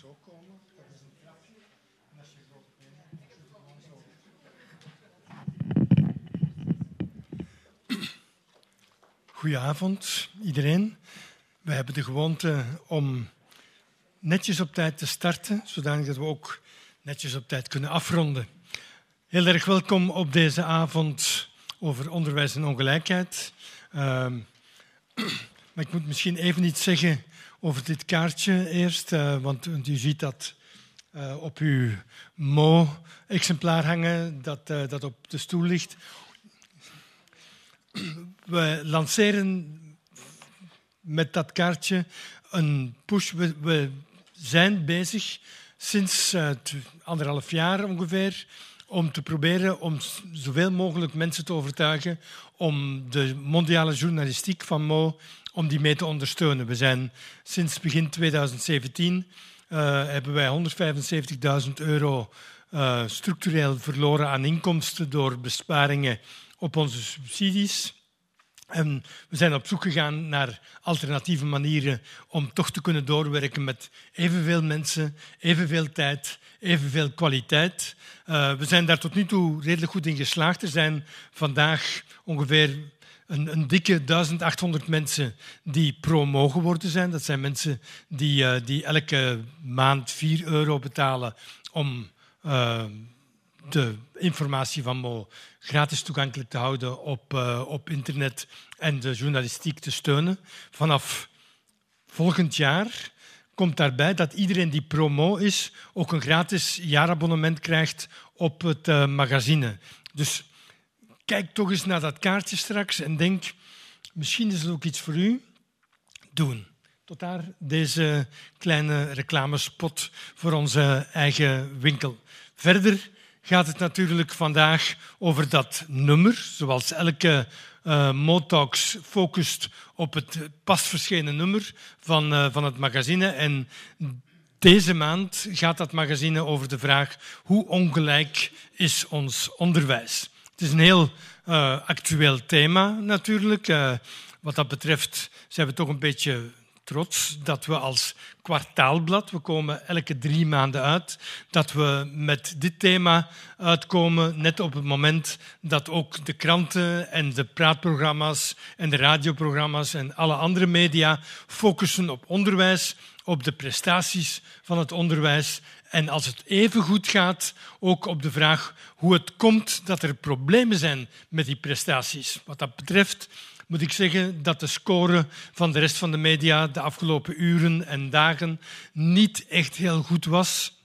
zo komen. Dat is een trapje. En als je wilt beginnen, dan. Goedenavond, iedereen. We hebben de gewoonte om netjes op tijd te starten, zodanig dat we ook netjes op tijd kunnen afronden. Heel erg welkom op deze avond over onderwijs en ongelijkheid. Ehm, maar ik moet misschien even iets zeggen over dit kaartje eerst, uh, want u ziet dat uh, op uw Mo-exemplaar hangen, dat, uh, dat op de stoel ligt. We lanceren met dat kaartje een push. We, we zijn bezig sinds anderhalf jaar ongeveer om te proberen om zoveel mogelijk mensen te overtuigen om de mondiale journalistiek van Mo om die mee te ondersteunen. We zijn sinds begin 2017 uh, hebben wij 175.000 euro uh, structureel verloren aan inkomsten door besparingen op onze subsidies. En we zijn op zoek gegaan naar alternatieve manieren om toch te kunnen doorwerken met evenveel mensen, evenveel tijd, evenveel kwaliteit. Uh, we zijn daar tot nu toe redelijk goed in geslaagd. Er zijn vandaag ongeveer een, een, dikke 1800 mensen die pro mogen worden zijn. Dat zijn mensen die, uh, die elke maand 4 euro betalen om uh, de informatie van Mo gratis toegankelijk te houden op, uh, op internet en de journalistiek te steunen. Vanaf volgend jaar komt daarbij dat iedereen die promo is ook een gratis jaarabonnement krijgt op het magazine. Dus kijk toch eens naar dat kaartje straks en denk, misschien is het ook iets voor u. Doen. Tot daar deze kleine reclamespot voor onze eigen winkel. Verder gaat het natuurlijk vandaag over dat nummer, zoals elke uh, Motox focust op het pas verschenen nummer van, uh, van het magazine. En deze maand gaat dat magazine over de vraag hoe ongelijk is ons onderwijs. Het is een heel uh, actueel thema natuurlijk. wat dat betreft zijn we toch een beetje trots dat we als kwartaalblad, we komen elke drie maanden uit, dat we met dit thema uitkomen, net op het moment dat ook de kranten en de praatprogramma's en de radioprogramma's en alle andere media focussen op onderwijs, op de prestaties van het onderwijs en als het even goed gaat, ook op de vraag hoe het komt dat er problemen zijn met die prestaties. Wat dat betreft moet ik zeggen dat de score van de rest van de media de afgelopen uren en dagen niet echt heel goed was.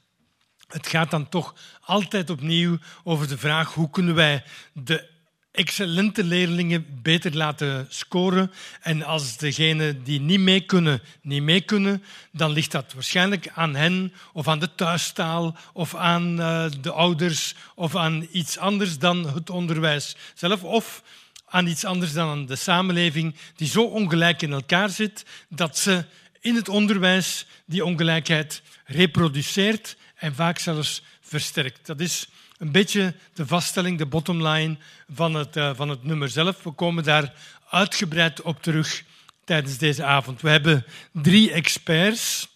Het gaat dan toch altijd opnieuw over de vraag hoe kunnen wij de excellente leerlingen beter laten scoren. En als degenen die niet mee kunnen, niet mee kunnen, dan ligt dat waarschijnlijk aan hen of aan de thuistaal of aan uh, de ouders of aan iets anders dan het onderwijs zelf. Of aan iets anders dan de samenleving die zo ongelijk in elkaar zit dat ze in het onderwijs die ongelijkheid reproduceert en vaak zelfs versterkt. Dat is een beetje de vaststelling, de bottomline van het, uh, van het nummer zelf. We komen daar uitgebreid op terug tijdens deze avond. We hebben drie experts,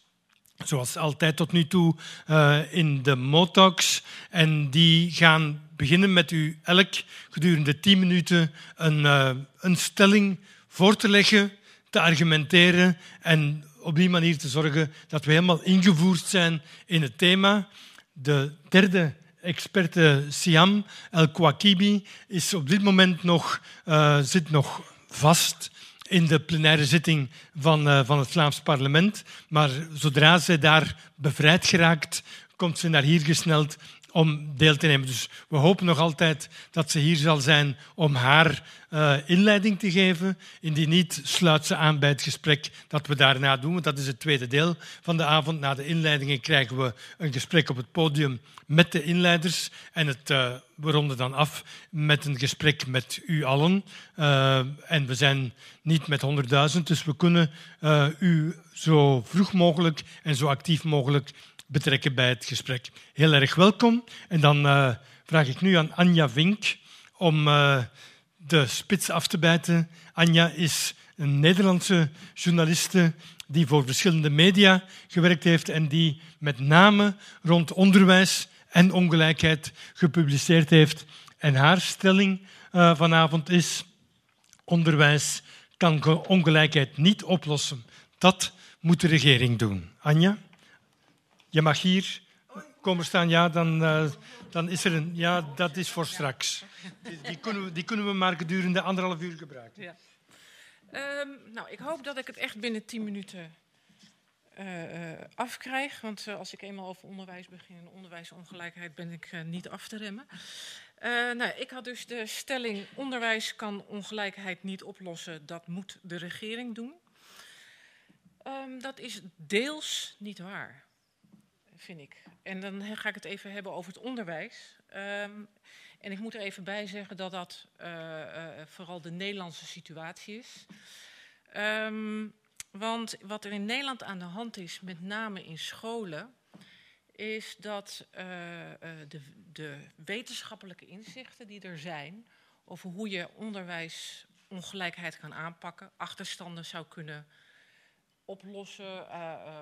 zoals altijd tot nu toe uh, in de Motox, en die gaan beginnen met u elk gedurende tien minuten een, uh, een stelling voor te leggen, te argumenteren en op die manier te zorgen dat we helemaal ingevoerd zijn in het thema. De derde experte Siam El-Kwakibi is op dit moment nog, uh, zit nog vast in de plenaire zitting van, uh, van het Vlaams parlement. Maar zodra zij daar bevrijd geraakt, komt ze naar hier gesneld om deel te nemen. Dus we hopen nog altijd dat ze hier zal zijn om haar uh, inleiding te geven. Indien niet, sluit ze aan bij het gesprek dat we daarna doen. Want dat is het tweede deel van de avond. Na de inleidingen krijgen we een gesprek op het podium met de inleiders. En het, uh, we ronden dan af met een gesprek met u allen. Uh, en we zijn niet met 100.000, dus we kunnen u zo vroeg mogelijk en zo actief mogelijk betrekken bij het gesprek. Heel erg welkom. En dan uh, vraag ik nu aan Anja Vink om uh, de spits af te bijten. Anja is een Nederlandse journaliste die voor verschillende media gewerkt heeft en die met name rond onderwijs en ongelijkheid gepubliceerd heeft. En haar stelling uh, vanavond is: onderwijs kan ongelijkheid niet oplossen. Dat moet de regering doen. Anja, je mag hier komen staan. Ja, dan, uh, dan is er een. Ja, dat is voor straks. Die, kunnen, we, die kunnen we maar gedurende anderhalf uur gebruiken. Ja. Um, nou, ik hoop dat ik het echt binnen tien minuten uh, afkrijg. Want als ik eenmaal over onderwijs begin en onderwijsongelijkheid ben ik niet af te remmen. nou, ik had dus de stelling: onderwijs kan ongelijkheid niet oplossen, dat moet de regering doen. Um, dat is deels niet waar, vind ik. En dan ga ik het even hebben over het onderwijs. Um, en ik moet er even bij zeggen dat dat uh, uh, vooral de Nederlandse situatie is. Um, want wat er in Nederland aan de hand is, met name in scholen, is dat uh, de, de, wetenschappelijke inzichten die er zijn over hoe je onderwijsongelijkheid kan aanpakken, achterstanden zou kunnen oplossen.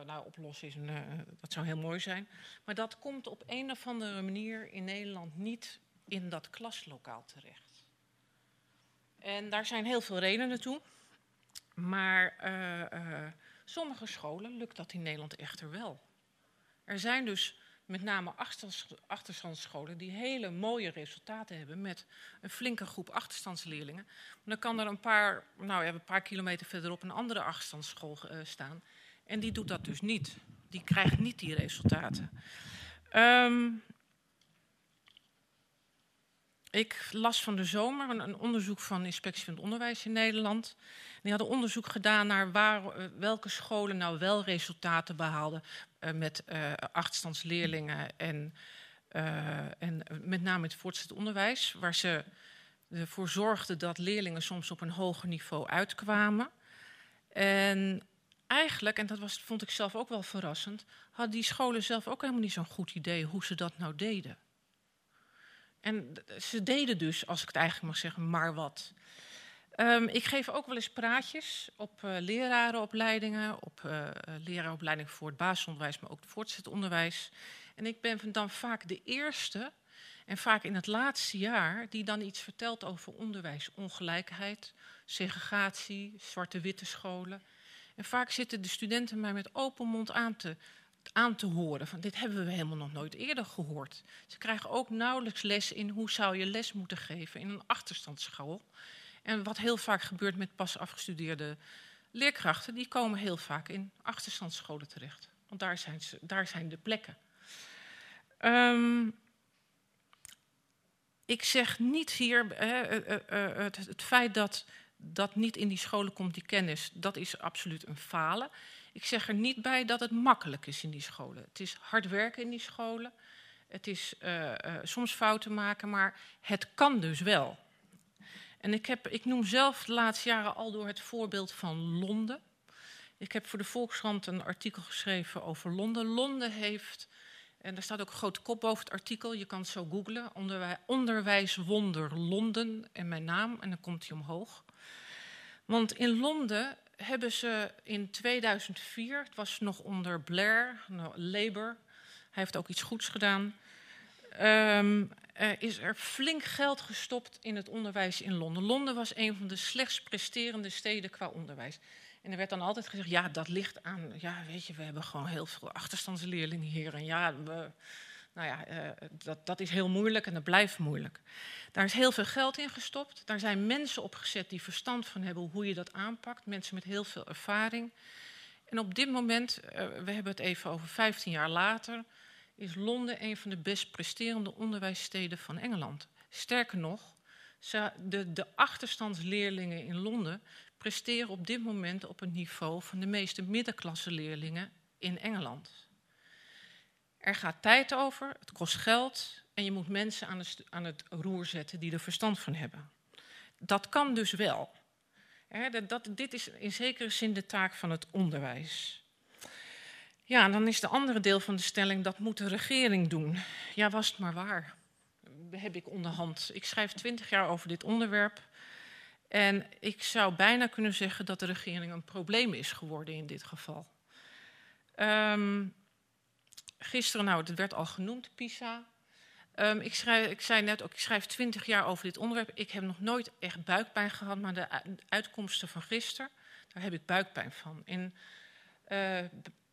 nou, oplossen is een, dat zou heel mooi zijn. Maar dat komt op een of andere manier in Nederland niet in dat klaslokaal terecht. En daar zijn heel veel redenen toe. Maar sommige scholen lukt dat in Nederland echter wel. Er zijn dus met name achterstandsscholen die hele mooie resultaten hebben met een flinke groep achterstandsleerlingen. Dan kan er een paar, nou ja, een paar kilometer verderop een andere achterstandsschool uh, staan. En die doet dat dus niet. Die krijgt niet die resultaten. Um, ik las van de zomer een, een, onderzoek van Inspectie van het Onderwijs in Nederland. Die hadden onderzoek gedaan naar waar, uh, welke scholen nou wel resultaten behaalden uh, met uh, achterstandsleerlingen en, en met name het voortgezet onderwijs, waar ze ervoor zorgden dat leerlingen soms op een hoger niveau uitkwamen. En eigenlijk, en dat was, vond ik zelf ook wel verrassend, hadden die scholen zelf ook helemaal niet zo'n goed idee hoe ze dat nou deden. En ze deden dus, als ik het eigenlijk mag zeggen, maar wat. Um, ik geef ook wel eens praatjes op uh, lerarenopleidingen, op uh, leraaropleidingen voor het basisonderwijs, maar ook het voortgezet onderwijs. En ik ben dan vaak de eerste, en vaak in het laatste jaar, die dan iets vertelt over onderwijsongelijkheid, segregatie, zwarte-witte scholen. En vaak zitten de studenten mij met open mond aan te aan te horen. Van dit hebben we helemaal nog nooit eerder gehoord. Ze krijgen ook nauwelijks les in hoe zou je les moeten geven in een achterstandsschool. En wat heel vaak gebeurt met pas afgestudeerde leerkrachten, die komen heel vaak in achterstandsscholen terecht. Want daar zijn, daar zijn de plekken. Um, ik zeg niet hier uh, uh, uh, het, het, feit dat dat niet in die scholen komt, die kennis, dat is absoluut een falen. Ik zeg er niet bij dat het makkelijk is in die scholen. Het is hard werken in die scholen. Het is soms fouten maken, maar het kan dus wel. En ik, heb, ik noem zelf de laatste jaren al door het voorbeeld van Londen. Ik heb voor de Volkskrant een artikel geschreven over Londen. Londen heeft, en daar staat ook een grote kop boven het artikel, je kan het zo googlen, onderwij onderwijswonder Londen en mijn naam, en dan komt hij omhoog. Want in Londen hebben ze in 2004, het was nog onder Blair, Labour, hij heeft ook iets goeds gedaan, um, uh, is er flink geld gestopt in het onderwijs in Londen. Londen was een van de slechtst presterende steden qua onderwijs. En er werd dan altijd gezegd, ja, dat ligt aan, ja, weet je, we hebben gewoon heel veel achterstandsleerlingen hier. En ja, we, nou ja, uh, dat, dat is heel moeilijk en dat blijft moeilijk. Daar is heel veel geld in gestopt. Daar zijn mensen op gezet die verstand van hebben hoe je dat aanpakt. Mensen met heel veel ervaring. En op dit moment, uh, we hebben het even over 15 jaar later, is Londen een van de best presterende onderwijssteden van Engeland. Sterker nog, de, de achterstandsleerlingen in Londen presteren op dit moment op het niveau van de meeste middenklasse leerlingen in Engeland. Er gaat tijd over, het kost geld en je moet mensen aan, aan het roer zetten die er verstand van hebben. Dat kan dus wel. dat, dit is in zekere zin de taak van het onderwijs. Ja, en dan is de andere deel van de stelling, dat moet de regering doen. Ja, was het maar waar. Heb ik onderhand. Ik schrijf twintig jaar over dit onderwerp. En ik zou bijna kunnen zeggen dat de regering een probleem is geworden in dit geval. Um, gisteren, nou, het werd al genoemd, PISA. Um, ik, schrijf, ik, zei net ook, ik schrijf twintig jaar over dit onderwerp. Ik heb nog nooit echt buikpijn gehad, maar de uitkomsten van gisteren, daar heb ik buikpijn van. In uh,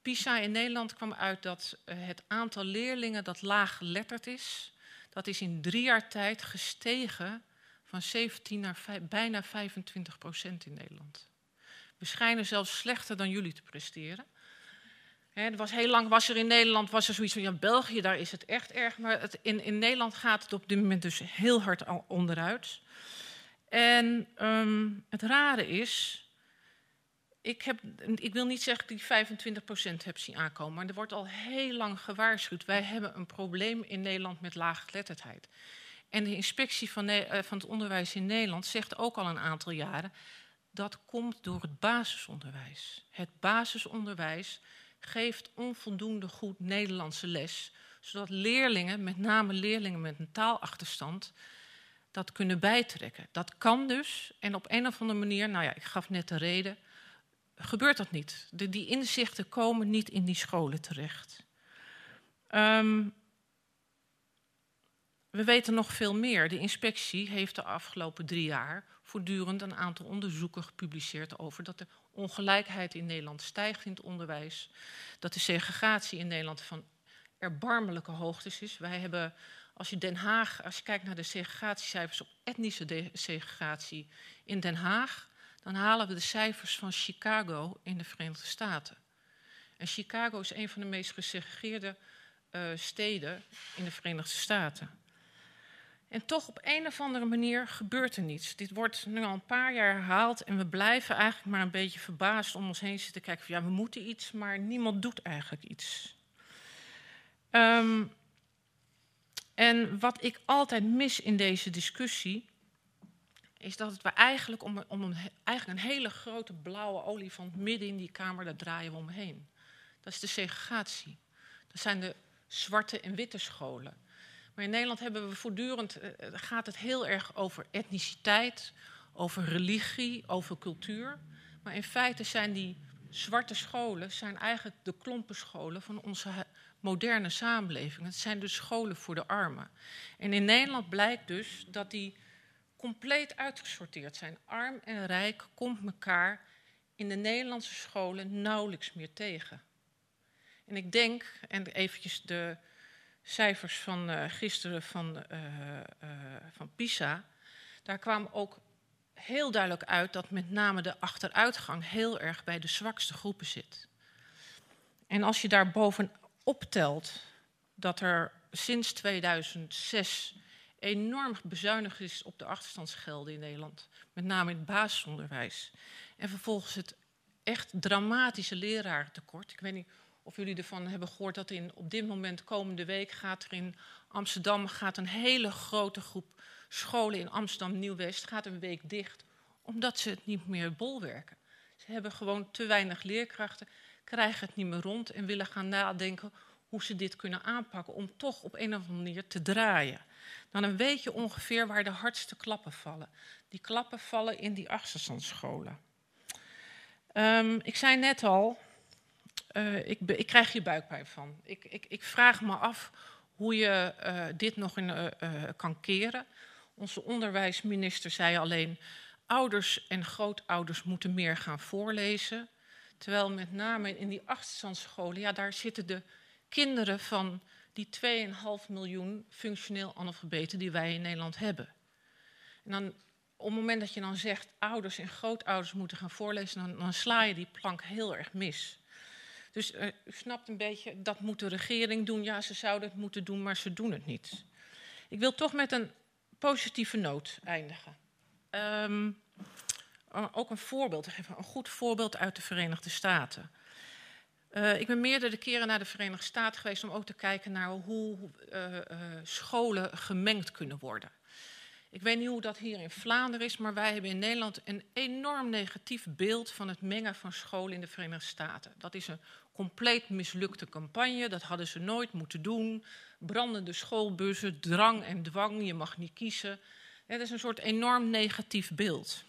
PISA in Nederland kwam uit dat uh, het aantal leerlingen dat laag geletterd is, dat is in drie jaar tijd gestegen van 17 naar bijna 25 procent in Nederland. We schijnen zelfs slechter dan jullie te presteren. er was heel lang was er in Nederland was er zoiets van ja, België, daar is het echt erg. Maar het, in, in Nederland gaat het op dit moment dus heel hard onderuit. En um, het rare is, ik, heb, ik wil niet zeggen ik 25% heb zien aankomen, maar er wordt al heel lang gewaarschuwd. Wij hebben een probleem in Nederland met laaggeletterdheid. En de inspectie van, eh, van het onderwijs in Nederland zegt ook al een aantal jaren... dat komt door het basisonderwijs. Het basisonderwijs geeft onvoldoende goed Nederlandse les... zodat leerlingen, met name leerlingen met een taalachterstand... dat kunnen bijtrekken. Dat kan dus. En op een of andere manier, nou ja, ik gaf net de reden... gebeurt dat niet. De, die inzichten komen niet in die scholen terecht. Um, we weten nog veel meer. De inspectie heeft de afgelopen drie jaar voortdurend een aantal onderzoeken gepubliceerd over dat de ongelijkheid in Nederland stijgt in het onderwijs, dat de segregatie in Nederland van erbarmelijke hoogtes is. Wij hebben, als je Den Haag, als je kijkt naar de segregatiecijfers op etnische segregatie in Den Haag, dan halen we de cijfers van Chicago in de Verenigde Staten. En Chicago is een van de meest gesegregeerde uh, steden in de Verenigde Staten. En toch op een of andere manier gebeurt er niets. Dit wordt nu al een paar jaar herhaald en we blijven eigenlijk maar een beetje verbaasd om ons heen zitten kijken van ja, we moeten iets, maar niemand doet eigenlijk iets. Um, en wat ik altijd mis in deze discussie, is dat we eigenlijk om, om een, eigenlijk een hele grote blauwe olifant midden in die kamer, daar draaien we omheen. Dat is de segregatie. Dat zijn de zwarte en witte scholen. Maar in Nederland hebben we voortdurend, uh, gaat het heel erg over etniciteit, over religie, over cultuur. Maar in feite zijn die zwarte scholen zijn eigenlijk de klompenscholen van onze moderne samenleving. Het zijn dus scholen voor de armen. En in Nederland blijkt dus dat die compleet uitgesorteerd zijn. Arm en rijk komt elkaar in de Nederlandse scholen nauwelijks meer tegen. En ik denk, en eventjes de cijfers van uh, gisteren van, uh, uh, van PISA, daar kwam ook heel duidelijk uit dat met name de achteruitgang heel erg bij de zwakste groepen zit. En als je daar bovenop telt dat er sinds 2006 enorm bezuinigd is op de achterstandsgelden in Nederland, met name in het basisonderwijs, en vervolgens het echt dramatische lerarentekort. Ik weet niet of jullie ervan hebben gehoord dat in, op dit moment komende week gaat er in Amsterdam gaat een hele grote groep scholen in Amsterdam Nieuw-West gaat een week dicht, omdat ze het niet meer bolwerken. Ze hebben gewoon te weinig leerkrachten, krijgen het niet meer rond en willen gaan nadenken hoe ze dit kunnen aanpakken om toch op een of andere manier te draaien. Dan weet je ongeveer waar de hardste klappen vallen. Die klappen vallen in die achterstandsscholen. Um, ik zei net al, uh, ik, ik, krijg hier buikpijn van. Ik, ik, ik, vraag me af hoe je uh, dit nog in, uh, kan keren. Onze onderwijsminister zei alleen... ouders en grootouders moeten meer gaan voorlezen. Terwijl met name in die achterstandsscholen... ja, daar zitten de kinderen van die 2,5 miljoen functioneel analfabeten... die wij in Nederland hebben. En dan, op het moment dat je dan zegt... ouders en grootouders moeten gaan voorlezen... dan, dan sla je die plank heel erg mis... Dus uh, u snapt een beetje, dat moet de regering doen. Ja, ze zouden het moeten doen, maar ze doen het niet. Ik wil toch met een positieve noot eindigen. Um, ook een voorbeeld geven, een goed voorbeeld uit de Verenigde Staten. Uh, ik ben meerdere keren naar de Verenigde Staten geweest om ook te kijken naar hoe uh, scholen gemengd kunnen worden. Ik weet niet hoe dat hier in Vlaanderen is, maar wij hebben in Nederland een enorm negatief beeld van het mengen van scholen in de Verenigde Staten. Dat is een compleet mislukte campagne, dat hadden ze nooit moeten doen. Brandende schoolbussen, drang en dwang, je mag niet kiezen. Het is een soort enorm negatief beeld.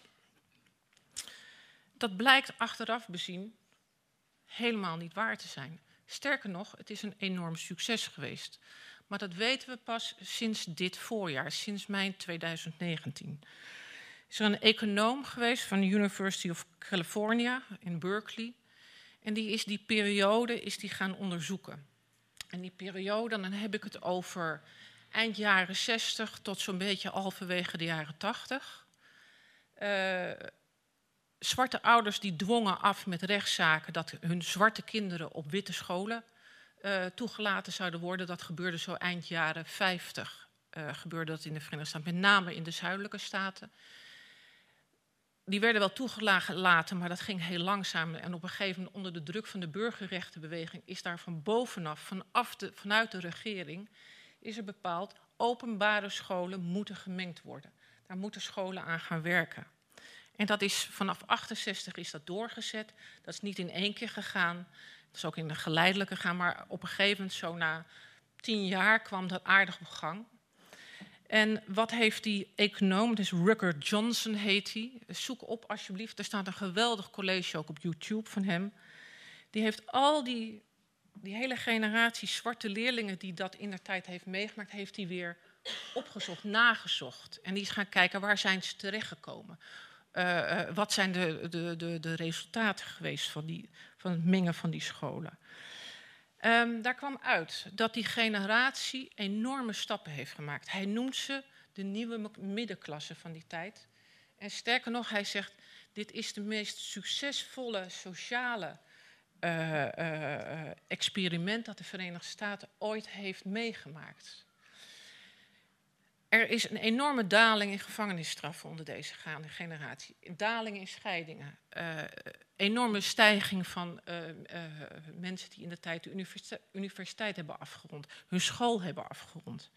Dat blijkt achteraf bezien helemaal niet waar te zijn. Sterker nog, het is een enorm succes geweest. Maar dat weten we pas sinds dit voorjaar, sinds mei 2019. Is er een econoom geweest van de University of California in Berkeley. En die is die periode is die gaan onderzoeken. En die periode, dan heb ik het over eind jaren 60 tot zo'n beetje halverwege de jaren 80. Uh, eh, zwarte ouders die dwongen af met rechtszaken dat hun zwarte kinderen op witte scholen uh, toegelaten zouden worden. Dat gebeurde zo eind jaren 50. Uh, gebeurde dat in de Verenigde Staten, met name in de zuidelijke staten. Die werden wel toegelaten, maar dat ging heel langzaam. En op een gegeven moment, onder de druk van de burgerrechtenbeweging, is daar van bovenaf, vanaf de, vanuit de regering, is er bepaald: openbare scholen moeten gemengd worden. Daar moeten scholen aan gaan werken. En dat is vanaf 68 is dat doorgezet. Dat is niet in één keer gegaan. Dat is ook in een geleidelijke gaan. Maar op een gegeven moment, zo na tien jaar, kwam dat aardig op gang. En wat heeft die econoom, dus Rucker Johnson heet hij. Zoek op alsjeblieft, er staat een geweldig college ook op YouTube van hem. Die heeft al die, die hele generatie zwarte leerlingen die dat in de tijd heeft meegemaakt, heeft hij weer opgezocht, nagezocht. En die is gaan kijken waar zijn ze terechtgekomen. Uh, wat zijn de, de, de, de, resultaten geweest van, die, van het mengen van die scholen? Um, daar kwam uit dat die generatie enorme stappen heeft gemaakt. Hij noemt ze de nieuwe middenklasse van die tijd. En sterker nog, hij zegt: dit is de meest succesvolle sociale uh, experiment dat de Verenigde Staten ooit heeft meegemaakt. Er is een enorme daling in gevangenisstraffen onder deze gaande generatie. Daling in scheidingen. Uh, enorme stijging van uh, uh, mensen die in de tijd de universiteit, universiteit, hebben afgerond, hun school hebben afgerond.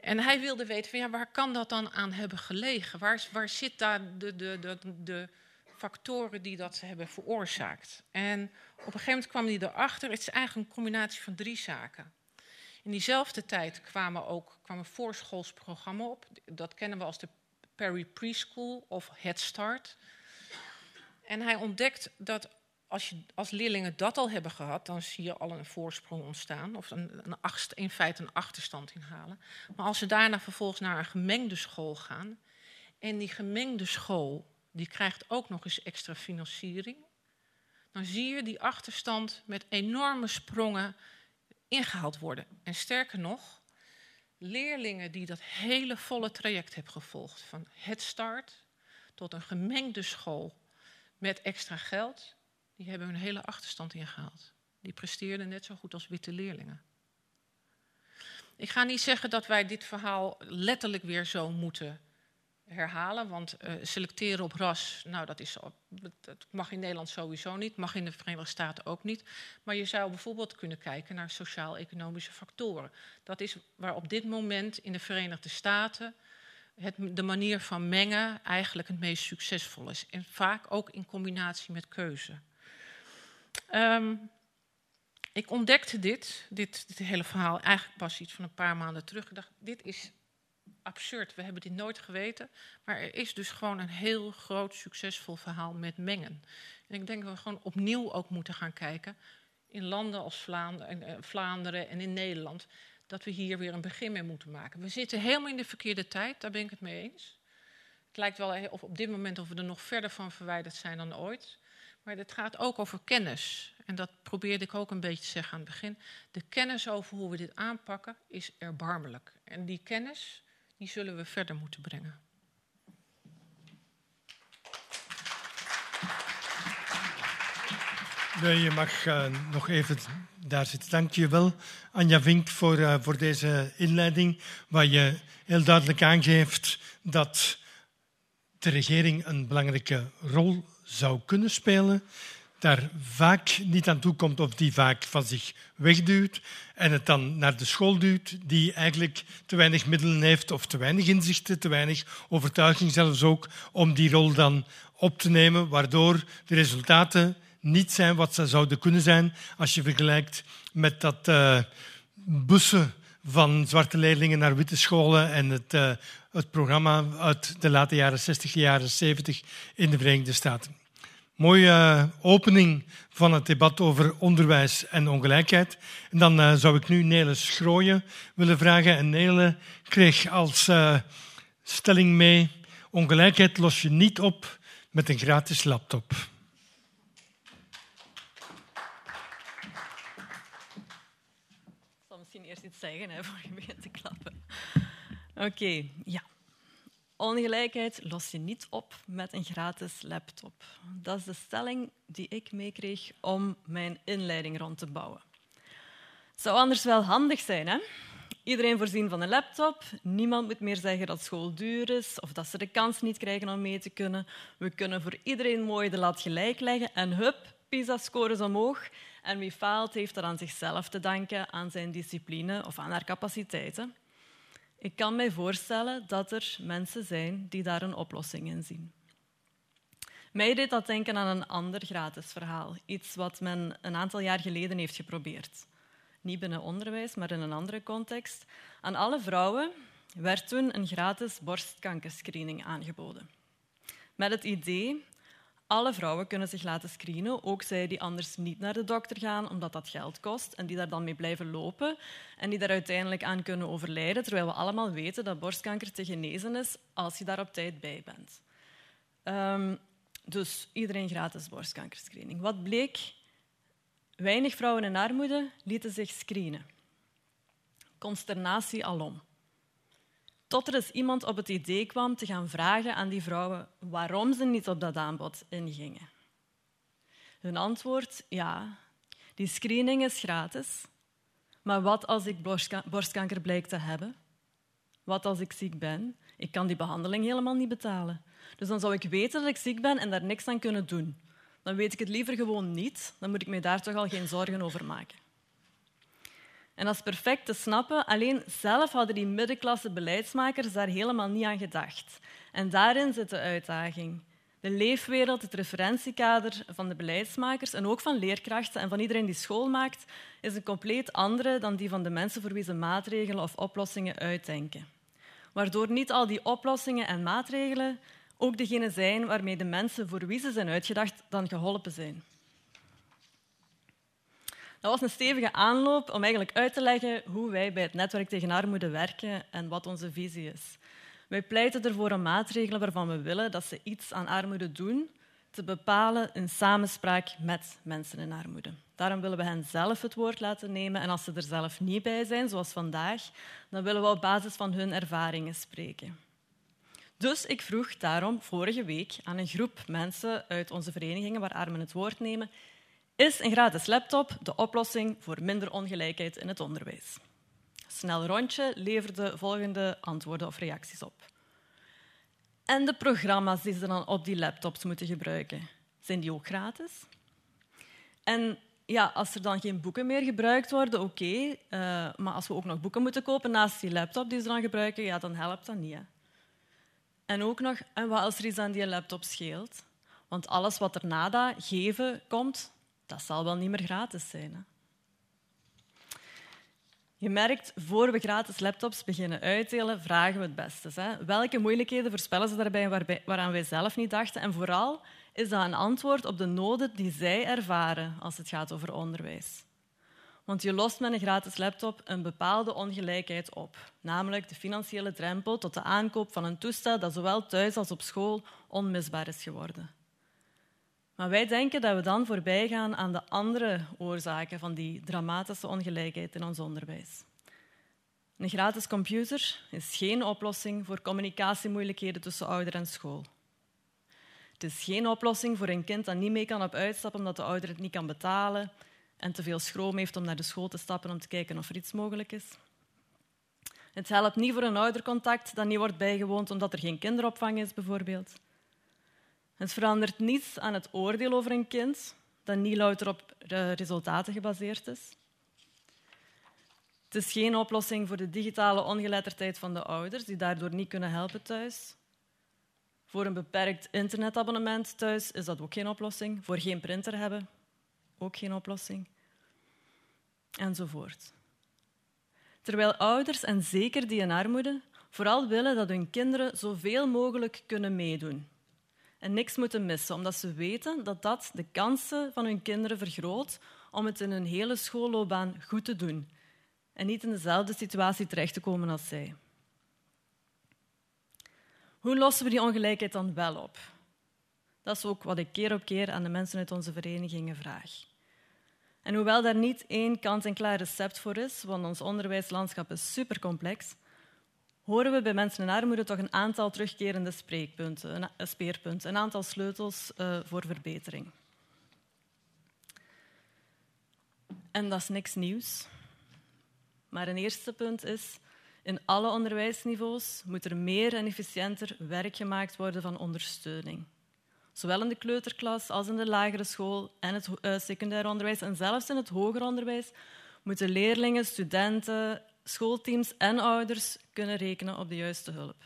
En hij wilde weten van ja, waar kan dat dan aan hebben gelegen? Waar, waar zit daar de, de, de, de factoren die dat hebben veroorzaakt? En op een gegeven moment kwam hij erachter, het is eigenlijk een combinatie van drie zaken. In diezelfde tijd kwamen ook kwam een voorschoolsprogramma op. Dat kennen we als de Perry Preschool of Head Start. En hij ontdekt dat als, je, als leerlingen dat al hebben gehad, dan zie je al een voorsprong ontstaan. Of een, een in feite een achterstand inhalen. Maar als ze daarna vervolgens naar een gemengde school gaan. En die gemengde school die krijgt ook nog eens extra financiering. Dan zie je die achterstand met enorme sprongen ingehaald worden. En sterker nog, leerlingen die dat hele volle traject hebben gevolgd, van het start tot een gemengde school met extra geld, die hebben hun hele achterstand ingehaald. Die presteerden net zo goed als witte leerlingen. Ik ga niet zeggen dat wij dit verhaal letterlijk weer zo moeten herhalen. Want uh, selecteren op ras, nou, dat, is, mag in Nederland sowieso niet, mag in de Verenigde Staten ook niet. Maar je zou bijvoorbeeld kunnen kijken naar sociaal-economische factoren. Dat is waar op dit moment in de Verenigde Staten het, de manier van mengen eigenlijk het meest succesvol is. En vaak ook in combinatie met keuze. Um, ik ontdekte dit, dit, dit hele verhaal, eigenlijk pas iets van een paar maanden terug. Ik dacht, dit is absurd. We hebben dit nooit geweten. Maar er is dus gewoon een heel groot succesvol verhaal met mengen. En ik denk dat we gewoon opnieuw ook moeten gaan kijken. In landen als Vlaanderen, eh, Vlaanderen en in Nederland. Dat we hier weer een begin mee moeten maken. We zitten helemaal in de verkeerde tijd, daar ben ik het mee eens. Het lijkt wel of op dit moment of we er nog verder van verwijderd zijn dan ooit. Maar het gaat ook over kennis. En dat probeerde ik ook een beetje te zeggen aan het begin. De kennis over hoe we dit aanpakken is erbarmelijk. En die kennis die zullen we verder moeten brengen. je mag uh, nog even daar zitten. Dank je wel, Anja Vink, voor, uh, voor deze inleiding, waar je heel duidelijk aangeeft dat de regering een belangrijke rol zou kunnen spelen daar vaak niet aan toe komt of die vaak van zich wegduwt en het dan naar de school duwt die eigenlijk te weinig middelen heeft of te weinig inzichten, te weinig overtuiging zelfs ook om die rol dan op te nemen, waardoor de resultaten niet zijn wat ze zouden kunnen zijn als je vergelijkt met dat uh, bussen van zwarte leerlingen naar witte scholen en het, uh, het programma uit de late jaren 60, jaren 70 in de Verenigde Staten. Mooie opening van het debat over onderwijs en ongelijkheid. Dan uh, zou ik nu Nele Schrooien willen vragen. En Nele kreeg als uh, stelling mee: ongelijkheid los je niet op met een gratis laptop. Ik zal misschien eerst iets zeggen hè, voor je begint te klappen. Oké, ja. Ongelijkheid los je niet op met een gratis laptop. Dat is de stelling die ik meekreeg om mijn inleiding rond te bouwen. Het zou anders wel handig zijn, hè? Iedereen voorzien van een laptop. Niemand moet meer zeggen dat school duur is of dat ze de kans niet krijgen om mee te kunnen. We kunnen voor iedereen mooi de lat gelijk leggen en hup, PISA-scores omhoog. En wie faalt, heeft er aan zichzelf te danken, aan zijn discipline of aan haar capaciteiten. Ik kan mij voorstellen dat er mensen zijn die daar een oplossing in zien. Mij deed dat denken aan een ander gratis verhaal. Iets wat men een aantal jaar geleden heeft geprobeerd. Niet binnen onderwijs, maar in een andere context. Aan alle vrouwen werd toen een gratis borstkankerscreening aangeboden. Met het idee alle vrouwen kunnen zich laten screenen, ook zij die anders niet naar de dokter gaan omdat dat geld kost en die daar dan mee blijven lopen en die daar uiteindelijk aan kunnen overlijden, terwijl we allemaal weten dat borstkanker te genezen is als je daar op tijd bij bent. Um, dus iedereen gratis borstkankerscreening. Wat bleek? Weinig vrouwen in armoede lieten zich screenen. Consternatie alom. Tot er eens iemand op het idee kwam te gaan vragen aan die vrouwen waarom ze niet op dat aanbod ingingen. Hun antwoord, ja, die screening is gratis, maar wat als ik borstkanker blijkt te hebben? Wat als ik ziek ben? Ik kan die behandeling helemaal niet betalen. Dus dan zou ik weten dat ik ziek ben en daar niks aan kunnen doen. Dan weet ik het liever gewoon niet. Dan moet ik me daar toch al geen zorgen over maken. En dat is perfect te snappen, alleen zelf hadden die middenklasse beleidsmakers daar helemaal niet aan gedacht. En daarin zit de uitdaging. De leefwereld, het referentiekader van de beleidsmakers en ook van leerkrachten en van iedereen die school maakt, is een compleet andere dan die van de mensen voor wie ze maatregelen of oplossingen uitdenken. Waardoor niet al die oplossingen en maatregelen ook degene zijn waarmee de mensen voor wie ze zijn uitgedacht dan geholpen zijn. Dat was een stevige aanloop om eigenlijk uit te leggen hoe wij bij het netwerk tegen armoede werken en wat onze visie is. Wij pleiten ervoor om maatregelen waarvan we willen dat ze iets aan armoede doen, te bepalen in samenspraak met mensen in armoede. Daarom willen we hen zelf het woord laten nemen en als ze er zelf niet bij zijn, zoals vandaag, dan willen we op basis van hun ervaringen spreken. Dus ik vroeg daarom vorige week aan een groep mensen uit onze verenigingen waar armen het woord nemen is een gratis laptop de oplossing voor minder ongelijkheid in het onderwijs? Snel rondje leverde volgende antwoorden of reacties op. En de programma's die ze dan op die laptops moeten gebruiken, zijn die ook gratis? En ja, als er dan geen boeken meer gebruikt worden, oké. Eh, maar als we ook nog boeken moeten kopen naast die laptop die ze dan gebruiken, ja, dan helpt dat niet. Hè. En ook nog, en wat als er iets aan die laptop scheelt? Want alles wat er na dat geven komt, dat zal wel niet meer gratis zijn. Hè? Je merkt, voor we gratis laptops beginnen uitdelen, vragen we het beste. Welke moeilijkheden voorspellen ze daarbij waaraan wij zelf niet dachten? En vooral is dat een antwoord op de noden die zij ervaren als het gaat over onderwijs. Want je lost met een gratis laptop een bepaalde ongelijkheid op, namelijk de financiële drempel tot de aankoop van een toestel dat zowel thuis als op school onmisbaar is geworden. Maar wij denken dat we dan voorbij gaan aan de andere oorzaken van die dramatische ongelijkheid in ons onderwijs. Een gratis computer is geen oplossing voor communicatiemoeilijkheden tussen ouder en school. Het is geen oplossing voor een kind dat niet mee kan op uitstappen omdat de ouder het niet kan betalen en te veel schroom heeft om naar de school te stappen om te kijken of er iets mogelijk is. Het helpt niet voor een oudercontact dat niet wordt bijgewoond omdat er geen kinderopvang is, bijvoorbeeld. Het verandert niets aan het oordeel over een kind dat niet louter op resultaten gebaseerd is. Het is geen oplossing voor de digitale ongeletterdheid van de ouders, die daardoor niet kunnen helpen thuis. Voor een beperkt internetabonnement thuis is dat ook geen oplossing. Voor geen printer hebben, ook geen oplossing. Enzovoort. Terwijl ouders, en zeker die in armoede, vooral willen dat hun kinderen zoveel mogelijk kunnen meedoen en niks moeten missen, omdat ze weten dat dat de kansen van hun kinderen vergroot om het in hun hele schoolloopbaan goed te doen en niet in dezelfde situatie terecht te komen als zij. Hoe lossen we die ongelijkheid dan wel op? Dat is ook wat ik keer op keer aan de mensen uit onze verenigingen vraag. En hoewel daar niet één kant-en-klaar recept voor is, want ons onderwijslandschap is supercomplex, horen we bij mensen in armoede toch een aantal terugkerende spreekpunten, een speerpunten, een aantal sleutels uh, voor verbetering. En dat is niks nieuws. Maar een eerste punt is, in alle onderwijsniveaus moet er meer en efficiënter werk gemaakt worden van ondersteuning. Zowel in de kleuterklas als in de lagere school en het uh, secundair onderwijs en zelfs in het hoger onderwijs moeten leerlingen, studenten, schoolteams en ouders kunnen rekenen op de juiste hulp.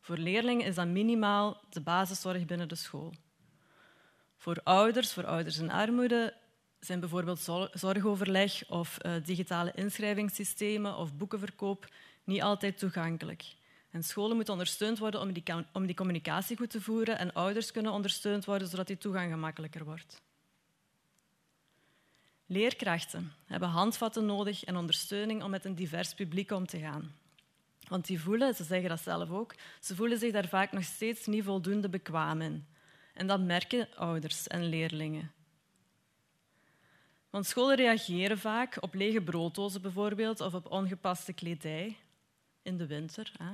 Voor leerlingen is dat minimaal de basiszorg binnen de school. Voor ouders, voor ouders in armoede, zijn bijvoorbeeld zorgoverleg of uh, digitale inschrijvingssystemen of boekenverkoop niet altijd toegankelijk. En scholen moeten ondersteund worden om die, om die communicatie goed te voeren en ouders kunnen ondersteund worden zodat die toegang gemakkelijker wordt. Leerkrachten hebben handvatten nodig en ondersteuning om met een divers publiek om te gaan. Want die voelen, ze zeggen dat zelf ook, ze voelen zich daar vaak nog steeds niet voldoende bekwaam in. En dat merken ouders en leerlingen. Want scholen reageren vaak op lege brooddozen bijvoorbeeld of op ongepaste kledij in de winter. Hè.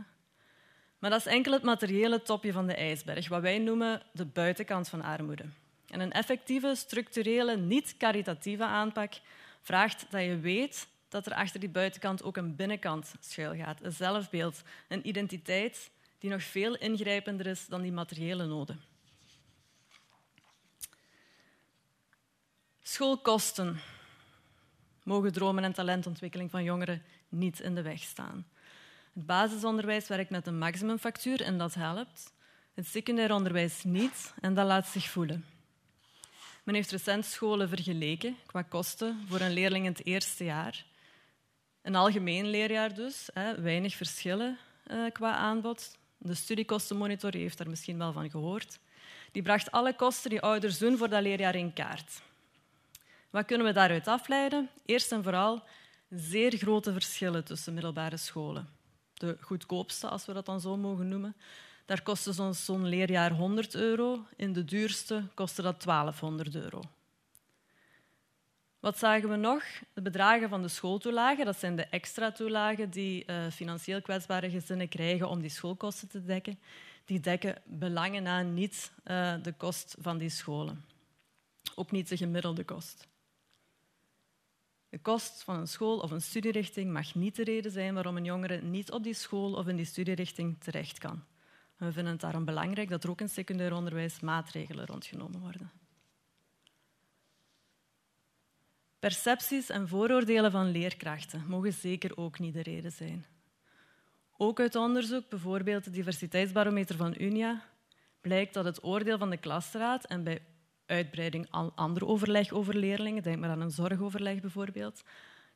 Maar dat is enkel het materiële topje van de ijsberg, wat wij noemen de buitenkant van armoede. En een effectieve, structurele, niet-caritatieve aanpak vraagt dat je weet dat er achter die buitenkant ook een binnenkant schuilgaat. Een zelfbeeld, een identiteit die nog veel ingrijpender is dan die materiële noden. Schoolkosten mogen dromen en talentontwikkeling van jongeren niet in de weg staan. Het basisonderwijs werkt met een maximumfactuur en dat helpt. Het secundair onderwijs niet en dat laat zich voelen. Men heeft recent scholen vergeleken qua kosten voor een leerling in het eerste jaar. Een algemeen leerjaar dus, hè, weinig verschillen eh, qua aanbod. De studiekostenmonitor heeft daar misschien wel van gehoord. Die bracht alle kosten die ouders doen voor dat leerjaar in kaart. Wat kunnen we daaruit afleiden? Eerst en vooral zeer grote verschillen tussen middelbare scholen. De goedkoopste, als we dat dan zo mogen noemen, daar kostte zo'n leerjaar 100 euro. In de duurste kostte dat 1200 euro. Wat zagen we nog? De bedragen van de schooltoelagen, dat zijn de extra toelagen die uh, financieel kwetsbare gezinnen krijgen om die schoolkosten te dekken. Die dekken belangen na niet uh, de kost van die scholen. Ook niet de gemiddelde kost. De kost van een school of een studierichting mag niet de reden zijn waarom een jongere niet op die school of in die studierichting terecht kan. We vinden het daarom belangrijk dat er ook in secundair onderwijs maatregelen rondgenomen worden. Percepties en vooroordelen van leerkrachten mogen zeker ook niet de reden zijn. Ook uit onderzoek, bijvoorbeeld de diversiteitsbarometer van UNIA, blijkt dat het oordeel van de klasraad en bij uitbreiding al ander overleg over leerlingen, denk maar aan een zorgoverleg bijvoorbeeld,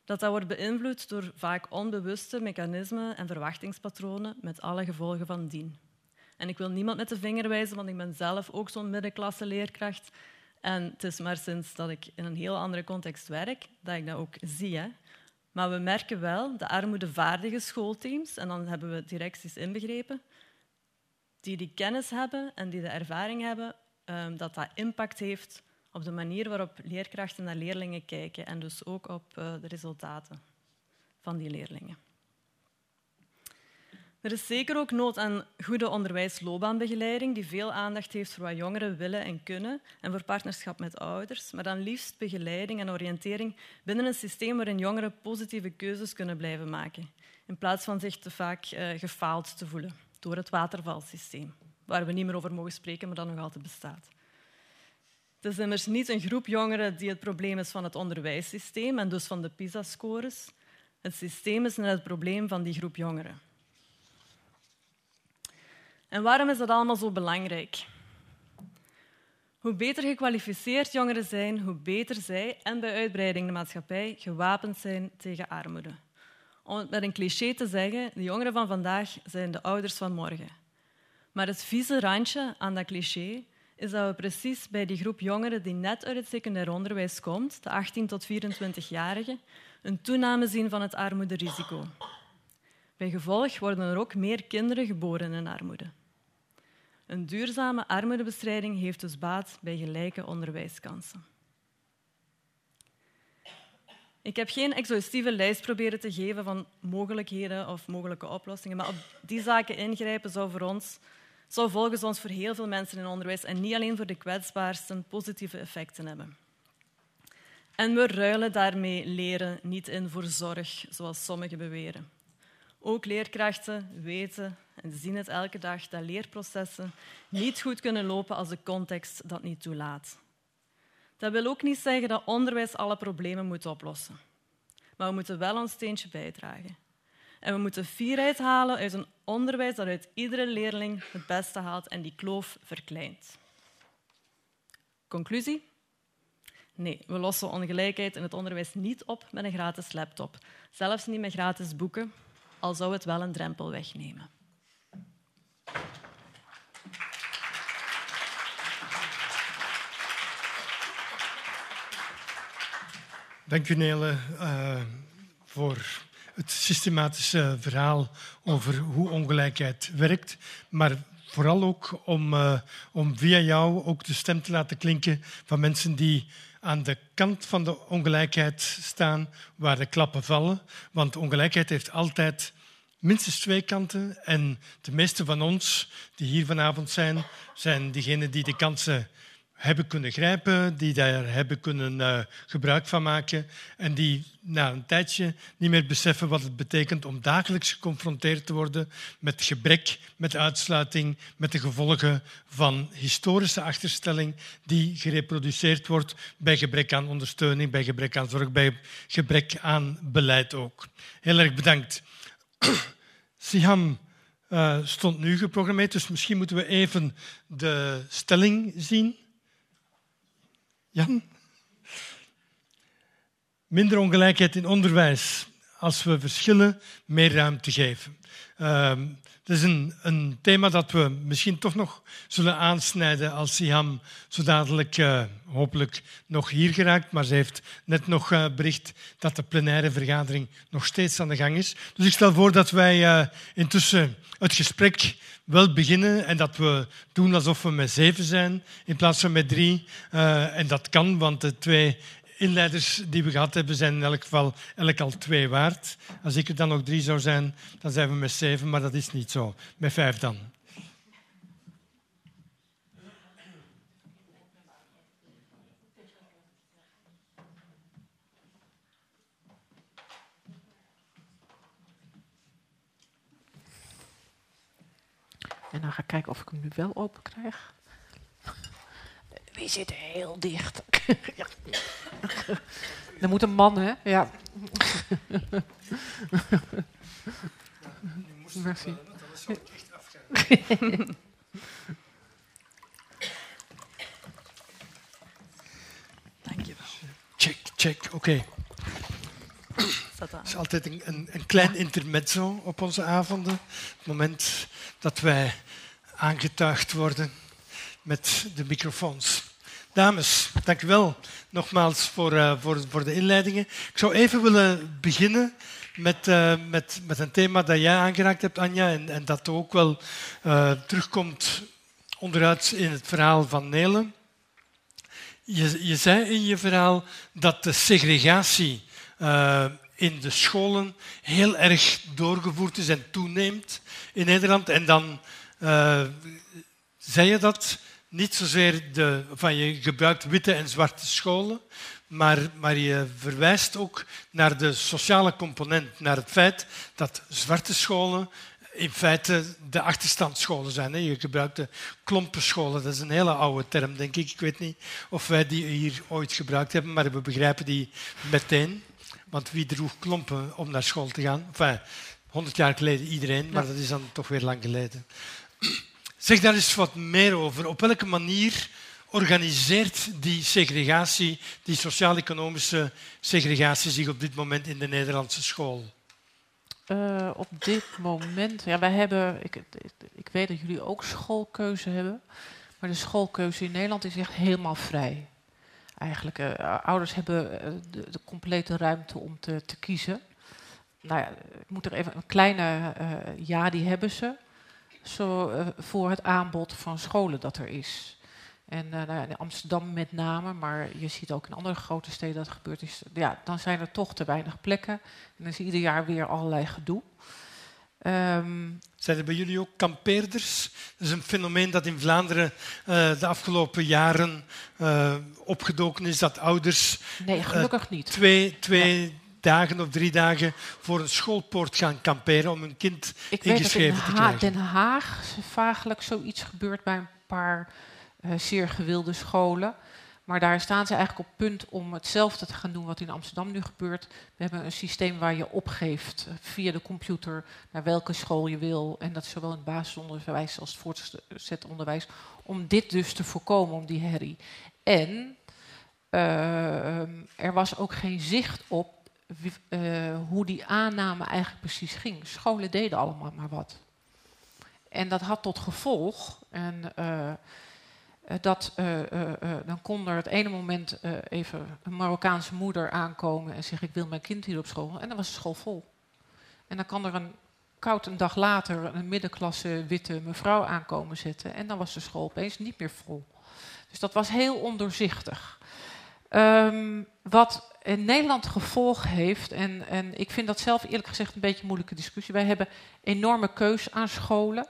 dat dat wordt beïnvloed door vaak onbewuste mechanismen en verwachtingspatronen met alle gevolgen van dien. En ik wil niemand met de vinger wijzen, want ik ben zelf ook zo'n middenklasse leerkracht. En het is maar sinds dat ik in een heel andere context werk, dat ik dat ook zie. Hè. Maar we merken wel de armoedevaardige schoolteams, en dan hebben we directies inbegrepen, die die kennis hebben en die de ervaring hebben, ehm, dat dat impact heeft op de manier waarop leerkrachten naar leerlingen kijken en dus ook op uh, de resultaten van die leerlingen. Er is zeker ook nood aan goede onderwijsloopbaanbegeleiding die veel aandacht heeft voor wat jongeren willen en kunnen en voor partnerschap met ouders, maar dan liefst begeleiding en oriëntering binnen een systeem waarin jongeren positieve keuzes kunnen blijven maken, in plaats van zich te vaak uh, gefaald te voelen door het watervalsysteem, waar we niet meer over mogen spreken, maar dat nog altijd bestaat. Het is immers niet een groep jongeren die het probleem is van het onderwijssysteem en dus van de PISA-scores. Het systeem is net het probleem van die groep jongeren. En waarom is dat allemaal zo belangrijk? Hoe beter gekwalificeerd jongeren zijn, hoe beter zij en bij uitbreiding de maatschappij gewapend zijn tegen armoede. Om met een cliché te zeggen, de jongeren van vandaag zijn de ouders van morgen. Maar het vieze randje aan dat cliché is dat we precies bij die groep jongeren die net uit het secundair onderwijs komt, de 18 tot 24-jarigen, een toename zien van het armoederisico. Bij gevolg worden er ook meer kinderen geboren in armoede. Een duurzame armoedebestrijding heeft dus baat bij gelijke onderwijskansen. Ik heb geen exhaustieve lijst proberen te geven van mogelijkheden of mogelijke oplossingen, maar op die zaken ingrijpen zou, voor ons, zou volgens ons voor heel veel mensen in onderwijs en niet alleen voor de kwetsbaarsten positieve effecten hebben. En we ruilen daarmee leren niet in voor zorg, zoals sommigen beweren. Ook leerkrachten weten en zien het elke dag dat leerprocessen niet goed kunnen lopen als de context dat niet toelaat. Dat wil ook niet zeggen dat onderwijs alle problemen moet oplossen. Maar we moeten wel ons steentje bijdragen. En we moeten fierheid halen uit een onderwijs dat uit iedere leerling het beste haalt en die kloof verkleint. Conclusie? Nee, we lossen ongelijkheid in het onderwijs niet op met een gratis laptop. Zelfs niet met gratis boeken, al zou het wel een drempel wegnemen. Dank u, Nele, uh, voor het systematische verhaal over hoe ongelijkheid werkt. Maar vooral ook om, uh, om via jou ook de stem te laten klinken van mensen die aan de kant van de ongelijkheid staan, waar de klappen vallen. Want ongelijkheid heeft altijd minstens twee kanten. En de meeste van ons die hier vanavond zijn, zijn diegenen die de kansen hebben kunnen grijpen, die daar hebben kunnen uh, gebruik van maken en die na een tijdje niet meer beseffen wat het betekent om dagelijks geconfronteerd te worden met gebrek, met uitsluiting, met de gevolgen van historische achterstelling die gereproduceerd wordt bij gebrek aan ondersteuning, bij gebrek aan zorg, bij gebrek aan beleid ook. Heel erg bedankt. Siham uh, stond nu geprogrammeerd, dus misschien moeten we even de stelling zien. Jan? Minder ongelijkheid in onderwijs als we verschillen meer ruimte geven. Uh, het is een, een, thema dat we misschien toch nog zullen aansnijden als Siham zo dadelijk uh, hopelijk nog hier geraakt. Maar ze heeft net nog uh, bericht dat de plenaire vergadering nog steeds aan de gang is. Dus ik stel voor dat wij uh, intussen het gesprek wel beginnen en dat we doen alsof we met zeven zijn in plaats van met drie. en dat kan, want de twee inleiders die we gehad hebben zijn in elk geval elk al twee waard. Als ik er dan nog drie zou zijn, dan zijn we met zeven, maar dat is niet zo. Met vijf dan. En dan ga ik kijken of ik hem nu wel open krijg. Die zit heel dicht. ja. Er moet een man, hè? Ja. Merci. Dankjewel. Check, check, oké. Okay. Het is altijd een, een, een klein intermezzo op onze avonden. Het moment dat wij aangetuigd worden met de microfoons. Dames, dank u wel nogmaals voor, uh, voor, voor de inleidingen. Ik zou even willen beginnen met, uh, met, met een thema dat jij aangeraakt hebt, Anja, en, en dat ook wel uh, terugkomt onderuit in het verhaal van Nelen. Je, je zei in je verhaal dat de segregatie in de scholen heel erg doorgevoerd is en toeneemt in Nederland. En dan zei je dat niet zozeer de, van je gebruikt witte en zwarte scholen, maar, maar je verwijst ook naar de sociale component, naar het feit dat zwarte scholen in feite de achterstandsscholen zijn. Je gebruikt de klompenscholen, dat is een hele oude term, denk ik. Ik weet niet of wij die hier ooit gebruikt hebben, maar we begrijpen die meteen. Want wie droeg klompen om naar school te gaan? Enfin, 100 jaar geleden iedereen, maar dat is dan toch weer lang geleden. Zeg daar eens wat meer over. Op welke manier organiseert die segregatie, die sociaal-economische segregatie zich op dit moment in de Nederlandse school? Uh, op dit moment, ja, wij hebben, ik, ik, weet dat jullie ook schoolkeuze hebben, maar de schoolkeuze in Nederland is echt helemaal vrij. Eigenlijk, uh, ouders hebben de, de, complete ruimte om te, te, kiezen. Nou ja, ik moet er even een kleine ja, die hebben ze. Zo, voor het aanbod van scholen dat er is. En uh, in Amsterdam met name, maar je ziet ook in andere grote steden dat het gebeurt. Is, ja, dan zijn er toch te weinig plekken. En dan is ieder jaar weer allerlei gedoe. Um, zijn er bij jullie ook kampeerders? Dat is een fenomeen dat in Vlaanderen uh, de afgelopen jaren uh, opgedoken is. Dat ouders nee, gelukkig niet. twee, twee dagen of drie dagen voor een schoolpoort gaan kamperen om hun kind Ik ingeschreven weet dat in te krijgen. Den Haag vaaglijk zoiets gebeurt bij een paar zeer gewilde scholen. Maar daar staan ze eigenlijk op punt om hetzelfde te gaan doen wat in Amsterdam nu gebeurt. We hebben een systeem waar je opgeeft eh, via de computer naar welke school je wil. En dat is zowel in het basisonderwijs als het voortgezet onderwijs. Om dit dus te voorkomen, om die herrie. En uh, er was ook geen zicht op uh, hoe die aanname eigenlijk precies ging. Scholen deden allemaal maar wat. En dat had tot gevolg. En, eh, dat, uh, dan kon er het ene moment even een Marokkaanse moeder aankomen en zeggen: Ik wil mijn kind hier op school. En dan was de school vol. En dan kan er een koud een dag later een middenklasse witte mevrouw aankomen zetten. En dan was de school opeens niet meer vol. Dus dat was heel ondoorzichtig. Um, wat in Nederland gevolg heeft, en, en ik vind dat zelf eerlijk gezegd een beetje een moeilijke discussie. Wij hebben enorme keus aan scholen.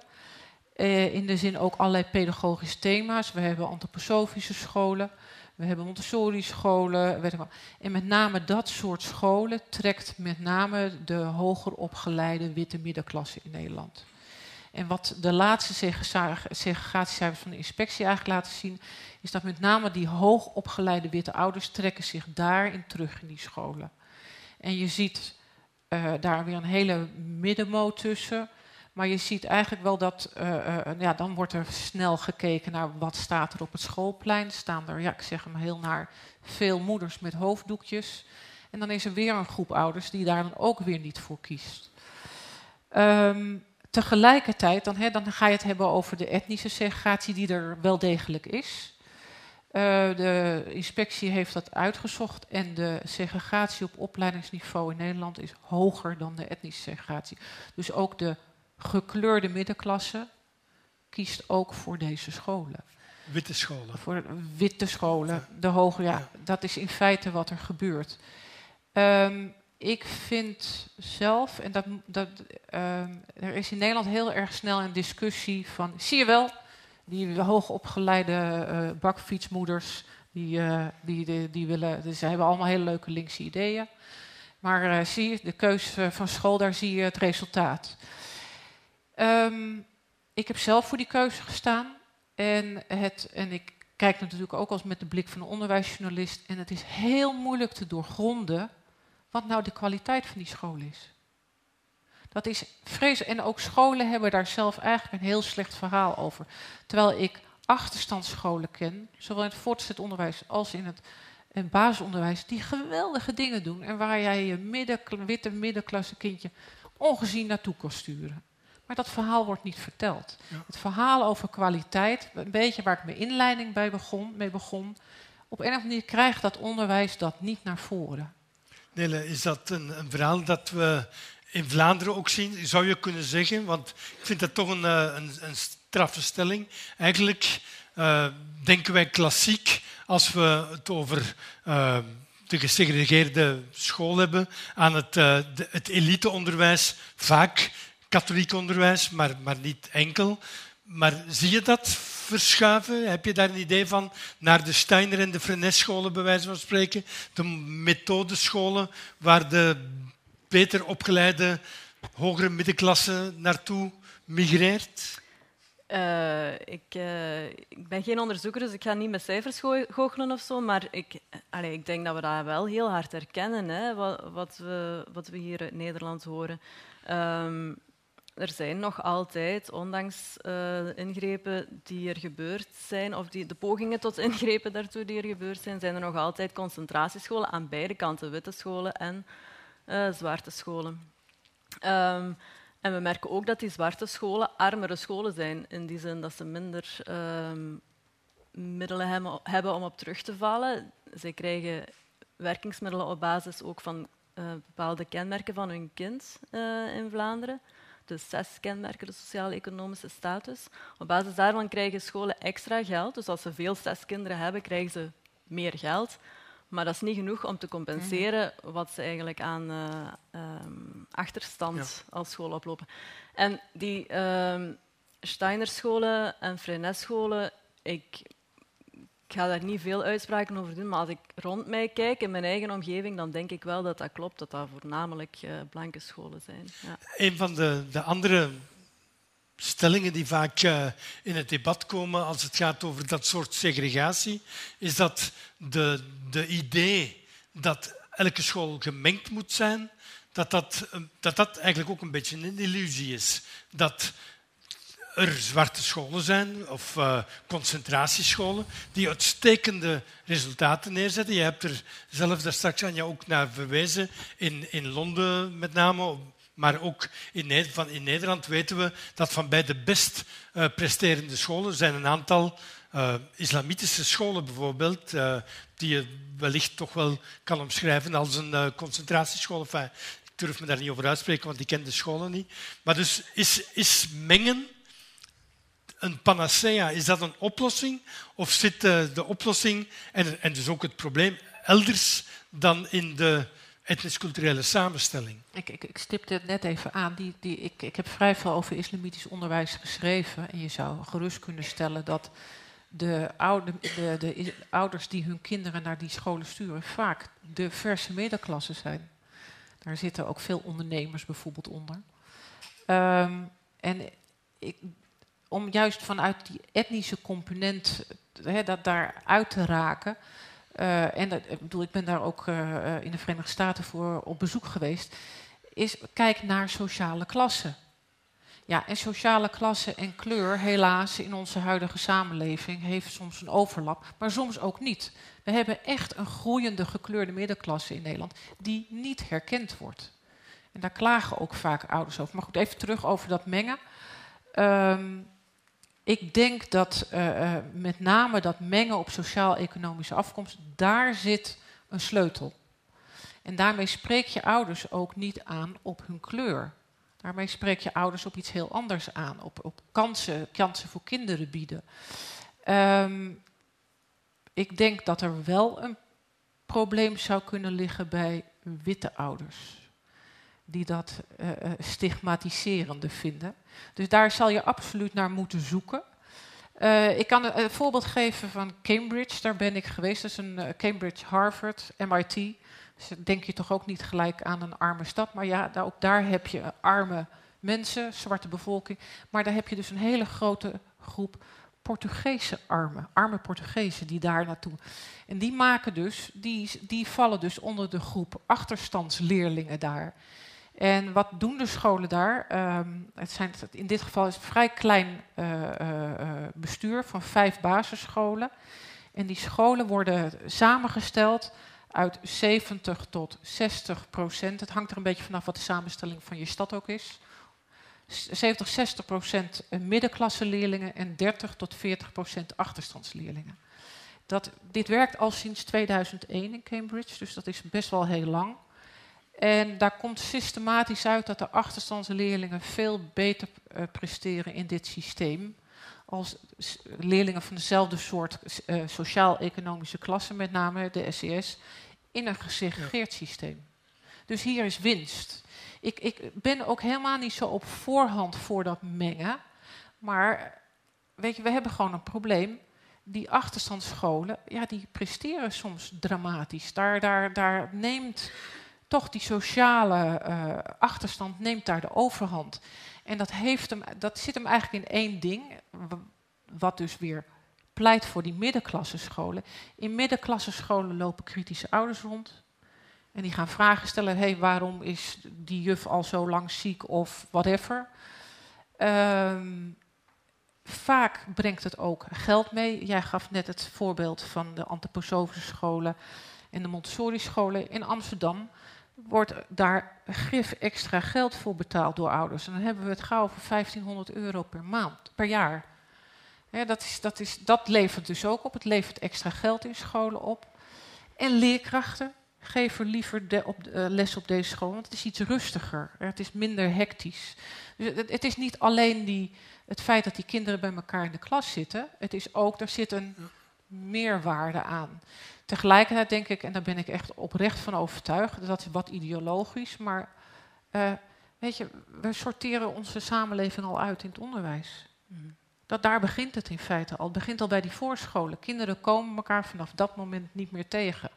Eh, in de zin ook allerlei pedagogische thema's. We hebben antroposofische scholen, we hebben Montessori-scholen. En met name dat soort scholen trekt met name de hoger opgeleide witte middenklasse in Nederland. En wat de laatste segregatiecijfers van de inspectie eigenlijk laten zien, is dat met name die hoogopgeleide witte ouders trekken zich daarin terug in die scholen. En je ziet uh, daar weer een hele middenmoot tussen. Maar je ziet eigenlijk wel dat, uh, uh, ja, dan wordt er snel gekeken naar wat staat er op het schoolplein. Staan er, ja, ik zeg hem heel naar, veel moeders met hoofddoekjes. En dan is er weer een groep ouders die daar dan ook weer niet voor kiest. Um, tegelijkertijd, dan, dan ga je het hebben over de etnische segregatie die er wel degelijk is. Uh, de inspectie heeft dat uitgezocht en de segregatie op opleidingsniveau in Nederland is hoger dan de etnische segregatie. Dus ook de gekleurde middenklasse kiest ook voor deze scholen. Witte scholen. Voor witte scholen, de hoge, ja, dat is in feite wat er gebeurt. Um, ik vind zelf, en dat, dat, um, er is in Nederland heel erg snel een discussie van, zie je wel, die hoogopgeleide uh, bakfietsmoeders, die, uh, die, die, die, willen, dus ze hebben allemaal hele leuke linkse ideeën. Maar uh, zie je, de keuze van school, daar zie je het resultaat. Um, ik heb zelf voor die keuze gestaan. En, het, en ik kijk natuurlijk ook als met de blik van een onderwijsjournalist. En het is heel moeilijk te doorgronden wat nou de kwaliteit van die school is. Dat is vreselijk. En ook scholen hebben daar zelf eigenlijk een heel slecht verhaal over. Terwijl ik achterstandsscholen ken, zowel in het voortgezet onderwijs als in het, in het basisonderwijs, die geweldige dingen doen. En waar jij je midden, witte middenklasse kindje ongezien naartoe kan sturen. Maar dat verhaal wordt niet verteld. Het verhaal over kwaliteit, een beetje waar ik mijn inleiding bij begon, mee begon. Op een of andere manier krijgt dat onderwijs dat niet naar voren. Nele, is dat een, een verhaal dat we in Vlaanderen ook zien, zou je kunnen zeggen? Want ik vind dat toch een, eh, een, een straffe stelling. Eigenlijk uh, denken wij klassiek, als we het over uh, de gesegregeerde school hebben, aan het, uh, de, het eliteonderwijs, vaak katholiek onderwijs, maar, maar niet enkel. Maar zie je dat verschuiven? Heb je daar een idee van naar de Steiner en de Frenes-scholen, bij wijze van spreken? De methodescholen waar de beter opgeleide hogere middenklasse naartoe migreert? Uh, ik, uh, ik, ben geen onderzoeker, dus ik ga niet met cijfers goochelen of zo, maar ik, allez, ik denk dat we dat wel heel hard herkennen, hè, wat, wat, we, wat we hier in Nederland horen. Um, er zijn nog altijd, ondanks uh, ingrepen die er gebeurd zijn, of die, de pogingen tot ingrepen daartoe die er gebeurd zijn, zijn er nog altijd concentratiescholen aan beide kanten, witte scholen en uh, zwarte scholen. Ehm, en we merken ook dat die zwarte scholen armere scholen zijn, in die zin dat ze minder ehm, middelen hebben om op terug te vallen. Zij krijgen werkingsmiddelen op basis ook van uh, bepaalde kenmerken van hun kind in Vlaanderen. Dus zes kenmerken, de sociaal-economische status. Op basis daarvan krijgen scholen extra geld. Dus als ze veel zes kinderen hebben, krijgen ze meer geld. Maar dat is niet genoeg om te compenseren wat ze eigenlijk aan uh, um, achterstand als school oplopen. En die um, Steiner-scholen en Freinet-scholen, ik ik ga daar niet veel uitspraken over doen, maar als ik rond mij kijk in mijn eigen omgeving, dan denk ik wel dat dat klopt, dat dat voornamelijk uh, blanke scholen zijn. Ja. Een van de, de andere stellingen die vaak uh, in het debat komen als het gaat over dat soort segregatie, is dat de, de idee dat elke school gemengd moet zijn, dat dat, dat dat eigenlijk ook een beetje een illusie is. Dat er zwarte scholen zijn, of uh, concentratiescholen, die uitstekende resultaten neerzetten. Je hebt er zelf daar straks aan je ook naar verwezen, in, in Londen met name, maar ook in, van, in Nederland weten we dat van bij de best uh, presterende scholen zijn een aantal uh, islamitische scholen bijvoorbeeld, die je wellicht toch wel kan omschrijven als een concentratieschool. Ik durf me daar niet over uitspreken, want ik ken de scholen niet. Maar dus is, is mengen een panacea? Is dat een oplossing? Of zit de, de oplossing en, en dus ook het probleem elders dan in de etnisch-culturele samenstelling? Ik, ik, ik, stipte het net even aan. Die, die, ik, ik heb vrij veel over islamitisch onderwijs geschreven. En je zou gerust kunnen stellen dat de, oude, de, de ouders die hun kinderen naar die scholen sturen vaak de verse middenklasse zijn. Daar zitten ook veel ondernemers bijvoorbeeld onder. Um, en ik, om juist vanuit die etnische component he, dat daar uit te raken. Uh, en dat, ik, bedoel, ik ben daar ook uh, in de Verenigde Staten voor op bezoek geweest. Is kijk naar sociale klassen. Ja, en sociale klasse en kleur, helaas, in onze huidige samenleving heeft soms een overlap, maar soms ook niet. We hebben echt een groeiende gekleurde middenklasse in Nederland die niet herkend wordt. En daar klagen ook vaak ouders over. Maar goed, even terug over dat mengen. Um, ik denk dat uh, uh, met name dat mengen op sociaal-economische afkomst, daar zit een sleutel. En daarmee spreek je ouders ook niet aan op hun kleur. Daarmee spreek je ouders op iets heel anders aan, op, op kansen, kansen voor kinderen bieden. Um, ik denk dat er wel een probleem zou kunnen liggen bij witte ouders die dat uh, stigmatiserende vinden. Dus daar zal je absoluut naar moeten zoeken. Uh, ik kan een, voorbeeld geven van Cambridge, daar ben ik geweest. Dat is een Cambridge, Harvard, MIT. Dus denk je toch ook niet gelijk aan een arme stad. Maar ja, daar, ook daar heb je arme mensen, zwarte bevolking. Maar daar heb je dus een hele grote groep Portugese armen, arme Portugezen die daar naartoe. En die maken dus, die, die vallen dus onder de groep achterstandsleerlingen daar. En wat doen de scholen daar? Um, het zijn, in dit geval is het een vrij klein uh, uh, bestuur van vijf basisscholen. En die scholen worden samengesteld uit 70 tot 60 procent. Het hangt er een beetje vanaf wat de samenstelling van je stad ook is. 70, 60 procent middenklasse leerlingen en 30 tot 40 procent achterstandsleerlingen. Dat, dit werkt al sinds 2001 in Cambridge, dus dat is best wel heel lang. En daar komt systematisch uit dat de achterstandsleerlingen veel beter uh, presteren in dit systeem als leerlingen van dezelfde soort uh, sociaal-economische klasse, met name de SES, in een gesegregeerd ja. systeem. Dus hier is winst. Ik, ik ben ook helemaal niet zo op voorhand voor dat mengen, maar weet je, we hebben gewoon een probleem. Die achterstandsscholen, ja, die presteren soms dramatisch. Daar, daar, daar neemt toch die sociale uh, achterstand neemt daar de overhand. En dat, heeft hem, dat zit hem eigenlijk in één ding, wat dus weer pleit voor die middenklassescholen. In middenklassescholen lopen kritische ouders rond. En die gaan vragen stellen, hey, waarom is die juf al zo lang ziek of whatever. Um, vaak brengt het ook geld mee. Jij gaf net het voorbeeld van de antroposofische scholen en de Montessori-scholen in Amsterdam wordt daar gif extra geld voor betaald door ouders. En dan hebben we het gauw voor 1500 euro per maand, per jaar. dat, is, dat, is, dat levert dus ook op. Het levert extra geld in scholen op. En leerkrachten geven liever de, op, uh, les op deze school, want het is iets rustiger. Het is minder hectisch. Dus het, is niet alleen die, het feit dat die kinderen bij elkaar in de klas zitten. Het is ook, er zit een meerwaarde aan. Tegelijkertijd denk ik, en daar ben ik echt oprecht van overtuigd, dat is wat ideologisch, maar uh, weet je, we sorteren onze samenleving al uit in het onderwijs. Mm. Dat, daar begint het in feite al. Het begint al bij die voorscholen. Kinderen komen elkaar vanaf dat moment niet meer tegen.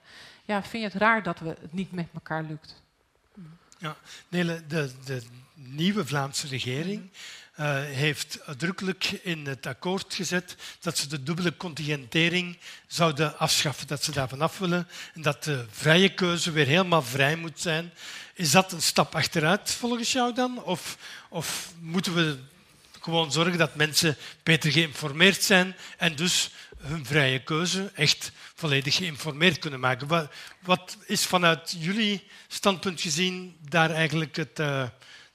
Ja, vind je het raar dat we het niet met elkaar lukt? Ja, Nele, de, de nieuwe Vlaamse regering uh, heeft uitdrukkelijk in het akkoord gezet dat ze de dubbele contingentering zouden afschaffen, dat ze daarvan af willen en dat de vrije keuze weer helemaal vrij moet zijn. Is dat een stap achteruit volgens jou dan? Of, of moeten we gewoon zorgen dat mensen beter geïnformeerd zijn en dus hun vrije keuze echt volledig geïnformeerd kunnen maken. Wat, is vanuit jullie standpunt gezien daar eigenlijk het, uh,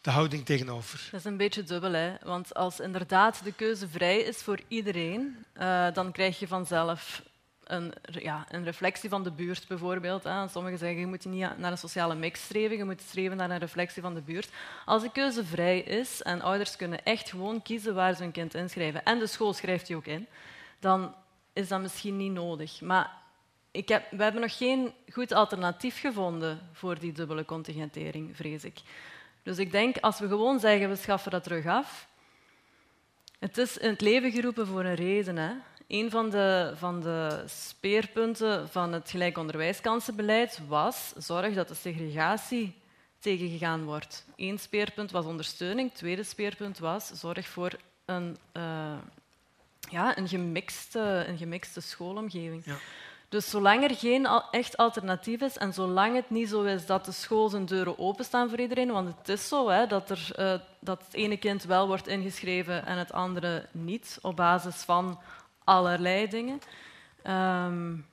de houding tegenover? Dat is een beetje dubbel, hè? want als inderdaad de keuze vrij is voor iedereen, uh, dan krijg je vanzelf een, ja, een reflectie van de buurt bijvoorbeeld. Hè. Sommigen zeggen je moet niet naar een sociale mix streven, je moet streven naar een reflectie van de buurt. Als de keuze vrij is en ouders kunnen echt gewoon kiezen waar ze hun kind inschrijven en de school schrijft die ook in, dan is dat misschien niet nodig. Maar ik heb, we hebben nog geen goed alternatief gevonden voor die dubbele contingentering, vrees ik. Dus ik denk, als we gewoon zeggen, we schaffen dat terug af... Het is in het leven geroepen voor een reden. Hè. Een van de, van de speerpunten van het gelijk onderwijskansenbeleid was zorg dat de segregatie tegengegaan wordt. Eén speerpunt was ondersteuning, het tweede speerpunt was zorg voor een, uh, ja, een, gemixte, een gemixte schoolomgeving. Ja. Dus zolang er geen echt alternatief is en zolang het niet zo is dat de school zijn deuren openstaan voor iedereen, want het is zo hè, dat, er, uh, dat het ene kind wel wordt ingeschreven en het andere niet, op basis van allerlei dingen, um,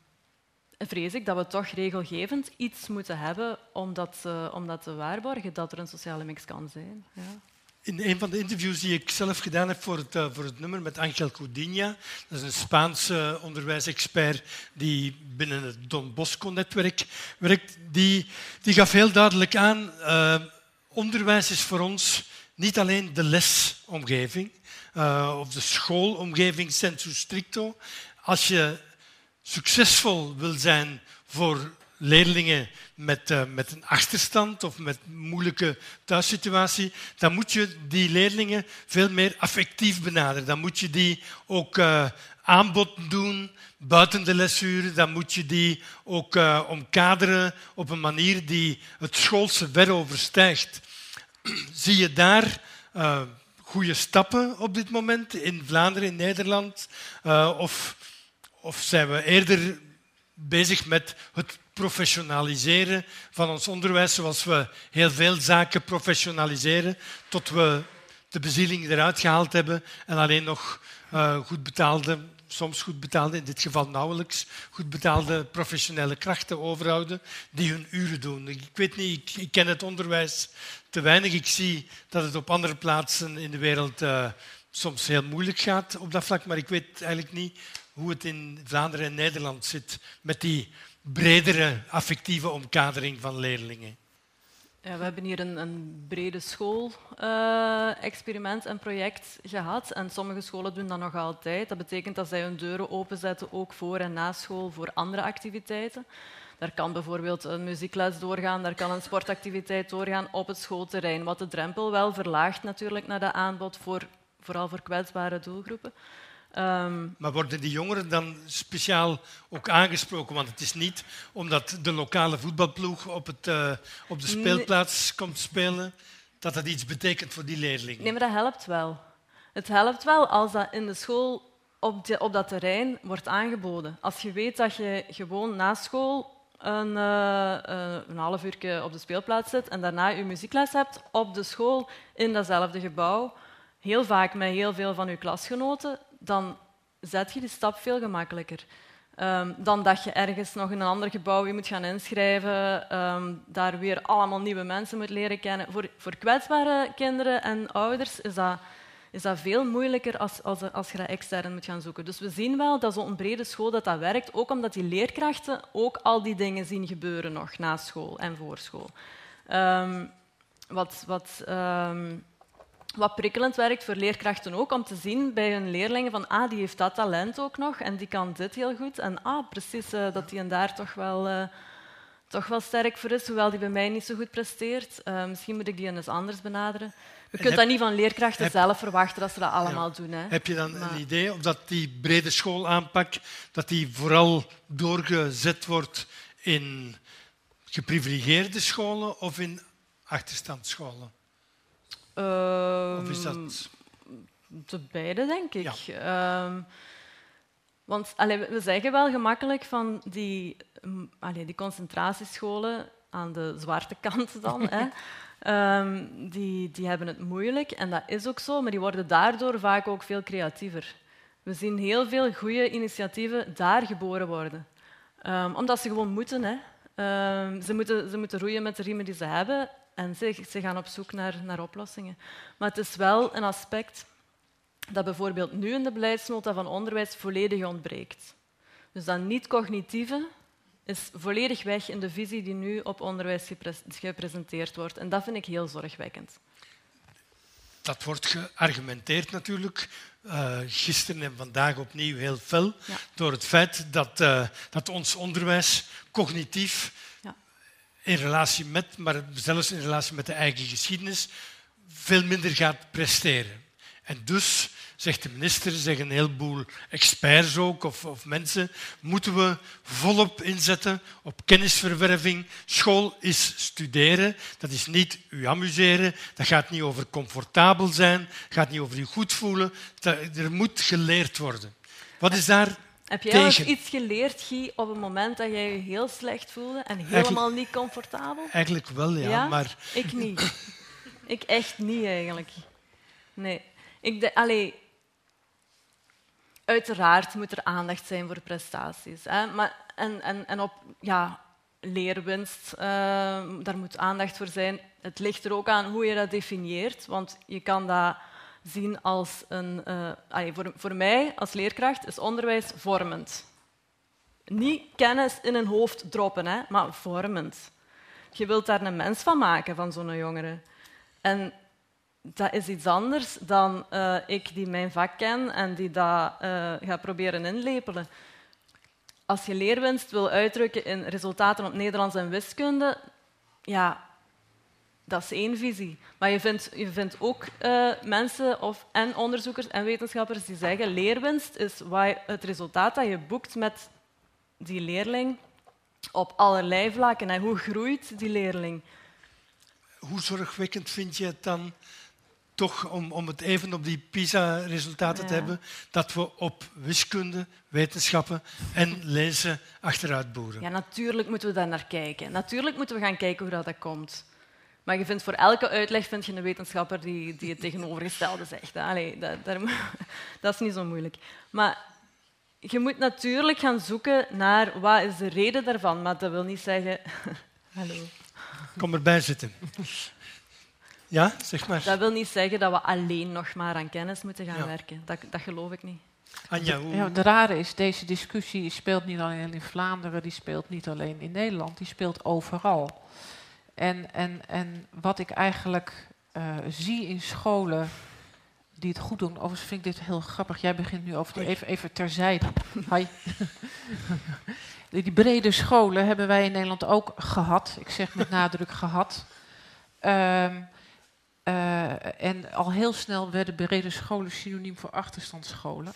vrees ik dat we toch regelgevend iets moeten hebben om dat, om dat te waarborgen, dat er een sociale mix kan zijn. Ja. In een van de interviews die ik zelf gedaan heb voor het, uh, voor het nummer met Angel Coudinia, dat is een Spaanse onderwijsexpert die binnen het Don Bosco-netwerk werkt, die, die gaf heel duidelijk aan, uh, onderwijs is voor ons niet alleen de lesomgeving of de schoolomgeving sensu stricto. Als je succesvol wil zijn voor leerlingen met, uh, met een achterstand of met moeilijke thuissituatie, dan moet je die leerlingen veel meer affectief benaderen. Dan moet je die ook uh, aanbod doen buiten de lesuren. Dan moet je die ook uh, omkaderen op een manier die het schoolse ver overstijgt. Zie je daar goede stappen op dit moment in Vlaanderen, in Nederland? of, of zijn we eerder bezig met het professionaliseren van ons onderwijs, zoals we heel veel zaken professionaliseren, tot we de bezieling eruit gehaald hebben en alleen nog uh, goed betaalde, soms goed betaalde, in dit geval nauwelijks, goed betaalde professionele krachten overhouden die hun uren doen. Ik weet niet, ik, ken het onderwijs te weinig. Ik zie dat het op andere plaatsen in de wereld uh, soms heel moeilijk gaat op dat vlak, maar ik weet eigenlijk niet hoe het in Vlaanderen en Nederland zit met die bredere affectieve omkadering van leerlingen? Ja, we hebben hier een, een brede school-experiment uh, en project gehad. En sommige scholen doen dat nog altijd. Dat betekent dat zij hun deuren openzetten, ook voor en na school, voor andere activiteiten. Daar kan bijvoorbeeld een muziekles doorgaan, daar kan een sportactiviteit doorgaan op het schoolterrein. Wat de drempel wel verlaagt natuurlijk naar dat aanbod, voor, vooral voor kwetsbare doelgroepen. Um, maar worden die jongeren dan speciaal ook aangesproken? Want het is niet omdat de lokale voetbalploeg op, het, uh, op de speelplaats komt spelen, dat dat iets betekent voor die leerlingen. Nee, maar dat helpt wel. Het helpt wel als dat in de school op, de, op dat terrein wordt aangeboden. Als je weet dat je gewoon na school een, uh, een half uur op de speelplaats zit en daarna je muziekles hebt op de school in datzelfde gebouw, heel vaak met heel veel van je klasgenoten, dan zet je die stap veel gemakkelijker. Ehm, dan dat je ergens nog in een ander gebouw je moet gaan inschrijven, ehm, daar weer allemaal nieuwe mensen moet leren kennen. Voor, voor kwetsbare kinderen en ouders is dat, is dat veel moeilijker als, als, als je dat extern moet gaan zoeken. Dus we zien wel dat zo'n brede school dat, dat werkt, ook omdat die leerkrachten ook al die dingen zien gebeuren nog na school en voor school. Ehm, wat, wat wat prikkelend werkt voor leerkrachten ook, om te zien bij hun leerlingen van ah, die heeft dat talent ook nog en die kan dit heel goed. En ah, precies, uh, dat die en daar toch wel, uh, toch wel sterk voor is, hoewel die bij mij niet zo goed presteert. Uh, misschien moet ik die eens anders benaderen. Je kunt dat niet van leerkrachten zelf verwachten dat ze dat allemaal doen. Hè. Heb je dan een idee of dat die brede schoolaanpak dat die vooral doorgezet wordt in geprivilegeerde scholen of in achterstandsscholen? Of is dat... Ehm, de beide, denk ik. Ehm, want allee, we zeggen wel gemakkelijk van die, mm, allee, die concentratiescholen aan de zwarte kant dan, hè, um, die, die hebben het moeilijk. En dat is ook zo, maar die worden daardoor vaak ook veel creatiever. We zien heel veel goede initiatieven daar geboren worden. omdat ze gewoon moeten. Hè. ze, moeten ze moeten roeien met de riemen die ze hebben. En ze, ze gaan op zoek naar, naar oplossingen. Maar het is wel een aspect dat bijvoorbeeld nu in de beleidsnota van onderwijs volledig ontbreekt. Dus dat niet-cognitieve is volledig weg in de visie die nu op onderwijs gepresenteerd wordt. En dat vind ik heel zorgwekkend. Dat wordt geargumenteerd natuurlijk, uh, gisteren en vandaag opnieuw heel fel, door het feit dat, uh, dat ons onderwijs cognitief in relatie met, maar zelfs in relatie met de eigen geschiedenis, veel minder gaat presteren. En dus, zegt de minister, zeggen een heleboel experts ook, of, of mensen, moeten we volop inzetten op kennisverwerving. School is studeren, dat is niet u amuseren, dat gaat niet over comfortabel zijn, gaat niet over je goed voelen, er moet geleerd worden. Wat is daar heb jij eens iets geleerd, Guy, op het moment dat jij je heel slecht voelde en helemaal niet comfortabel? Eigenlijk wel, ja. Maar... Ik niet. ik echt niet, eigenlijk. Nee. Ik de, allee, uiteraard moet er aandacht zijn voor prestaties. Hè? Maar, en, en, en op ja, leerwinst, uh, daar moet aandacht voor zijn. Het ligt er ook aan hoe je dat definieert, want je kan dat zien als een... Uh, voor, voor mij als leerkracht is onderwijs vormend. Niet kennis in een hoofd droppen, hè, maar vormend. Je wilt daar een mens van maken, van zo'n jongere. En dat is iets anders dan uh, ik die mijn vak ken en die dat uh, ga proberen inlepelen. Als je leerwinst wil uitdrukken in resultaten op Nederlands en wiskunde, ja, dat is één visie. Maar je vindt, je vindt ook uh, mensen of, en onderzoekers en wetenschappers die zeggen leerwinst is het resultaat dat je boekt met die leerling op allerlei vlakken. En hoe groeit die leerling? Hoe zorgwekkend vind je het dan toch, om, om het even op die PISA-resultaten te hebben, dat we op wiskunde, wetenschappen en lezen achteruit boeren? Ja, natuurlijk moeten we daar naar kijken. Natuurlijk moeten we gaan kijken hoe dat komt. Maar je vindt voor elke uitleg vind je een wetenschapper die, die het tegenovergestelde zegt. Allee, dat, dat is niet zo moeilijk. Maar je moet natuurlijk gaan zoeken naar wat is de reden daarvan. Maar dat wil niet zeggen... Hallo. Kom erbij zitten. Ja, zeg maar. Dat wil niet zeggen dat we alleen nog maar aan kennis moeten gaan werken. Dat, dat geloof ik niet. Anja, hoe... ja, de rare is, deze discussie speelt niet alleen in Vlaanderen, die speelt niet alleen in Nederland, die speelt overal. En, en, en wat ik eigenlijk uh, zie in scholen die het goed doen. Overigens vind ik dit heel grappig. Jij begint nu over. Even, even terzijde. Hi. die brede scholen hebben wij in Nederland ook gehad. Ik zeg met nadruk gehad. Um, uh, en al heel snel werden brede scholen synoniem voor achterstandsscholen.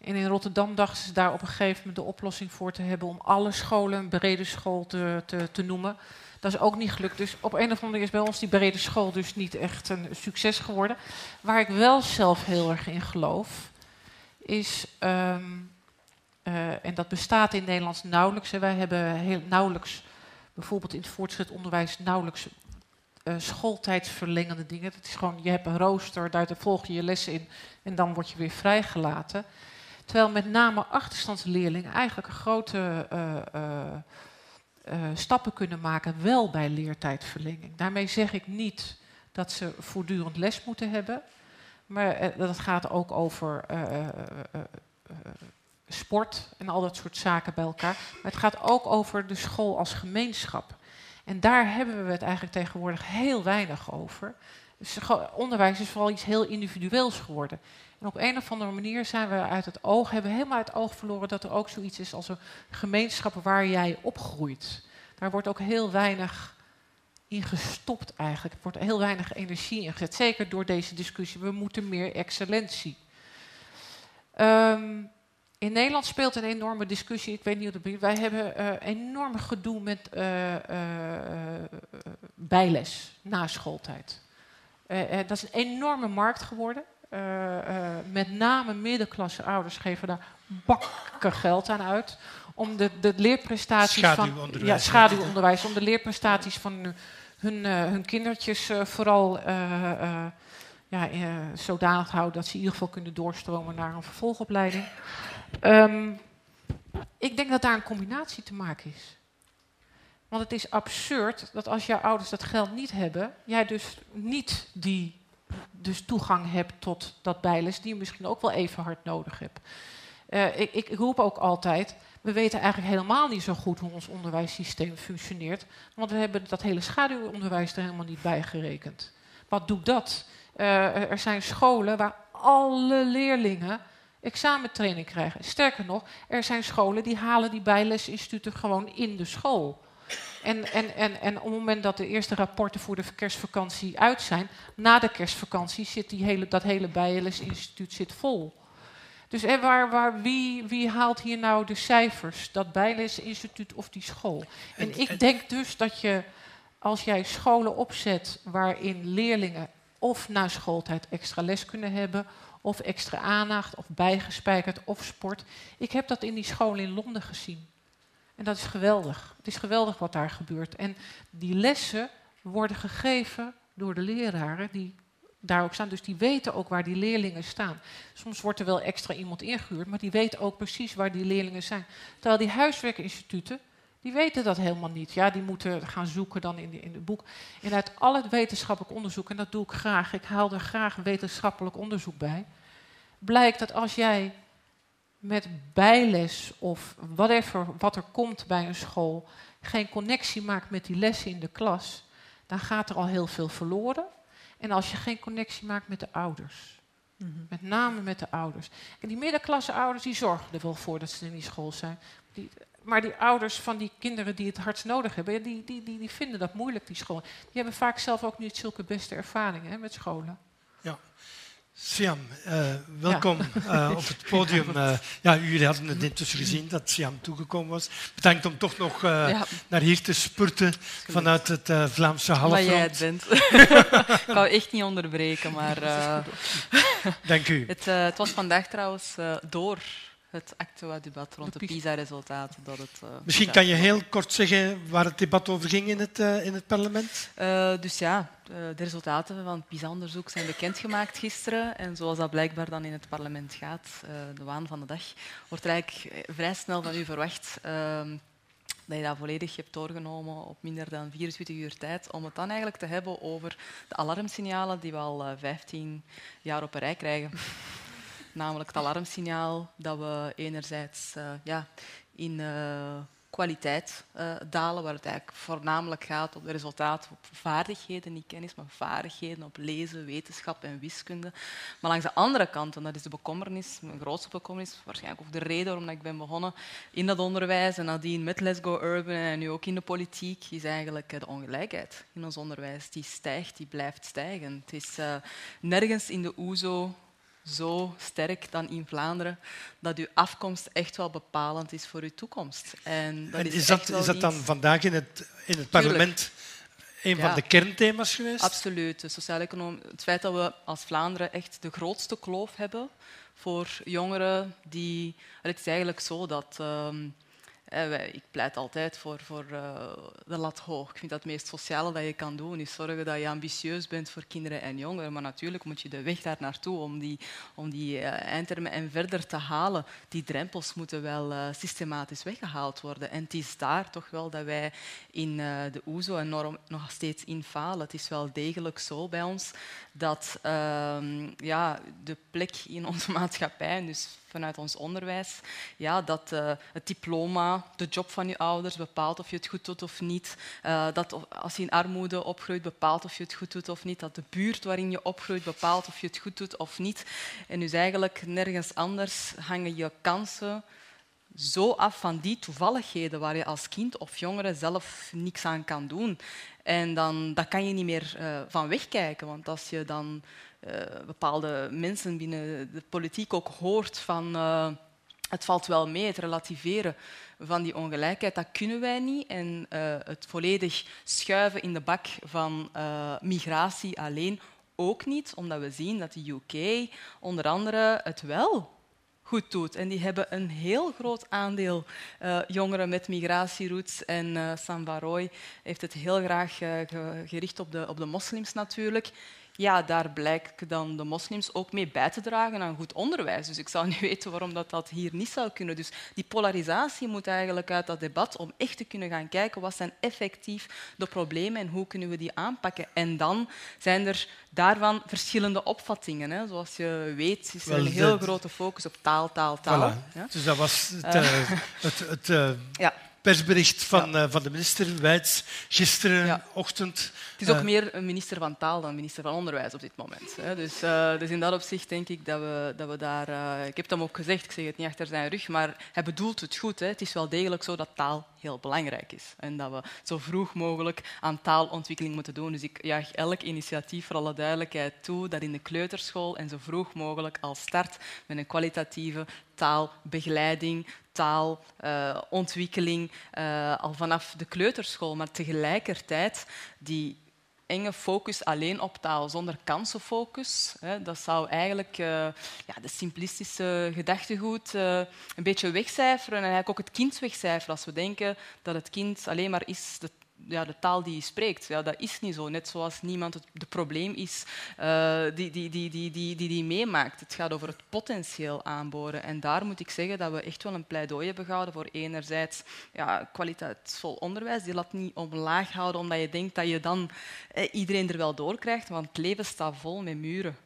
En in Rotterdam dachten ze daar op een gegeven moment de oplossing voor te hebben om alle scholen een brede school te, te, te noemen. Dat is ook niet gelukt. Dus op een of andere manier is bij ons die brede school dus niet echt een succes geworden. Waar ik wel zelf heel erg in geloof, is, ehm, eh, en dat bestaat in Nederlands nauwelijks. Hè. Wij hebben heel nauwelijks, bijvoorbeeld in het voortgezet onderwijs, nauwelijks uh, schooltijdsverlengende dingen. Dat is gewoon, je hebt een rooster, daar volg je je lessen in en dan word je weer vrijgelaten. Terwijl met name achterstandsleerlingen eigenlijk grote uh, uh, stappen kunnen maken, wel bij leertijdverlenging. Daarmee zeg ik niet dat ze voortdurend les moeten hebben, maar dat gaat ook over sport en al dat soort zaken bij elkaar. Maar het gaat ook over de school als gemeenschap. En daar hebben we het eigenlijk tegenwoordig heel weinig over. Dus onderwijs is vooral iets heel individueels geworden. En op een of andere manier zijn we uit het oog, hebben we helemaal uit het oog verloren dat er ook zoiets is als een gemeenschap waar jij opgroeit. Daar wordt ook heel weinig in gestopt eigenlijk. Er wordt heel weinig energie in gezet. Zeker door deze discussie. We moeten meer excellentie. Um, in Nederland speelt een enorme discussie. Ik weet niet of het. Wij hebben uh, enorm gedoe met uh, uh, bijles na schooltijd. dat is een enorme markt geworden. Met name middenklasse ouders geven daar bakken geld aan uit. Om de, de leerprestaties van. Ja, schaduwonderwijs. Om de leerprestaties van hun, hun kindertjes vooral ja, zodanig te houden dat ze in ieder geval kunnen doorstromen naar een vervolgopleiding. Um, ik denk dat daar een combinatie te maken is. Want het is absurd dat als jouw ouders dat geld niet hebben, jij dus niet die dus toegang hebt tot dat bijles, die je misschien ook wel even hard nodig hebt. Uh, ik, ik, roep ook altijd, we weten eigenlijk helemaal niet zo goed hoe ons onderwijssysteem functioneert, want we hebben dat hele schaduwonderwijs er helemaal niet bij gerekend. Wat doet dat? Uh, er zijn scholen waar alle leerlingen examentraining krijgen. Sterker nog, er zijn scholen die halen die bijlesinstituten gewoon in de school. En, en, en, en op het moment dat de eerste rapporten voor de kerstvakantie uit zijn, na de kerstvakantie zit die hele, dat hele bijlesinstituut zit vol. Dus en waar, waar, wie, wie haalt hier nou de cijfers? Dat bijlesinstituut of die school? En, ik denk dus dat je, als jij scholen opzet waarin leerlingen of na schooltijd extra les kunnen hebben, of extra aandacht, of bijgespijkerd, of sport. Ik heb dat in die school in Londen gezien. En dat is geweldig. Het is geweldig wat daar gebeurt. En die lessen worden gegeven door de leraren die daar ook staan. Dus die weten ook waar die leerlingen staan. Soms wordt er wel extra iemand ingehuurd, maar die weten ook precies waar die leerlingen zijn. Terwijl die huiswerkinstituten, die weten dat helemaal niet. Ja, die moeten gaan zoeken dan in, de, in het boek. En uit al het wetenschappelijk onderzoek, en dat doe ik graag, ik haal er graag wetenschappelijk onderzoek bij, blijkt dat als jij met bijles of whatever wat er komt bij een school geen connectie maakt met die lessen in de klas, dan gaat er al heel veel verloren. En als je geen connectie maakt met de ouders, mhm. met name met de ouders. En die middenklasse ouders die zorgen er wel voor dat ze in die school zijn. Die, maar die ouders van die kinderen die het hardst nodig hebben, die, die, die, die vinden dat moeilijk, die school. Die hebben vaak zelf ook niet zulke beste ervaringen hè, met scholen. Ja. Siam, uh, welkom ja. uh, op het podium. Uh, ja, jullie hadden het intussen gezien dat Siam toegekomen was. Bedankt om toch nog ja. naar hier te spurten vanuit het Vlaamse halfrond. Maar jij het bent. ik wou echt niet onderbreken, maar... Dank u. Het, het, was vandaag trouwens door het actua-debat rond de, PISA-resultaten. Dat het, uh, Misschien kan je heel kort zeggen waar het debat over ging in het, uh, in het parlement? Uh, dus ja, de resultaten van het PISA-onderzoek zijn bekendgemaakt gisteren. En zoals dat blijkbaar dan in het parlement gaat, de waan van de dag, wordt er eigenlijk vrij snel van u verwacht ehm, dat je dat volledig hebt doorgenomen op minder dan 24 uur tijd, om het dan eigenlijk te hebben over de alarmsignalen die we al 15 jaar op een rij krijgen namelijk het alarmsignaal dat we enerzijds uh, ja, in uh, kwaliteit uh, dalen, waar het eigenlijk voornamelijk gaat op de resultaten op vaardigheden, niet kennis, maar vaardigheden op lezen, wetenschap en wiskunde. Maar langs de andere kant, en dat is de bekommernis, mijn grootste bekommernis, waarschijnlijk ook de reden waarom ik ben begonnen in dat onderwijs en nadien met Let's Go Urban en nu ook in de politiek, is eigenlijk de ongelijkheid in ons onderwijs. Die stijgt, die blijft stijgen. Het is nergens in de OESO zo sterk dan in Vlaanderen dat uw afkomst echt wel bepalend is voor uw toekomst. En, dat is, is, dat, is dat dan vandaag in het, in het parlement een van de kernthema's geweest? Absoluut. De economie het feit dat we als Vlaanderen echt de grootste kloof hebben voor jongeren die... Het is eigenlijk zo dat... Um, ik pleit altijd voor, voor uh, de lat hoog. Ik vind dat het meest sociale dat je kan doen, is zorgen dat je ambitieus bent voor kinderen en jongeren. Maar natuurlijk moet je de weg daar naartoe om die, om die uh, eindtermen en verder te halen. Die drempels moeten wel systematisch weggehaald worden. En het is daar toch wel dat wij in de OESO enorm nog steeds in falen. Het is wel degelijk zo bij ons dat ehm, ja, de plek in onze maatschappij, dus vanuit ons onderwijs, ja, dat uh, het diploma, de job van je ouders bepaalt of je het goed doet of niet. Uh, dat als je in armoede opgroeit, bepaalt of je het goed doet of niet. Dat de buurt waarin je opgroeit bepaalt of je het goed doet of niet. En dus eigenlijk nergens anders hangen je kansen zo af van die toevalligheden waar je als kind of jongere zelf niks aan kan doen. En dan dat kan je niet meer uh, van wegkijken, want als je dan bepaalde mensen binnen de politiek ook hoort van uh, het valt wel mee, het relativeren van die ongelijkheid, dat kunnen wij niet. En het volledig schuiven in de bak van migratie alleen ook niet, omdat we zien dat de UK onder andere het wel goed doet. En die hebben een heel groot aandeel jongeren met migratieroots. En uh, Sam heeft het heel graag gericht op de, op de moslims natuurlijk ja, daar blijken dan de moslims ook mee bij te dragen aan goed onderwijs. Dus ik zou niet weten waarom dat, dat hier niet zou kunnen. Dus die polarisatie moet eigenlijk uit dat debat om echt te kunnen gaan kijken wat zijn effectief de problemen en hoe kunnen we die aanpakken. En dan zijn er daarvan verschillende opvattingen. Hè. Zoals je weet is er een heel grote focus op taal, taal, taal. Voilà. Ja? Dus dat was het, uh, het, het uh, ja persbericht van, ja. uh, van de minister Wijts gisterenochtend. Ja. Het is ook uh, meer een minister van taal dan minister van onderwijs op dit moment. Hè. Dus, uh, dus in dat opzicht denk ik dat we, dat we daar... ik heb het hem ook gezegd, ik zeg het niet achter zijn rug, maar hij bedoelt het goed. Hè. Het is wel degelijk zo dat taal heel belangrijk is. En dat we zo vroeg mogelijk aan taalontwikkeling moeten doen. Dus ik jaag elk initiatief voor alle duidelijkheid toe dat in de kleuterschool en zo vroeg mogelijk al start met een kwalitatieve taalbegeleiding, taalontwikkeling uh, al vanaf de kleuterschool. Maar tegelijkertijd die enge focus alleen op taal, zonder kansenfocus. Hè, dat zou eigenlijk uh, ja, de simplistische gedachtegoed uh, een beetje wegcijferen en eigenlijk ook het kind wegcijferen. Als we denken dat het kind alleen maar is de ja, de taal die je spreekt. Ja, dat is niet zo. Net zoals niemand het de probleem is uh, die, die, die, die, die, die, die meemaakt. Het gaat over het potentieel aanboren. En daar moet ik zeggen dat we echt wel een pleidooi hebben gehouden voor enerzijds ja, kwaliteitsvol onderwijs. Die laat niet omlaag houden omdat je denkt dat je dan eh, iedereen er wel door krijgt. Want het leven staat vol met muren.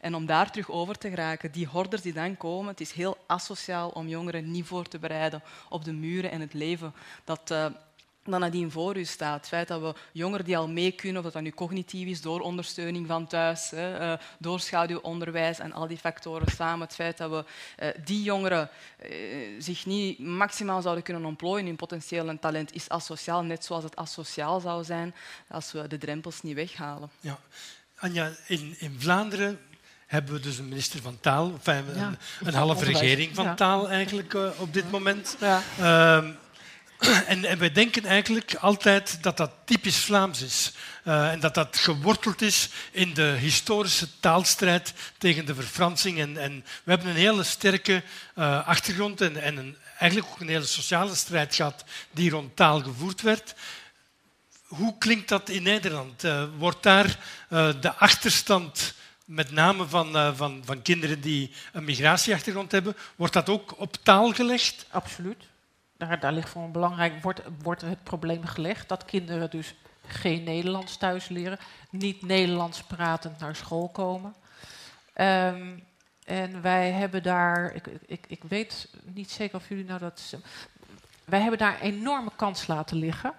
En om daar terug over te geraken, die hordes die dan komen, het is heel asociaal om jongeren niet voor te bereiden op de muren en het leven dat... Uh, dan nadien voor u staat. Het feit dat we jongeren die al mee kunnen, of dat dat nu cognitief is, door ondersteuning van thuis, hè, uh, door schaduwonderwijs en al die factoren samen, het feit dat we uh, die jongeren uh, zich niet maximaal zouden kunnen ontplooien in potentieel en talent, is asociaal, net zoals het asociaal zou zijn als we de drempels niet weghalen. Ja. Anja, in, in Vlaanderen hebben we dus een minister van taal, enfin, een, ja. een, halve regering van ja. taal eigenlijk op dit moment. Ja. Uh, en, en, wij denken eigenlijk altijd dat dat typisch Vlaams is. Uh, en dat dat geworteld is in de historische taalstrijd tegen de verfransing. En, en we hebben een hele sterke uh, achtergrond en, en een, eigenlijk ook een hele sociale strijd gehad die rond taal gevoerd werd. Hoe klinkt dat in Nederland? Uh, wordt daar de achterstand met name van, van, van kinderen die een migratieachtergrond hebben, wordt dat ook op taal gelegd? Absoluut daar, daar ligt voor een belangrijk, wordt, wordt het probleem gelegd dat kinderen dus geen Nederlands thuis leren, niet Nederlands pratend naar school komen. Um, en wij hebben daar, ik, ik, ik weet niet zeker of jullie nou dat. Wij hebben daar enorme kans laten liggen.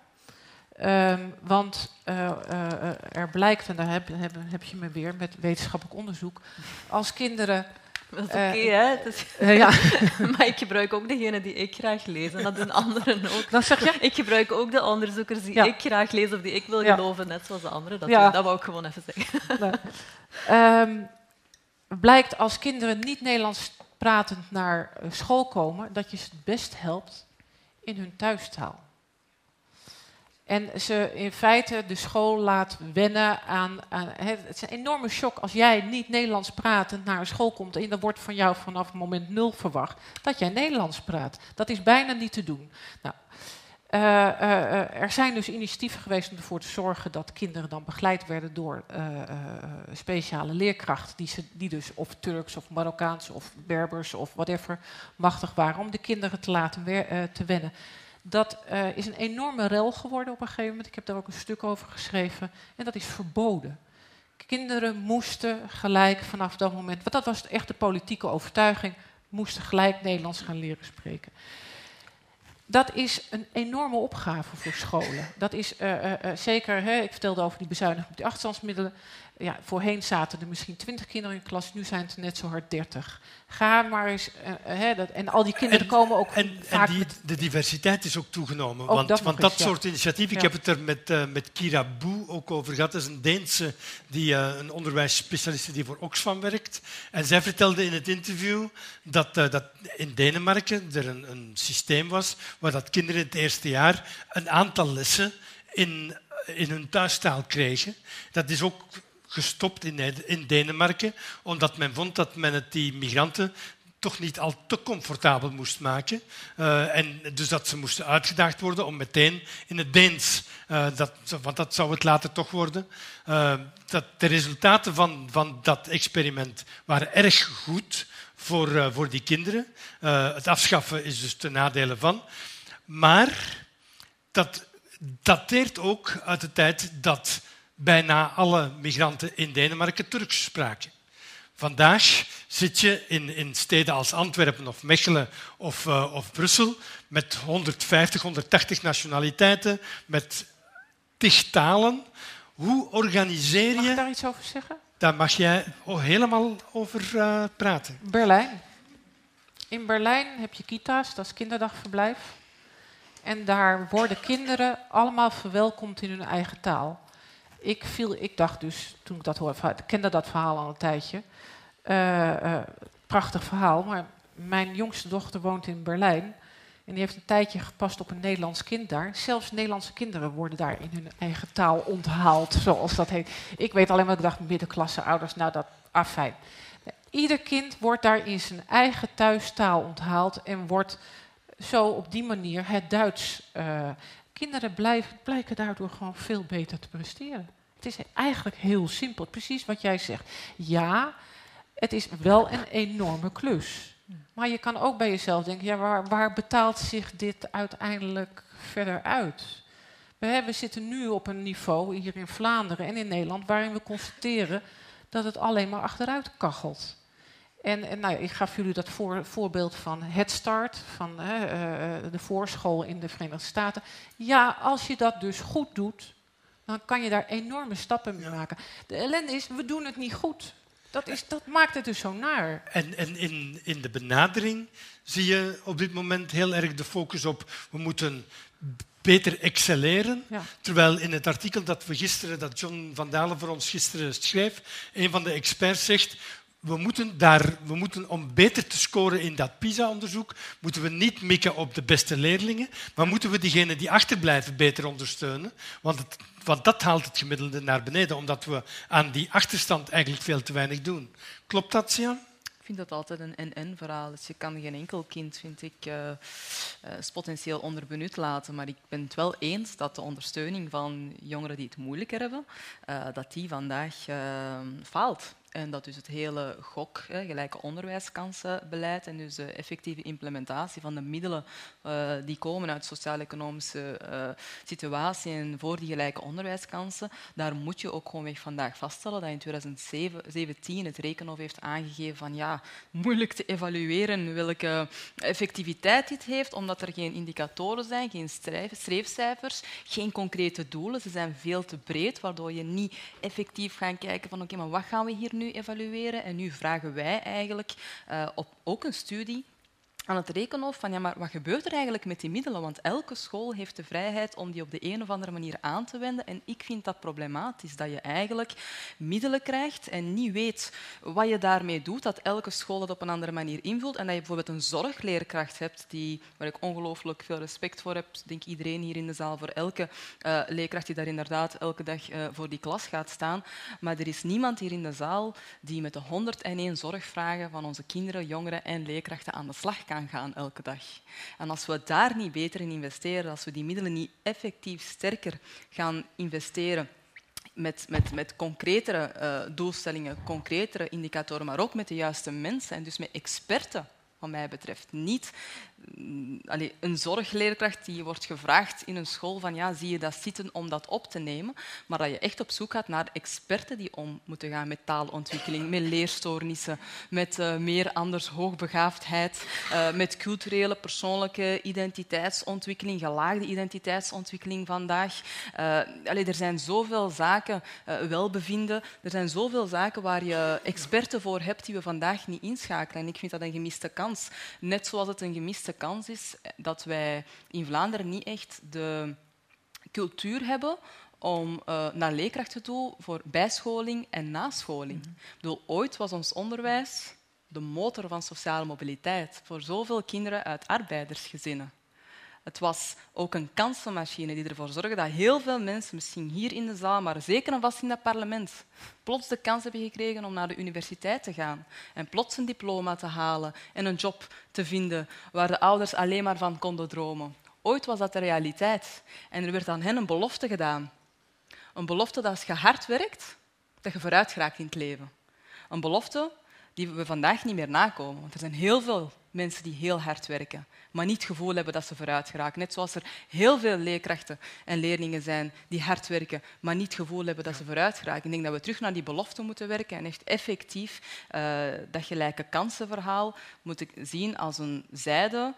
Um, want uh, uh, er blijkt, en daar heb, heb je me weer met wetenschappelijk onderzoek, als kinderen dat is oké, okay, uh, hè? Is... Uh, ja. maar ik gebruik ook degene die ik graag lees. En dat doen anderen ook. Dat zeg je? Ik gebruik ook de onderzoekers die ja. ik graag lees of die ik wil ja. geloven, net zoals de anderen. Dat, ja. dat wou ik gewoon even zeggen. um, blijkt als kinderen niet Nederlands pratend naar school komen, dat je ze het best helpt in hun thuistaal. En ze in feite de school laat wennen aan. het is een enorme shock als jij niet Nederlands pratend naar een school komt. En dan wordt van jou vanaf moment nul verwacht dat jij Nederlands praat. Dat is bijna niet te doen. Nou, uh, uh, er zijn dus initiatieven geweest om ervoor te zorgen dat kinderen dan begeleid werden door speciale leerkrachten, die, die dus of Turks of Marokkaans of Berbers of whatever machtig waren, om de kinderen te laten te wennen. Dat uh, is een enorme rel geworden op een gegeven moment. Ik heb daar ook een stuk over geschreven. En dat is verboden. Kinderen moesten gelijk vanaf dat moment, want dat was echt de politieke overtuiging, moesten gelijk Nederlands gaan leren spreken. Dat is een enorme opgave voor scholen. Dat is uh, uh, zeker, hè, ik vertelde over die bezuiniging op die achterstandsmiddelen ja, voorheen zaten er misschien twintig kinderen in de klas, nu zijn het net zo hard dertig. Ga maar eens. Uh, dat, en al die kinderen komen ook. En, vaak en die, de diversiteit is ook toegenomen. want dat, want dat soort initiatieven, ik heb het er met, uh, met Kira Boe ook over gehad. Dat is een Deense, die, uh, een onderwijsspecialiste die voor Oxfam werkt. En zij vertelde in het interview dat, dat in Denemarken er een, een systeem was waar dat kinderen in het eerste jaar een aantal lessen in, in hun thuistaal kregen. Dat is ook gestopt in, Denemarken, omdat men vond dat men het die migranten toch niet al te comfortabel moest maken. Uh, en dus dat ze moesten uitgedaagd worden om meteen in het Deens, uh, dat, want dat zou het later toch worden. Uh, dat de resultaten van, van dat experiment waren erg goed voor, voor die kinderen. het afschaffen is dus ten nadele van. Maar dat dateert ook uit de tijd dat bijna alle migranten in Denemarken Turks spraken. Vandaag zit je in, in steden als Antwerpen of Mechelen of, uh, of Brussel met 150, 180 nationaliteiten, met tig talen. Hoe organiseer je... Mag ik daar iets over zeggen? Daar mag jij helemaal over uh, praten. Berlijn. In Berlijn heb je kita's, dat is kinderdagverblijf. En daar worden kinderen allemaal verwelkomd in hun eigen taal ik, viel, ik dacht dus, toen ik dat hoorde, ik kende dat verhaal al een tijdje. Uh, prachtig verhaal, maar mijn jongste dochter woont in Berlijn. En die heeft een tijdje gepast op een Nederlands kind daar. Zelfs Nederlandse kinderen worden daar in hun eigen taal onthaald, zoals dat heet. Ik weet alleen maar, ik dacht middenklasse ouders, nou dat, afijn. Ieder kind wordt daar in zijn eigen thuistaal onthaald en wordt zo op die manier het Duits uh, Kinderen blijken daardoor gewoon veel beter te presteren. Het is eigenlijk heel simpel, precies wat jij zegt. Ja, het is wel een enorme klus. Maar je kan ook bij jezelf denken, ja, waar, waar betaalt zich dit uiteindelijk verder uit? We, we zitten nu op een niveau hier in Vlaanderen en in Nederland waarin we constateren dat het alleen maar achteruit kachelt. En, en nou, ik gaf jullie dat voor, voorbeeld van Head Start, van uh, de voorschool in de Verenigde Staten. Ja, als je dat dus goed doet, dan kan je daar enorme stappen mee maken. De ellende is, we doen het niet goed. Dat, is, dat maakt het dus zo naar. En, en in, in de benadering zie je op dit moment heel erg de focus op we moeten beter excelleren. Ja. Terwijl in het artikel dat we gisteren, dat John van Dalen voor ons gisteren schreef, een van de experts zegt we moeten, daar, we moeten om beter te scoren in dat PISA-onderzoek, moeten we niet mikken op de beste leerlingen, maar moeten we diegenen die achterblijven beter ondersteunen. Want, want dat haalt het gemiddelde naar beneden, omdat we aan die achterstand eigenlijk veel te weinig doen. Klopt dat, Sian? Ik vind dat altijd een en-en verhaal. Dus je kan geen enkel kind, vind ik, uh, potentieel onderbenut laten. Maar ik ben het wel eens dat de ondersteuning van jongeren die het moeilijker hebben, uh, dat die vandaag faalt. En dat dus het hele GOK, gelijke onderwijskansenbeleid, en dus de effectieve implementatie van de middelen uh, die komen uit sociaal-economische uh, situatie en voor die gelijke onderwijskansen, daar moet je ook gewoon vandaag vaststellen dat in 2017 het Rekenhof heeft aangegeven van ja, moeilijk te evalueren welke effectiviteit dit heeft, omdat er geen indicatoren zijn, geen streefcijfers, geen concrete doelen. Ze zijn veel te breed, waardoor je niet effectief gaat kijken van oké, maar wat gaan we hier nu evalueren. En nu vragen wij eigenlijk uh, op ook een studie aan het rekenen van ja, maar wat gebeurt er eigenlijk met die middelen? Want elke school heeft de vrijheid om die op de een of andere manier aan te wenden. En ik vind dat problematisch, dat je eigenlijk middelen krijgt en niet weet wat je daarmee doet, dat elke school het op een andere manier invult en dat je bijvoorbeeld een zorgleerkracht hebt, die, waar ik ongelooflijk veel respect voor heb, denk iedereen hier in de zaal, voor elke uh, leerkracht die daar inderdaad elke dag uh, voor die klas gaat staan. Maar er is niemand hier in de zaal die met de 101 zorgvragen van onze kinderen, jongeren en leerkrachten aan de slag kan gaan elke dag. En als we daar niet beter in investeren, als we die middelen niet effectief sterker gaan investeren met, met, met concretere uh, doelstellingen, concretere indicatoren, maar ook met de juiste mensen en dus met experten, wat mij betreft. Niet allee, een zorgleerkracht die wordt gevraagd in een school van ja, zie je dat zitten om dat op te nemen, maar dat je echt op zoek gaat naar experten die om moeten gaan met taalontwikkeling, met leerstoornissen, met uh, meer anders hoogbegaafdheid, uh, met culturele, persoonlijke identiteitsontwikkeling, gelaagde identiteitsontwikkeling vandaag. Uh, er zijn zoveel zaken, welbevinden, er zijn zoveel zaken waar je experten voor hebt die we vandaag niet inschakelen. En ik vind dat een gemiste kans. Net zoals het een gemiste kans is dat wij in Vlaanderen niet echt de cultuur hebben om uh, naar leerkrachten toe voor bijscholing en nascholing. Mm -hmm. Ik bedoel, ooit was ons onderwijs de motor van sociale mobiliteit voor zoveel kinderen uit arbeidersgezinnen. Het was ook een kansenmachine die ervoor zorgde dat heel veel mensen, misschien hier in de zaal, maar zeker en vast in dat parlement, plots de kans hebben gekregen om naar de universiteit te gaan en plots een diploma te halen en een job te vinden waar de ouders alleen maar van konden dromen. Ooit was dat de realiteit en er werd aan hen een belofte gedaan. Een belofte dat als je hard werkt, dat je vooruit geraakt in het leven. Een belofte die we vandaag niet meer nakomen. Want er zijn heel veel mensen die heel hard werken, maar niet het gevoel hebben dat ze vooruit geraken. Net zoals er heel veel leerkrachten en leerlingen zijn die hard werken, maar niet het gevoel hebben dat ze vooruit geraken. Ik denk dat we terug naar die belofte moeten werken en echt effectief uh, dat gelijke kansenverhaal moeten zien als een zijde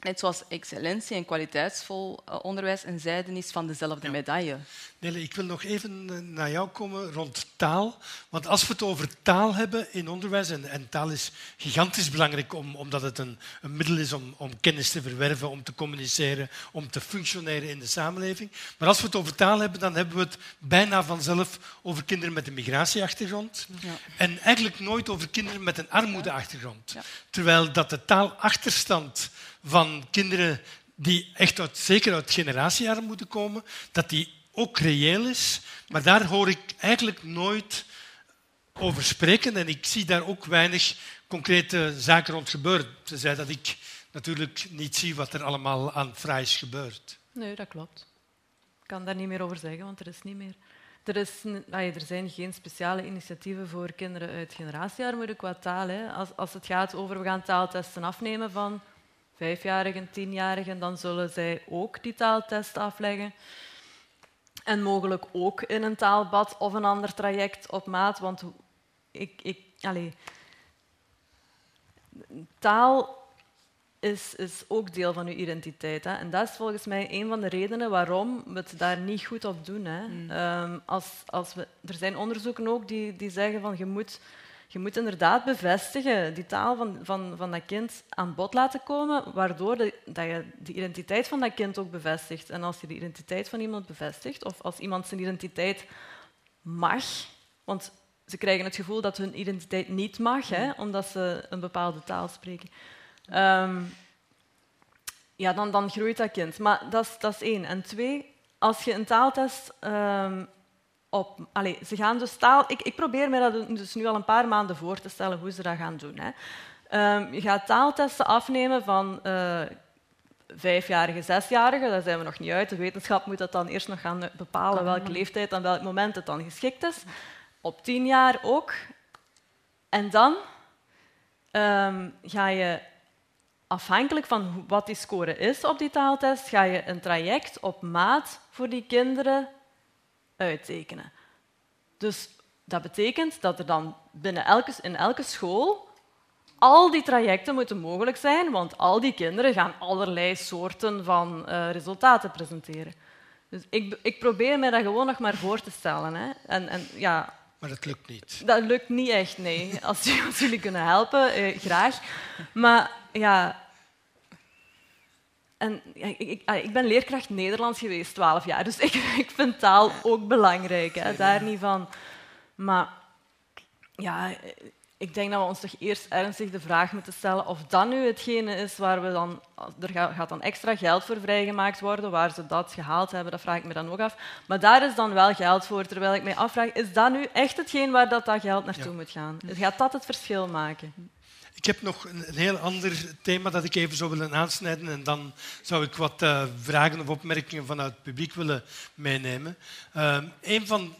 Net zoals excellentie en kwaliteitsvol onderwijs een zijde is van dezelfde ja. medaille. Nele, ik wil nog even naar jou komen rond taal. Want als we het over taal hebben in onderwijs, en, en taal is gigantisch belangrijk om, omdat het een, een, middel is om, om kennis te verwerven, om te communiceren, om te functioneren in de samenleving. Maar als we het over taal hebben, dan hebben we het bijna vanzelf over kinderen met een migratieachtergrond. Ja. En eigenlijk nooit over kinderen met een armoedeachtergrond. Ja. Terwijl dat de taalachterstand van kinderen die echt uit, zeker uit generatiearmoede komen, dat die ook reëel is. Maar daar hoor ik eigenlijk nooit over spreken en ik zie daar ook weinig concrete zaken rond gebeuren. Ze zei dat ik natuurlijk niet zie wat er allemaal aan fraais gebeurt. Nee, dat klopt. Ik kan daar niet meer over zeggen, want er is niet meer... Er, is, er zijn geen speciale initiatieven voor kinderen uit generatiearmoede qua taal. Hè. Als, als het gaat over we gaan taaltesten afnemen van vijfjarigen, tienjarigen, dan zullen zij ook die taaltest afleggen. En mogelijk ook in een taalbad of een ander traject op maat. Want ik, ik, allez, taal is, is ook deel van uw identiteit. Hè. En dat is volgens mij een van de redenen waarom we het daar niet goed op doen. Hè. Mm. Um, als, als we, er zijn onderzoeken ook die, die zeggen van je moet je moet inderdaad bevestigen, die taal van, van, van dat kind aan bod laten komen, waardoor de, dat je de identiteit van dat kind ook bevestigt. En als je de identiteit van iemand bevestigt, of als iemand zijn identiteit mag, want ze krijgen het gevoel dat hun identiteit niet mag, hè, omdat ze een bepaalde taal spreken. Um, ja, dan, dan groeit dat kind. Maar dat is, dat is één. En twee, als je een taaltest um, op... Ze gaan dus taal... Ik, ik probeer me dat dus nu al een paar maanden voor te stellen hoe ze dat gaan doen. Hè. Um, je gaat taaltesten afnemen van uh, vijfjarige, zesjarigen. Daar zijn we nog niet uit. De wetenschap moet dat dan eerst nog gaan bepalen welke leeftijd en welk moment het dan geschikt is. Op tien jaar ook. En dan um, ga je afhankelijk van wat die score is op die taaltest, ga je een traject op maat voor die kinderen uittekenen. Dus dat betekent dat er dan binnen elke, in elke school al die trajecten moeten mogelijk zijn, want al die kinderen gaan allerlei soorten van uh, resultaten presenteren. Dus ik, ik, probeer me dat gewoon nog maar voor te stellen. Hè. En, en, ja, maar dat lukt niet. Dat lukt niet echt, nee. Als, als jullie kunnen helpen, eh, graag. Maar ja, en ik, ik, ah, ik, ben leerkracht Nederlands geweest, twaalf jaar, dus ik, ik vind taal ook belangrijk, hè, daar niet van. Maar ja, ik denk dat we ons toch eerst ernstig de vraag moeten stellen of dat nu hetgene is waar we dan... Er gaat dan extra geld voor vrijgemaakt worden, waar ze dat gehaald hebben, dat vraag ik me dan ook af. Maar daar is dan wel geld voor, terwijl ik mij afvraag, is dat nu echt hetgeen waar dat, dat geld naartoe moet gaan? Gaat dat het verschil maken? Ik heb nog een, heel ander thema dat ik even zou willen aansnijden en dan zou ik wat uh, vragen of opmerkingen vanuit het publiek willen meenemen. Uh, een van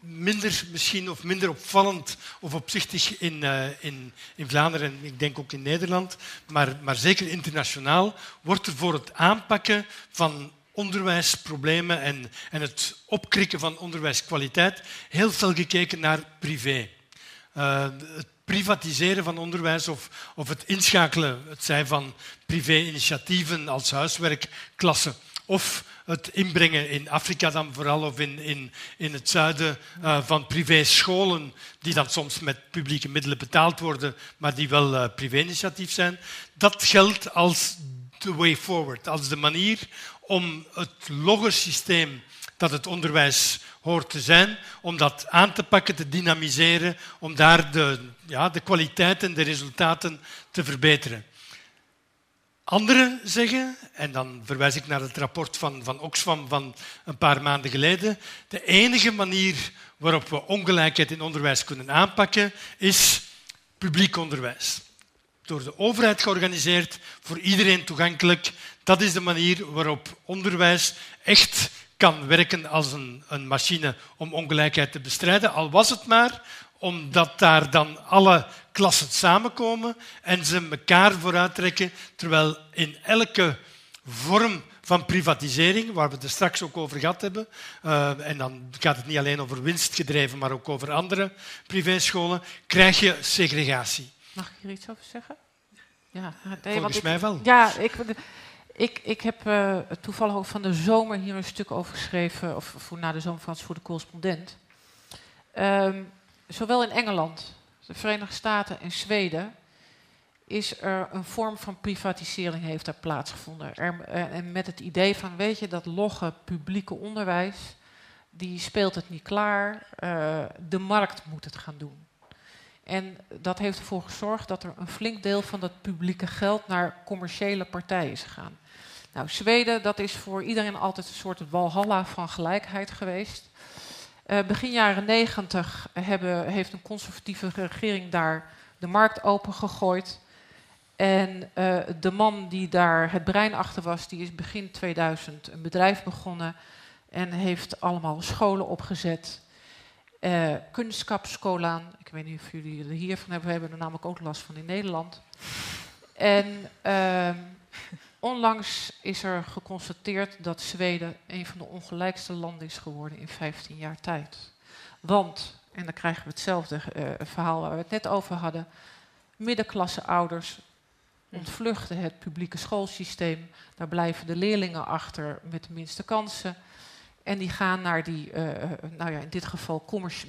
minder misschien of minder opvallend of opzichtig in, uh, in, in Vlaanderen en ik denk ook in Nederland, maar, maar zeker internationaal, wordt er voor het aanpakken van onderwijsproblemen en, en het opkrikken van onderwijskwaliteit heel veel gekeken naar privé. Uh, privatiseren van onderwijs of, of het inschakelen, het zijn van privé-initiatieven als huiswerkklassen of het inbrengen in Afrika dan vooral of in, in, in het zuiden uh, van privéscholen die dan soms met publieke middelen betaald worden, maar die wel uh, privé-initiatief zijn. Dat geldt als de way forward, als de manier om het loggersysteem dat het onderwijs hoort te zijn, om dat aan te pakken, te dynamiseren, om daar de, ja, de kwaliteit en de resultaten te verbeteren. Anderen zeggen, en dan verwijs ik naar het rapport van, van Oxfam van een paar maanden geleden, de enige manier waarop we ongelijkheid in onderwijs kunnen aanpakken is publiek onderwijs. Door de overheid georganiseerd, voor iedereen toegankelijk. Dat is de manier waarop onderwijs echt kan werken als een, een machine om ongelijkheid te bestrijden. Al was het maar omdat daar dan alle klassen samenkomen en ze elkaar vooruit trekken, terwijl in elke vorm van privatisering, waar we het er straks ook over gehad hebben, uh, en dan gaat het niet alleen over winstgedreven, maar ook over andere privéscholen, krijg je segregatie. Mag ik hier iets over zeggen? Ja, nee, Volgens mij wel. Ja, ik, ik, ik heb uh, toevallig ook van de zomer hier een stuk over geschreven, of voor, na de zomervakantie voor de correspondent. Um, zowel in Engeland, de Verenigde Staten en Zweden is er een vorm van privatisering heeft daar plaatsgevonden. Er, eh, en met het idee van, weet je, dat logge publieke onderwijs, die speelt het niet klaar, uh, de markt moet het gaan doen. En dat heeft ervoor gezorgd dat er een flink deel van dat publieke geld naar commerciële partijen is gegaan. Nou, Zweden, dat is voor iedereen altijd een soort walhalla van gelijkheid geweest. Uh, begin jaren negentig heeft een conservatieve regering daar de markt opengegooid. En uh, de man die daar het brein achter was, die is begin 2000 een bedrijf begonnen en heeft allemaal scholen opgezet. Uh, kunstkapscholen, ik weet niet of jullie er hiervan hebben, we hebben er namelijk ook last van in Nederland. En ehm, Onlangs is er geconstateerd dat Zweden een van de ongelijkste landen is geworden in 15 jaar tijd. Want, en dan krijgen we hetzelfde uh, verhaal waar we het net over hadden, middenklasse ouders ontvluchten het publieke schoolsysteem. Daar blijven de leerlingen achter met de minste kansen. En die gaan naar die, uh, nou ja, in dit geval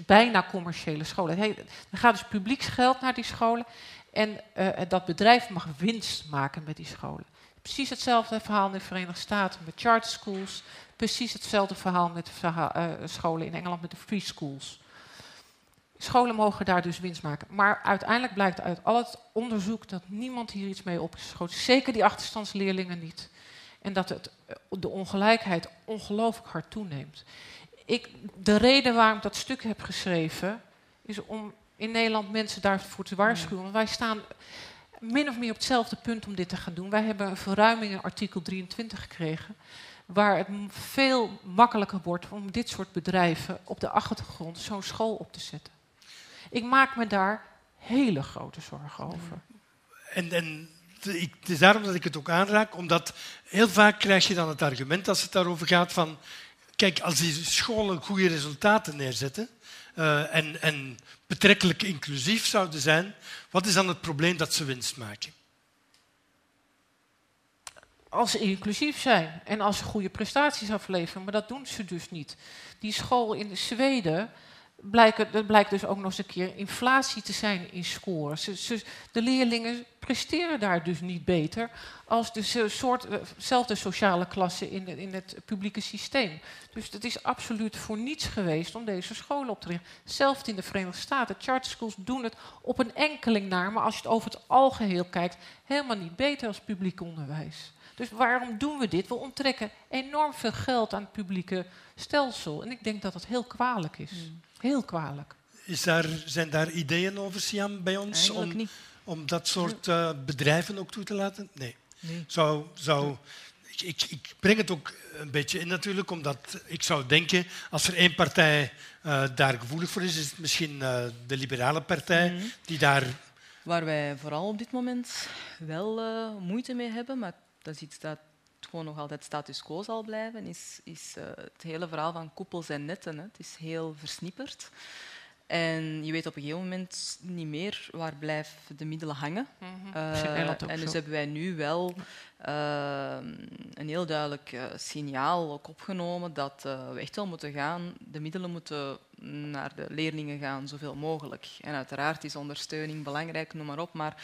bijna commerciële scholen. Hey, er gaat dus publieksgeld naar die scholen. En dat bedrijf mag winst maken met die scholen. Precies hetzelfde verhaal in de Verenigde Staten met charter schools. Precies hetzelfde verhaal met uh, scholen in Engeland met de free schools. Scholen mogen daar dus winst maken. Maar uiteindelijk blijkt uit al het onderzoek dat niemand hier iets mee opgeschoten. Zeker die achterstandsleerlingen niet. En dat het, eh, de ongelijkheid ongelooflijk hard toeneemt. Ik, de reden waarom ik dat stuk heb geschreven, is om in Nederland mensen daarvoor te waarschuwen. Want wij staan min of meer op hetzelfde punt om dit te gaan doen. Wij hebben een verruiming in artikel 23 gekregen, waar het veel makkelijker wordt om dit soort bedrijven op de achtergrond zo'n school op te zetten. Ik maak me daar hele grote zorgen over. En, en het is daarom dat ik het ook aanraak, omdat heel vaak krijg je dan het argument als het daarover gaat van, kijk, als die scholen goede resultaten neerzetten, uh, en, en betrekkelijk inclusief zouden zijn, wat is dan het probleem dat ze winst maken? Als ze inclusief zijn en als ze goede prestaties afleveren, maar dat doen ze dus niet. Die school in Zweden, blijken, blijkt dus ook nog eens een keer inflatie te zijn in scores. De leerlingen presteren daar dus niet beter als de soortzelfde sociale klasse in, in het publieke systeem. Dus het is absoluut voor niets geweest om deze scholen op te richten. Zelfs in de Verenigde Staten, charter schools doen het op een enkeling naar, maar als je het over het algeheel kijkt, helemaal niet beter als publiek onderwijs. Dus waarom doen we dit? We onttrekken enorm veel geld aan het publieke stelsel. En ik denk dat dat heel kwalijk is. Hmm. Heel kwalijk. Is daar, zijn daar ideeën over, Siam, bij ons? om, om dat soort uh, bedrijven ook toe te laten? Nee. nee. Zou, zou, ik, ik, breng het ook een beetje in natuurlijk, omdat ik zou denken, als er één partij uh, daar gevoelig voor is, is het misschien uh, de liberale partij, mm -hmm. die daar... Waar wij vooral op dit moment wel moeite mee hebben, maar dat is iets dat gewoon nog altijd status quo zal blijven, is, is uh, het hele verhaal van koepels en netten. Hè. Het is heel versnipperd. En je weet op een gegeven moment niet meer waar blijven de middelen hangen. Mm -hmm. uh, en dus hebben wij nu wel uh, een heel duidelijk uh, signaal ook opgenomen dat we echt wel moeten gaan, de middelen moeten naar de leerlingen gaan, zoveel mogelijk. En uiteraard is ondersteuning belangrijk, noem maar op, maar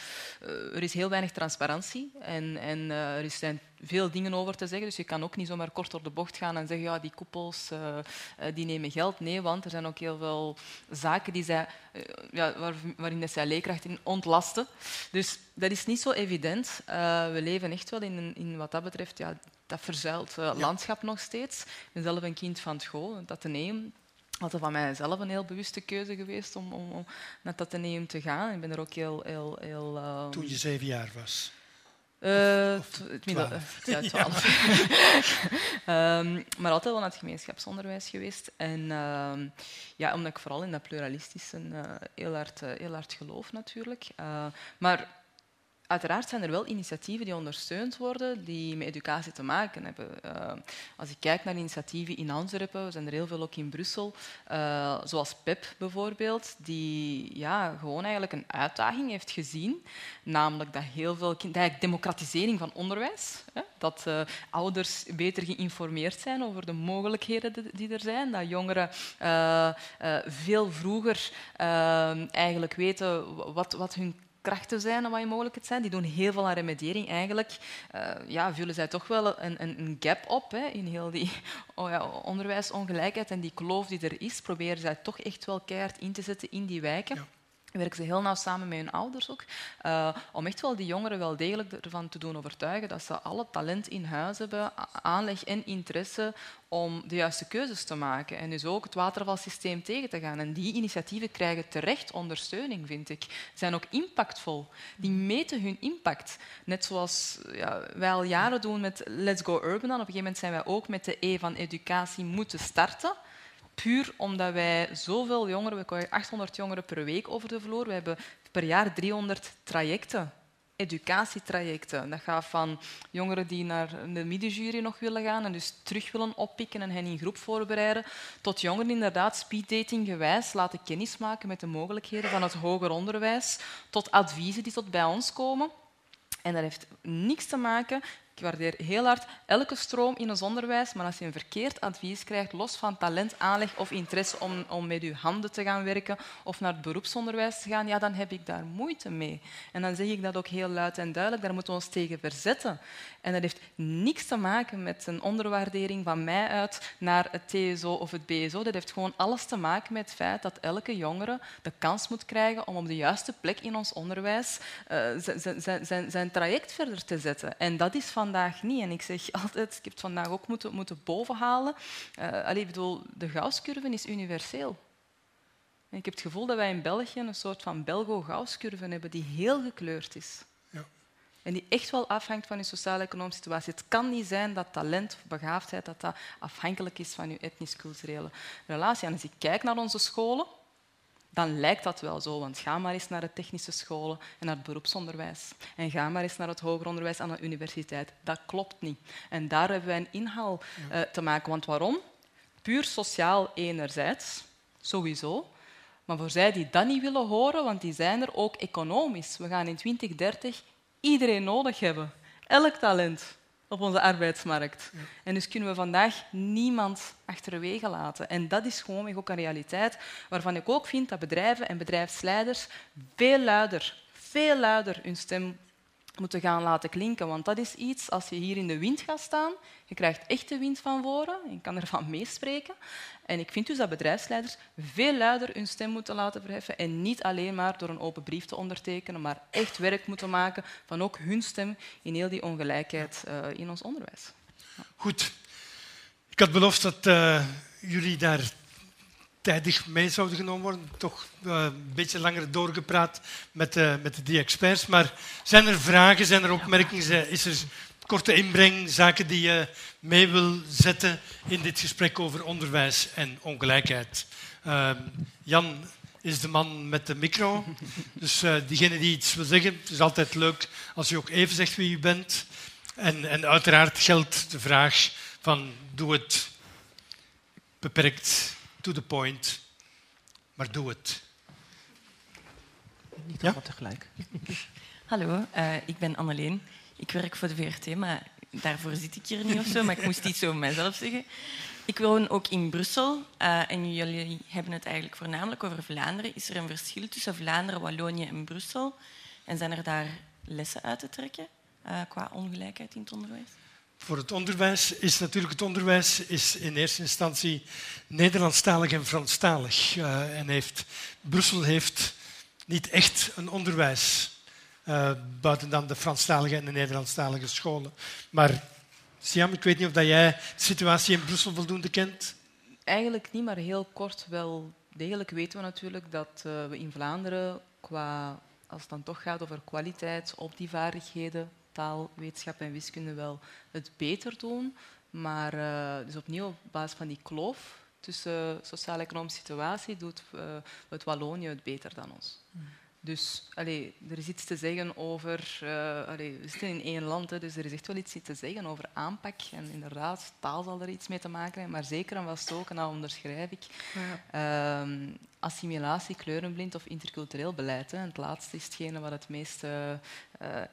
er is heel weinig transparantie en, en er zijn veel dingen over te zeggen. Dus je kan ook niet zomaar kort door de bocht gaan en zeggen ja, die koepels die nemen geld. Nee, want er zijn ook heel veel zaken die zij, ja, waar, waarin zij leerkrachten ontlasten. Dus dat is niet zo evident. we leven echt wel in, in wat dat betreft, ja, dat verzuilt uh, landschap nog steeds. Ik ben zelf een kind van het school, het ateneum. Dat is van mijzelf een heel bewuste keuze geweest om, om, om naar het ateneum te gaan. Ik ben er ook heel... heel, heel uh... Toen je zeven jaar was? Uh, het ja, twaalf. um, maar altijd wel naar het gemeenschapsonderwijs geweest. En uh, ja, omdat ik vooral in dat pluralistische uh, heel, hard, heel hard geloof natuurlijk. maar Uiteraard zijn er wel initiatieven die ondersteund worden die met educatie te maken hebben. Uh, als ik kijk naar initiatieven in Antwerpen, er zijn er heel veel ook in Brussel, uh, zoals PEP bijvoorbeeld, die ja, gewoon eigenlijk een uitdaging heeft gezien, namelijk dat heel veel kind, democratisering van onderwijs, hè, dat uh, ouders beter geïnformeerd zijn over de mogelijkheden die er zijn, dat jongeren veel vroeger eigenlijk weten wat, wat hun krachten zijn wat je mogelijkheden zijn. Die doen heel veel aan remediering. Eigenlijk uh, ja, vullen zij toch wel een, een, een gap op hè, in heel die oh onderwijsongelijkheid en die kloof die er is. Proberen zij toch echt wel keihard in te zetten in die wijken werken ze heel nauw samen met hun ouders ook, uh, om echt wel die jongeren wel degelijk ervan te doen overtuigen dat ze alle talent in huis hebben, aanleg en interesse om de juiste keuzes te maken en dus ook het watervalsysteem tegen te gaan. En die initiatieven krijgen terecht ondersteuning, vind ik. Ze zijn ook impactvol. Die meten hun impact. Net zoals ja, wij al jaren doen met Let's Go Urban. Op een gegeven moment zijn wij ook met de E van educatie moeten starten puur omdat wij zoveel jongeren, we krijgen 800 jongeren per week over de vloer. We hebben per jaar 300 trajecten, educatietrajecten. Dat gaat van jongeren die naar de middenjury nog willen gaan en dus terug willen oppikken en hen in groep voorbereiden, tot jongeren inderdaad speeddating gewijs laten kennismaken met de mogelijkheden van het hoger onderwijs, tot adviezen die tot bij ons komen. En dat heeft niks te maken ik waardeer heel hard elke stroom in ons onderwijs, maar als je een verkeerd advies krijgt, los van talent, aanleg of interesse om, om met je handen te gaan werken of naar het beroepsonderwijs te gaan, ja, dan heb ik daar moeite mee. En dan zeg ik dat ook heel luid en duidelijk, daar moeten we ons tegen verzetten. En dat heeft niks te maken met een onderwaardering van mij uit naar het TSO of het BSO. Dat heeft gewoon alles te maken met het feit dat elke jongere de kans moet krijgen om op de juiste plek in ons onderwijs uh, zijn traject verder te zetten. En dat is vandaag niet. En ik zeg altijd, ik heb het vandaag ook moeten, moeten bovenhalen. Uh, allee, ik bedoel, de Gauss-curve is universeel. En ik heb het gevoel dat wij in België een soort van Belgo-Gauss-curve hebben die heel gekleurd is. En die echt wel afhangt van je sociaal-economische situatie. Het kan niet zijn dat talent of begaafdheid dat dat afhankelijk is van je etnisch-culturele relatie. En als ik kijk naar onze scholen, dan lijkt dat wel zo. Want ga maar eens naar de technische scholen en naar het beroepsonderwijs. En ga maar eens naar het hoger onderwijs aan de universiteit. Dat klopt niet. En daar hebben wij een inhaal uh, te maken. Want waarom? Puur sociaal enerzijds, sowieso. Maar voor zij die dat niet willen horen, want die zijn er ook economisch. We gaan in 2030 iedereen nodig hebben. Elk talent. Op onze arbeidsmarkt. En dus kunnen we vandaag niemand achterwege laten. En dat is gewoon ook een realiteit waarvan ik ook vind dat bedrijven en bedrijfsleiders veel luider, veel luider hun stem moeten gaan laten klinken. Want dat is iets, als je hier in de wind gaat staan, je krijgt echte wind van voren, je kan ervan meespreken. En ik vind dus dat bedrijfsleiders veel luider hun stem moeten laten verheffen en niet alleen maar door een open brief te ondertekenen, maar echt werk moeten maken van ook hun stem in heel die ongelijkheid uh, in ons onderwijs. Goed. Ik had beloofd dat uh, jullie daar tijdig mee zouden genomen worden. Toch uh, een beetje langer doorgepraat met, uh, met de experts. Maar zijn er vragen, zijn er opmerkingen? Is er korte inbreng, zaken die je mee wil zetten in dit gesprek over onderwijs en ongelijkheid? Uh, Jan is de man met de micro. Dus uh, diegene die iets wil zeggen, het is altijd leuk als je ook even zegt wie u bent. En, en uiteraard geldt de vraag van doe het beperkt to the point, maar doe het. Niet allemaal tegelijk. Hallo, uh, ik ben Anneleen. Ik werk voor de VRT, maar daarvoor zit ik hier niet of zo, maar ik moest iets over mijzelf zeggen. Ik woon ook in Brussel uh, en jullie hebben het eigenlijk voornamelijk over Vlaanderen. Is er een verschil tussen Vlaanderen, Wallonië en Brussel? En zijn er daar lessen uit te trekken uh, qua ongelijkheid in het onderwijs? Voor het onderwijs is natuurlijk het onderwijs is in eerste instantie Nederlandstalig en Franstalig. Uh, en heeft, Brussel heeft niet echt een onderwijs uh, buiten dan de Franstalige en de Nederlandstalige scholen. Maar Siam, ik weet niet of jij de situatie in Brussel voldoende kent. Eigenlijk niet, maar heel kort wel degelijk weten we natuurlijk dat uh, we in Vlaanderen, qua, als het dan toch gaat over kwaliteit op die vaardigheden, taal, wetenschap en wiskunde wel het beter doen. Maar uh, dus opnieuw op basis van die kloof tussen sociaal-economische situatie doet uh, het Wallonië het beter dan ons. Mm. Dus allee, er is iets te zeggen over... Uh, allee, we zitten in één land, hè, dus er is echt wel iets te zeggen over aanpak. En inderdaad, taal zal er iets mee te maken hebben, maar zeker en vast ook, en dat onderschrijf ik, ja. uh, assimilatie, kleurenblind of intercultureel beleid. Hè. En het laatste is hetgene wat het meest uh,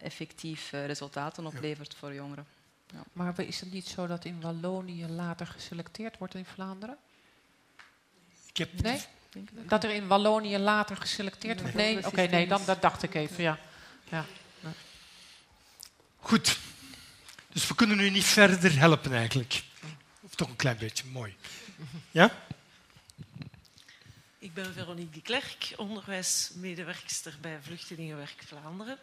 effectief resultaten oplevert voor jongeren. Ja. Maar is het niet zo dat in Wallonië later geselecteerd wordt in Vlaanderen? Ik heb nee? Dat er in Wallonië later geselecteerd wordt? Nee, oké, okay, nee, dan, dat dacht ik even, ja. ja. Goed. Dus we kunnen u niet verder helpen eigenlijk. Of toch een klein beetje, mooi. Ja? Ik ben Veronique de Klerk, onderwijsmedewerkster bij Vluchtelingenwerk Vlaanderen.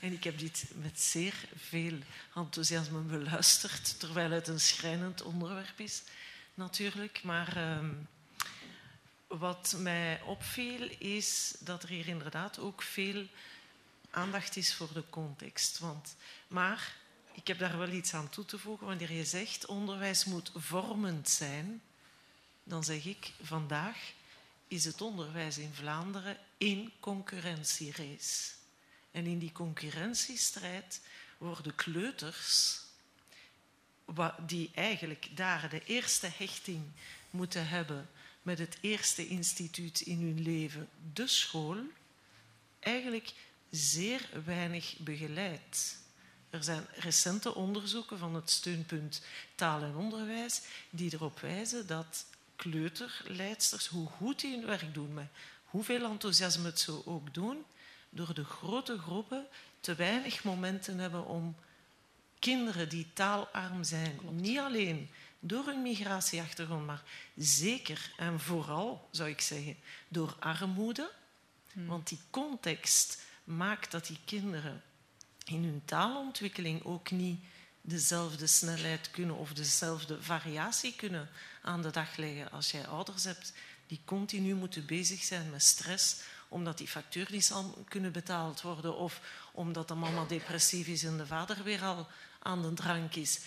En ik heb dit met zeer veel enthousiasme beluisterd, terwijl het een schrijnend onderwerp is, natuurlijk. Maar uh, wat mij opviel is dat er hier inderdaad ook veel aandacht is voor de context. Want, maar ik heb daar wel iets aan toe te voegen. Wanneer je zegt onderwijs moet vormend zijn, dan zeg ik vandaag is het onderwijs in Vlaanderen in concurrentierace. En in die concurrentiestrijd worden kleuters, die eigenlijk daar de eerste hechting moeten hebben met het eerste instituut in hun leven, de school, eigenlijk zeer weinig begeleid. Er zijn recente onderzoeken van het steunpunt taal en onderwijs die erop wijzen dat kleuterleidsters, hoe goed die hun werk doen, met hoeveel enthousiasme het ze ook doen, door de grote groepen te weinig momenten hebben om kinderen die taalarm zijn, Klopt. niet alleen door hun migratieachtergrond, maar zeker en vooral, zou ik zeggen, door armoede. Hmm. Want die context maakt dat die kinderen in hun taalontwikkeling ook niet dezelfde snelheid kunnen of dezelfde variatie kunnen aan de dag leggen. Als jij ouders hebt die continu moeten bezig zijn met stress, omdat die factuur niet zal kunnen betaald worden of omdat de mama depressief is en de vader weer al aan de drank is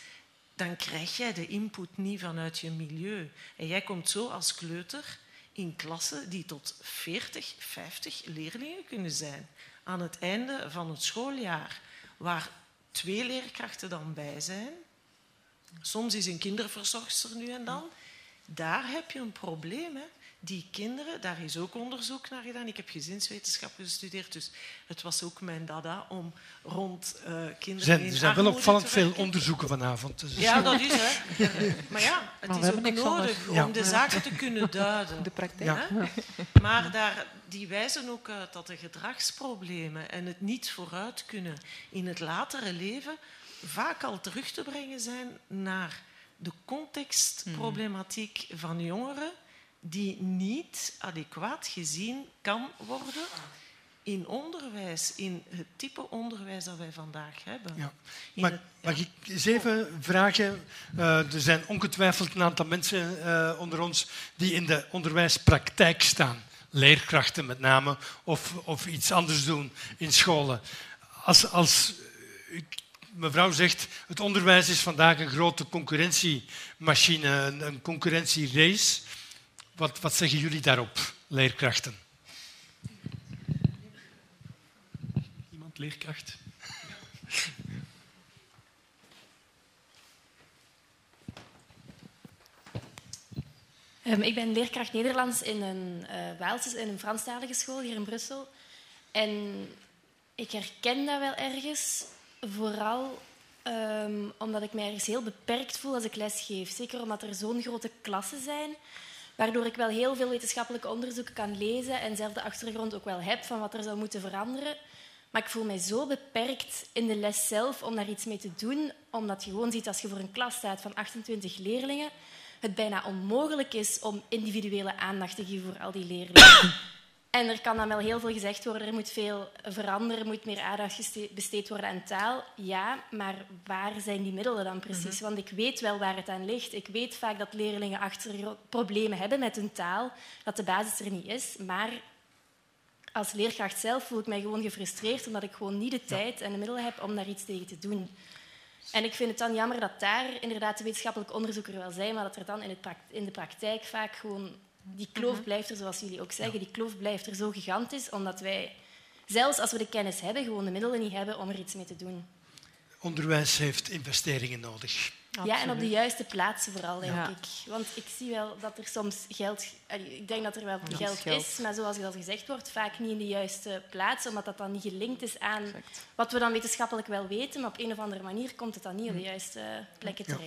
dan krijg jij de input niet vanuit je milieu. En jij komt zo als kleuter in klassen die tot 40, 50 leerlingen kunnen zijn. Aan het einde van het schooljaar, waar twee leerkrachten dan bij zijn. Soms is een kinderverzorgster nu en dan. Daar heb je een probleem. Hè. Die kinderen, daar is ook onderzoek naar gedaan. Ik heb gezinswetenschappen gestudeerd, dus het was ook mijn dada om rond uh, kinderen zijn, in Er zijn wel opvallend veel onderzoeken vanavond. Dus Ja, dat is hè. Maar ja, het Maar is ook nodig anders. om Ja. de zaken te kunnen duiden. De praktijk. Ja. Maar daar, die wijzen ook uit dat de gedragsproblemen en het niet vooruit kunnen in het latere leven vaak al terug te brengen zijn naar de contextproblematiek van jongeren die niet adequaat gezien kan worden in onderwijs, in het type onderwijs dat wij vandaag hebben. Ja. Mag, het- mag ik eens even vragen? Eh, er zijn ongetwijfeld een aantal mensen eh, onder ons die in de onderwijspraktijk staan. Leerkrachten met name, of, of iets anders doen in scholen. Als, als eh, mevrouw zegt, het onderwijs is vandaag een grote concurrentiemachine, een, een concurrentierace. Wat, wat zeggen jullie daarop, leerkrachten? Iemand leerkracht? Ehm, ik ben leerkracht Nederlands in een uh, Waalse, in een Franstalige school hier in Brussel. En ik herken dat wel ergens, vooral ehm, omdat ik mij ergens heel beperkt voel als ik lesgeef. Zeker omdat er zo'n grote klassen zijn, waardoor ik wel heel veel wetenschappelijke onderzoeken kan lezen en zelf de achtergrond ook wel heb van wat er zou moeten veranderen. Maar ik voel mij zo beperkt in de les zelf om daar iets mee te doen, omdat je gewoon ziet als je voor een klas staat van 28 leerlingen, het bijna onmogelijk is om individuele aandacht te geven voor al die leerlingen. En er kan dan wel heel veel gezegd worden, er moet veel veranderen, er moet meer aandacht besteed worden aan taal. Ja, maar waar zijn die middelen dan precies? Want ik weet wel waar het aan ligt. Ik weet vaak dat leerlingen achter problemen hebben met hun taal, dat de basis er niet is. Maar als leerkracht zelf voel ik mij gewoon gefrustreerd omdat ik gewoon niet de tijd en de middelen heb om daar iets tegen te doen. En ik vind het dan jammer dat daar inderdaad de wetenschappelijk onderzoek er wel zijn, maar dat er dan in, het in de praktijk vaak gewoon die kloof blijft er, zoals jullie ook zeggen, die kloof blijft er zo gigantisch, omdat wij, zelfs als we de kennis hebben, gewoon de middelen niet hebben om er iets mee te doen. Onderwijs heeft investeringen nodig. Ja, en op de juiste plaatsen vooral, denk Ja. ik. Want ik zie wel dat er soms geld... Ik denk dat er wel Ja, geld, geld. is, maar zoals al gezegd wordt, vaak niet in de juiste plaats, omdat dat dan niet gelinkt is aan Exact. wat we dan wetenschappelijk wel weten, maar op een of andere manier komt het dan niet op de juiste plekken Ja.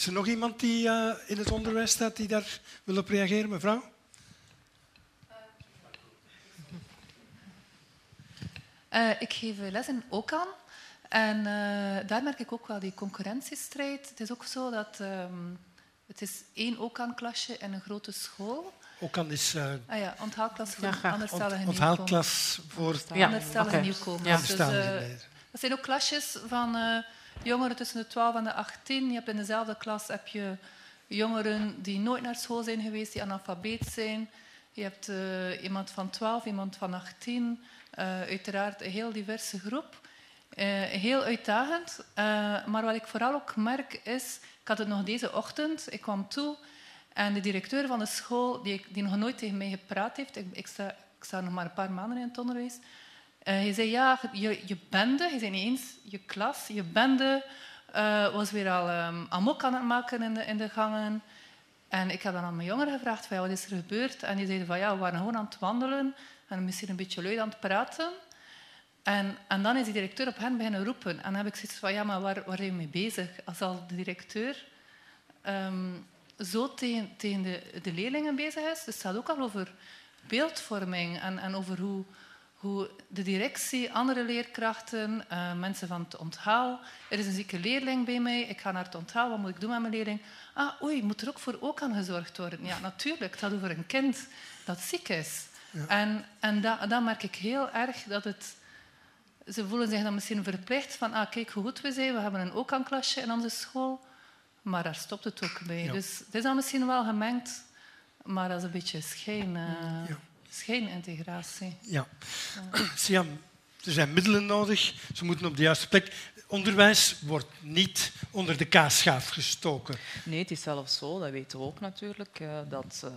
Is er nog iemand die eh, in het onderwijs staat die daar wil op reageren, mevrouw? Eh, ik geef les in Okan. En eh, daar merk ik ook wel die concurrentiestrijd. Het is ook zo dat ehm, het is één Okan-klasje in een grote school. Ook al is uh, Ah ja, onthaalklas voor Ja, graag. anderstalige onthaalklas voor Ja, Anderstalige nieuwkomers. Ja. Dus, eh, dat zijn ook klasjes van eh, jongeren tussen de 12 en de 18. Je hebt in dezelfde klas heb je jongeren die nooit naar school zijn geweest, die analfabeet zijn. Je hebt eh, iemand van 12, iemand van 18. Eh, uiteraard een heel diverse groep. Eh, heel uitdagend. Maar wat ik vooral ook merk is... Ik had het nog deze ochtend. Ik kwam toe en de directeur van de school, die, die nog nooit tegen mij gepraat heeft... Ik, ik, ik sta nog maar een paar maanden in het onderwijs. Eh, hij zei, ja, je, je bende... Hij zei niet eens je klas. Je bende eh, was weer al um, amok aan het maken in de, in de gangen. En ik heb dan aan mijn jongeren gevraagd, van, wat is er gebeurd? En die zeiden van, ja, we waren gewoon aan het wandelen en misschien een beetje luid aan het praten. En, en dan is die directeur op hen beginnen roepen. En dan heb ik zoiets van, ja, maar waar, waar ben je mee bezig? Als al de directeur ehm, zo tegen, tegen de, de leerlingen bezig is. Dus het gaat ook al over beeldvorming en, en over hoe, hoe de directie, andere leerkrachten, eh, mensen van het onthaal. Er is een zieke leerling bij mij, ik ga naar het onthaal, wat moet ik doen met mijn leerling? Ah, oei, moet er ook voor ook aan gezorgd worden? Ja, natuurlijk, het gaat over een kind dat ziek is. Ja. En, en dat, dat merk ik heel erg, dat het... Ze voelen zich dan misschien verplicht van, ah, kijk hoe goed we zijn, we hebben een ook-aan-klasje in onze school. Maar daar stopt het ook bij. Ja. Dus het is dan misschien wel gemengd, maar dat is een beetje schijn, eh, Ja. Schijnintegratie. Ja. Siam, er zijn middelen nodig, ze moeten op de juiste plek. Onderwijs wordt niet onder de kaasschaaf gestoken. Nee, het is zelfs zo, dat weten we ook natuurlijk, eh, dat eh,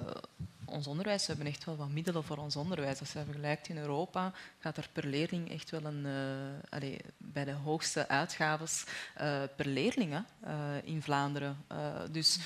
ons onderwijs, we hebben echt wel wat middelen voor ons onderwijs. Als je vergelijkt in Europa, gaat er per leerling echt wel een, eh, allee, bij de hoogste uitgaves eh, per leerling eh, in Vlaanderen. Eh, dus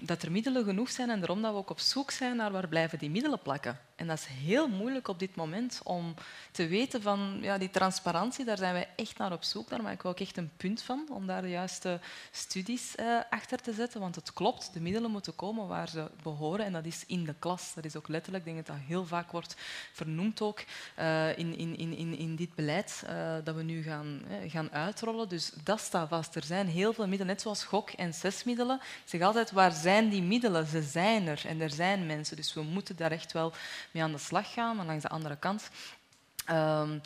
dat er middelen genoeg zijn en daarom dat we ook op zoek zijn naar waar blijven die middelen plakken. En dat is heel moeilijk op dit moment om te weten van ja, die transparantie, daar zijn wij echt naar op zoek. Daar maak ik ook echt een punt van om daar de juiste studies uh, achter te zetten. Want het klopt, de middelen moeten komen waar ze behoren en dat is in de klas. Dat is ook letterlijk, ik denk dat dat heel vaak wordt vernoemd ook uh, in, in, in, in dit beleid uh, dat we nu gaan, gaan uitrollen. Dus dat staat vast. Er zijn heel veel middelen, net zoals gok- en zesmiddelen. Zeg altijd, waar zijn die middelen? Ze zijn er en er zijn mensen. Dus we moeten daar echt wel mee aan de slag gaan. Maar langs de andere kant um,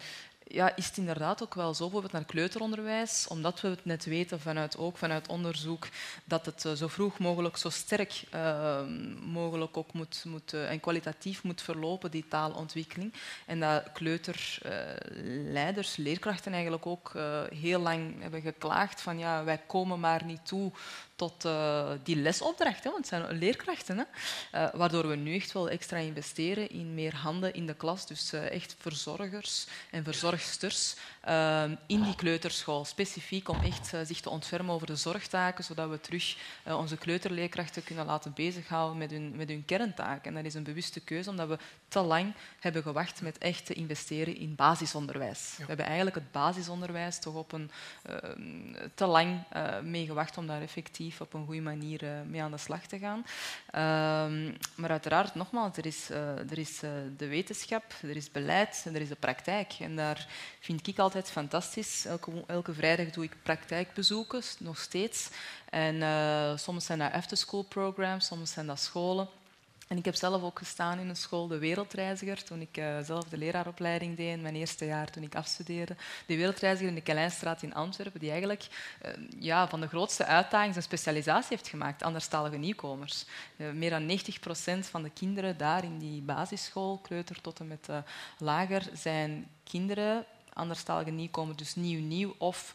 ja, is het inderdaad ook wel zo, bijvoorbeeld naar kleuteronderwijs, omdat we het net weten vanuit, ook vanuit onderzoek, dat het eh, zo vroeg mogelijk, zo sterk uh, mogelijk ook moet, moet uh, en kwalitatief moet verlopen, die taalontwikkeling. En dat kleuterleiders, leerkrachten eigenlijk ook heel lang hebben geklaagd van ja, wij komen maar niet toe tot uh, die lesopdracht, hè, want het zijn leerkrachten. Hè, uh, waardoor we nu echt wel extra investeren in meer handen in de klas. Dus uh, echt verzorgers en verzorgsters in die kleuterschool. Specifiek om echt zich te ontfermen over de zorgtaken, zodat we terug onze kleuterleerkrachten kunnen laten bezighouden met hun, met hun kerntaken. En dat is een bewuste keuze, omdat we te lang hebben gewacht met echt te investeren in basisonderwijs. Ja. We hebben eigenlijk het basisonderwijs toch op een te lang mee gewacht om daar effectief op een goede manier uh, mee aan de slag te gaan. Uh, maar uiteraard, nogmaals, er is, uh, er is uh, de wetenschap, er is beleid en er is de praktijk. En daar vind ik altijd fantastisch. Elke, elke vrijdag doe ik praktijkbezoeken, nog steeds. En soms zijn dat afterschool programs, soms zijn dat scholen. En ik heb zelf ook gestaan in een school, de Wereldreiziger, toen ik uh, zelf de leraaropleiding deed in mijn eerste jaar toen ik afstudeerde. De Wereldreiziger in de Kelijnstraat in Antwerpen, die eigenlijk uh, ja, van de grootste uitdagingen zijn specialisatie heeft gemaakt, anderstalige nieuwkomers. Uh, meer dan 90 procent van de kinderen daar in die basisschool, kleuter tot en met lager, zijn kinderen, anderstalige nieuwkomers, dus nieuw-nieuw of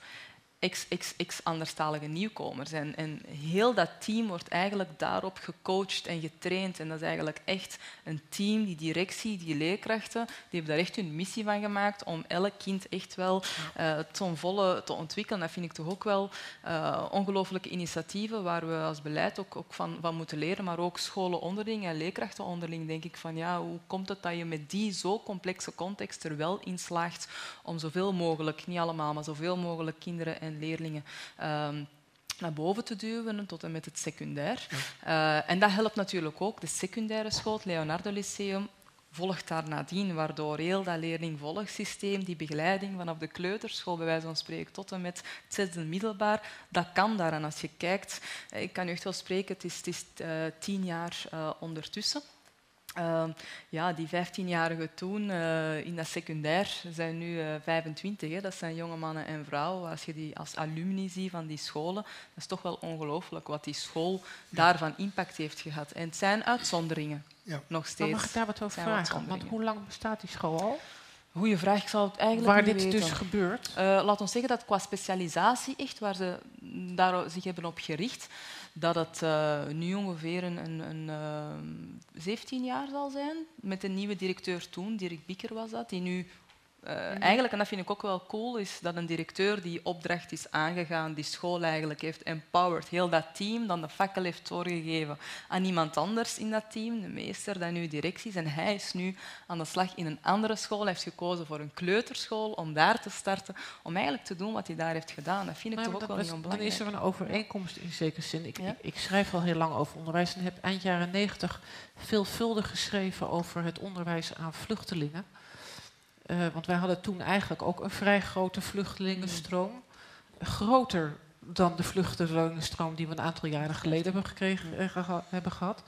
ex-anderstalige nieuwkomers. En, en heel dat team wordt eigenlijk daarop gecoacht en getraind. En dat is eigenlijk echt een team, die directie, die leerkrachten, die hebben daar echt hun missie van gemaakt om elk kind echt wel uh, ten volle te ontwikkelen. Dat vind ik toch ook wel uh, ongelooflijke initiatieven waar we als beleid ook, ook van, van, moeten leren, maar ook scholen onderling en leerkrachten onderling denk ik van ja, hoe komt het dat je met die zo complexe context er wel in slaagt om zoveel mogelijk, niet allemaal, maar zoveel mogelijk kinderen en leerlingen um, naar boven te duwen tot en met het secundair. Ja. Uh, en dat helpt natuurlijk ook. De secundaire school, het Leonardo Lyceum, volgt daar nadien, waardoor heel dat leerling-volgsysteem, die begeleiding vanaf de kleuterschool, bij wijze van spreken, tot en met het zesde middelbaar, dat kan daar. En als je kijkt, ik kan u echt wel spreken, het is, het is uh, tien jaar uh, ondertussen. Uh, ja, die 15-jarigen toen uh, in dat secundair zijn nu uh, 25. Hè. Dat zijn jonge mannen en vrouwen. Als je die als alumni ziet van die scholen, dat is toch wel ongelooflijk wat die school daarvan impact heeft gehad. En het zijn uitzonderingen, ja. nog steeds. Maar mag ik daar wat over vragen? Want hoe lang bestaat die school al? Goeie vraag, ik zal het eigenlijk Waar niet dit weten. dus gebeurt? Uh, laat ons zeggen dat qua specialisatie, echt waar ze daar zich hebben op gericht, dat het uh, nu ongeveer een, een, een uh, 17 jaar zal zijn. Met een nieuwe directeur toen, Dirk Bikker was dat, die nu uh, mm. eigenlijk, en dat vind ik ook wel cool, is dat een directeur die opdracht is aangegaan, die school eigenlijk heeft empowered, heel dat team, dan de fakkel heeft doorgegeven aan iemand anders in dat team, de meester, dat nu directie is. En hij is nu aan de slag in een andere school. Hij heeft gekozen voor een kleuterschool om daar te starten, om eigenlijk te doen wat hij daar heeft gedaan. Dat vind ik maar toch ook wel was, niet onbelangrijk. Dan is er een overeenkomst in zekere zin. Ik, ja? ik, ik, schrijf al heel lang over onderwijs en heb eind jaren negentig veelvuldig geschreven over het onderwijs aan vluchtelingen. Uh, want wij hadden toen eigenlijk ook een vrij grote vluchtelingenstroom. Mm. Groter dan de vluchtelingenstroom die we een aantal jaren geleden hebben, gekregen, uh, geha hebben gehad.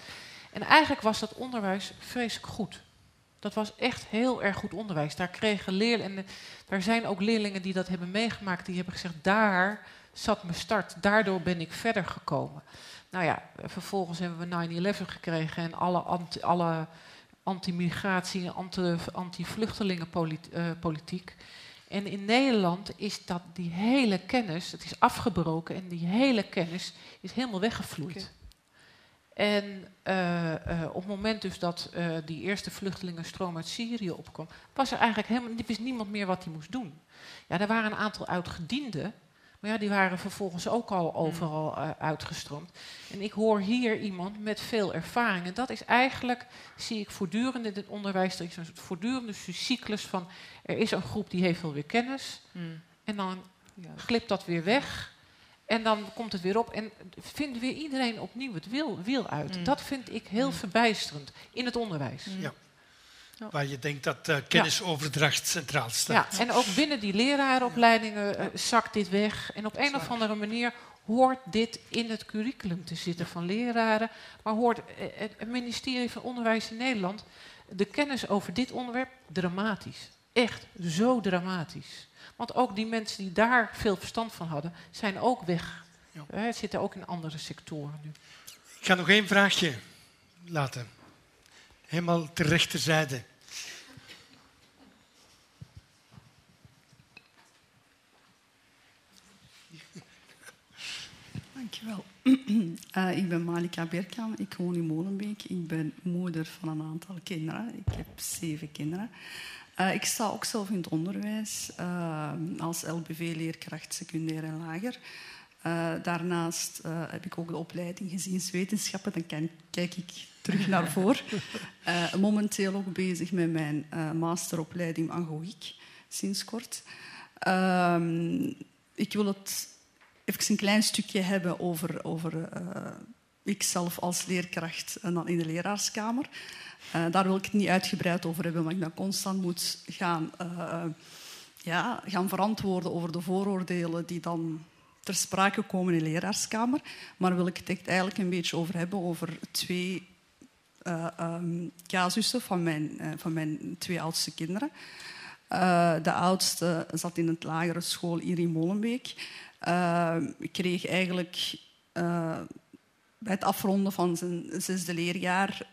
En eigenlijk was dat onderwijs vreselijk goed. Dat was echt heel erg goed onderwijs. Daar kregen leerlingen, en daar zijn ook leerlingen die dat hebben meegemaakt, die hebben gezegd, daar zat mijn start, daardoor ben ik verder gekomen. Nou ja, vervolgens hebben we 9-11 gekregen en alle, alle anti-migratie, anti-vluchtelingenpolitiek. En in Nederland is dat die hele kennis, het is afgebroken en die hele kennis is helemaal weggevloeid. Okay. En uh, uh, op het moment dus dat uh, die eerste vluchtelingenstroom uit Syrië opkwam, was er eigenlijk helemaal wist niemand meer wat hij moest doen. Ja, er waren een aantal oud-gedienden, Maar ja, die waren vervolgens ook al Mm. overal uh, uitgestroomd. En ik hoor hier iemand met veel ervaring. En dat is eigenlijk, zie ik voortdurend in het onderwijs, er is een voortdurende cyclus van, er is een groep die heeft wel weer kennis. Mm. En dan glipt dat weer weg. En dan komt het weer op en vindt weer iedereen opnieuw het wiel, wiel uit. Mm. Dat vind ik heel verbijsterend in het onderwijs. Ja. Waar je denkt dat uh, kennisoverdracht centraal staat. Ja, en ook binnen die leraaropleidingen uh, zakt dit weg. En op een of andere manier hoort dit in het curriculum te zitten van leraren. Maar hoort uh, het ministerie van Onderwijs in Nederland de kennis over dit onderwerp dramatisch. Echt zo dramatisch. Want ook die mensen die daar veel verstand van hadden, zijn ook weg. Ja. Zitten ook in andere sectoren nu. Ik ga nog één vraagje laten. Helemaal ter rechterzijde. Dankjewel. uh, ik ben Malika Berkan, ik woon in Molenbeek. Ik ben moeder van een aantal kinderen. Ik heb zeven kinderen. Uh, ik sta ook zelf in het onderwijs uh, als LBV-leerkracht secundair en lager. Daarnaast heb ik ook de opleiding gezinswetenschappen. Dan kijk ik terug naar voren. momenteel ook bezig met mijn masteropleiding agogiek, sinds kort. ik wil het even een klein stukje hebben over, over ikzelf als leerkracht en dan in de leraarskamer. Uh, daar wil ik het niet uitgebreid over hebben, maar ik dan constant moet gaan, uh, ja, gaan verantwoorden over de vooroordelen die dan ter sprake komen in de leraarskamer. Maar wil ik het eigenlijk een beetje over hebben over twee uh, um, casussen van mijn, van mijn twee oudste kinderen. de oudste zat in het lagere school hier in Molenbeek. ik kreeg eigenlijk bij het afronden van zijn zesde leerjaar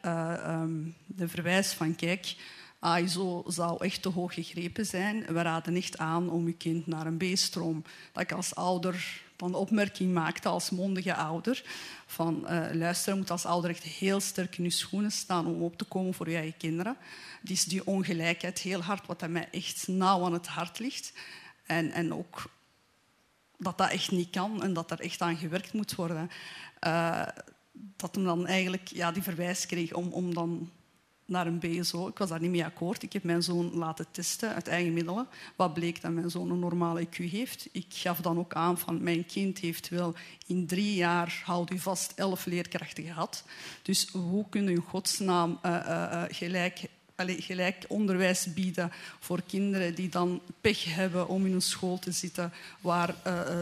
um, de verwijs van kijk, AISO zou echt te hoog gegrepen zijn. We raden echt aan om uw kind naar een B-stroom. Dat ik als ouder de opmerking maakte, als mondige ouder, van uh, luister, je moet als ouder echt heel sterk in je schoenen staan om op te komen voor je eigen kinderen. Is die ongelijkheid heel hard, wat mij echt nauw aan het hart ligt. En, en ook dat dat echt niet kan en dat er echt aan gewerkt moet worden. Uh, dat hem dan eigenlijk ja, die verwijs kreeg om, om dan naar een BSO. Ik was daar niet mee akkoord. Ik heb mijn zoon laten testen uit eigen middelen. Wat bleek dat mijn zoon een normale IQ heeft. Ik gaf dan ook aan van mijn kind heeft wel in drie jaar, houd u vast, elf leerkrachten gehad. Dus hoe kun je in godsnaam uh, uh, gelijk Allee, gelijk onderwijs bieden voor kinderen die dan pech hebben om in een school te zitten waar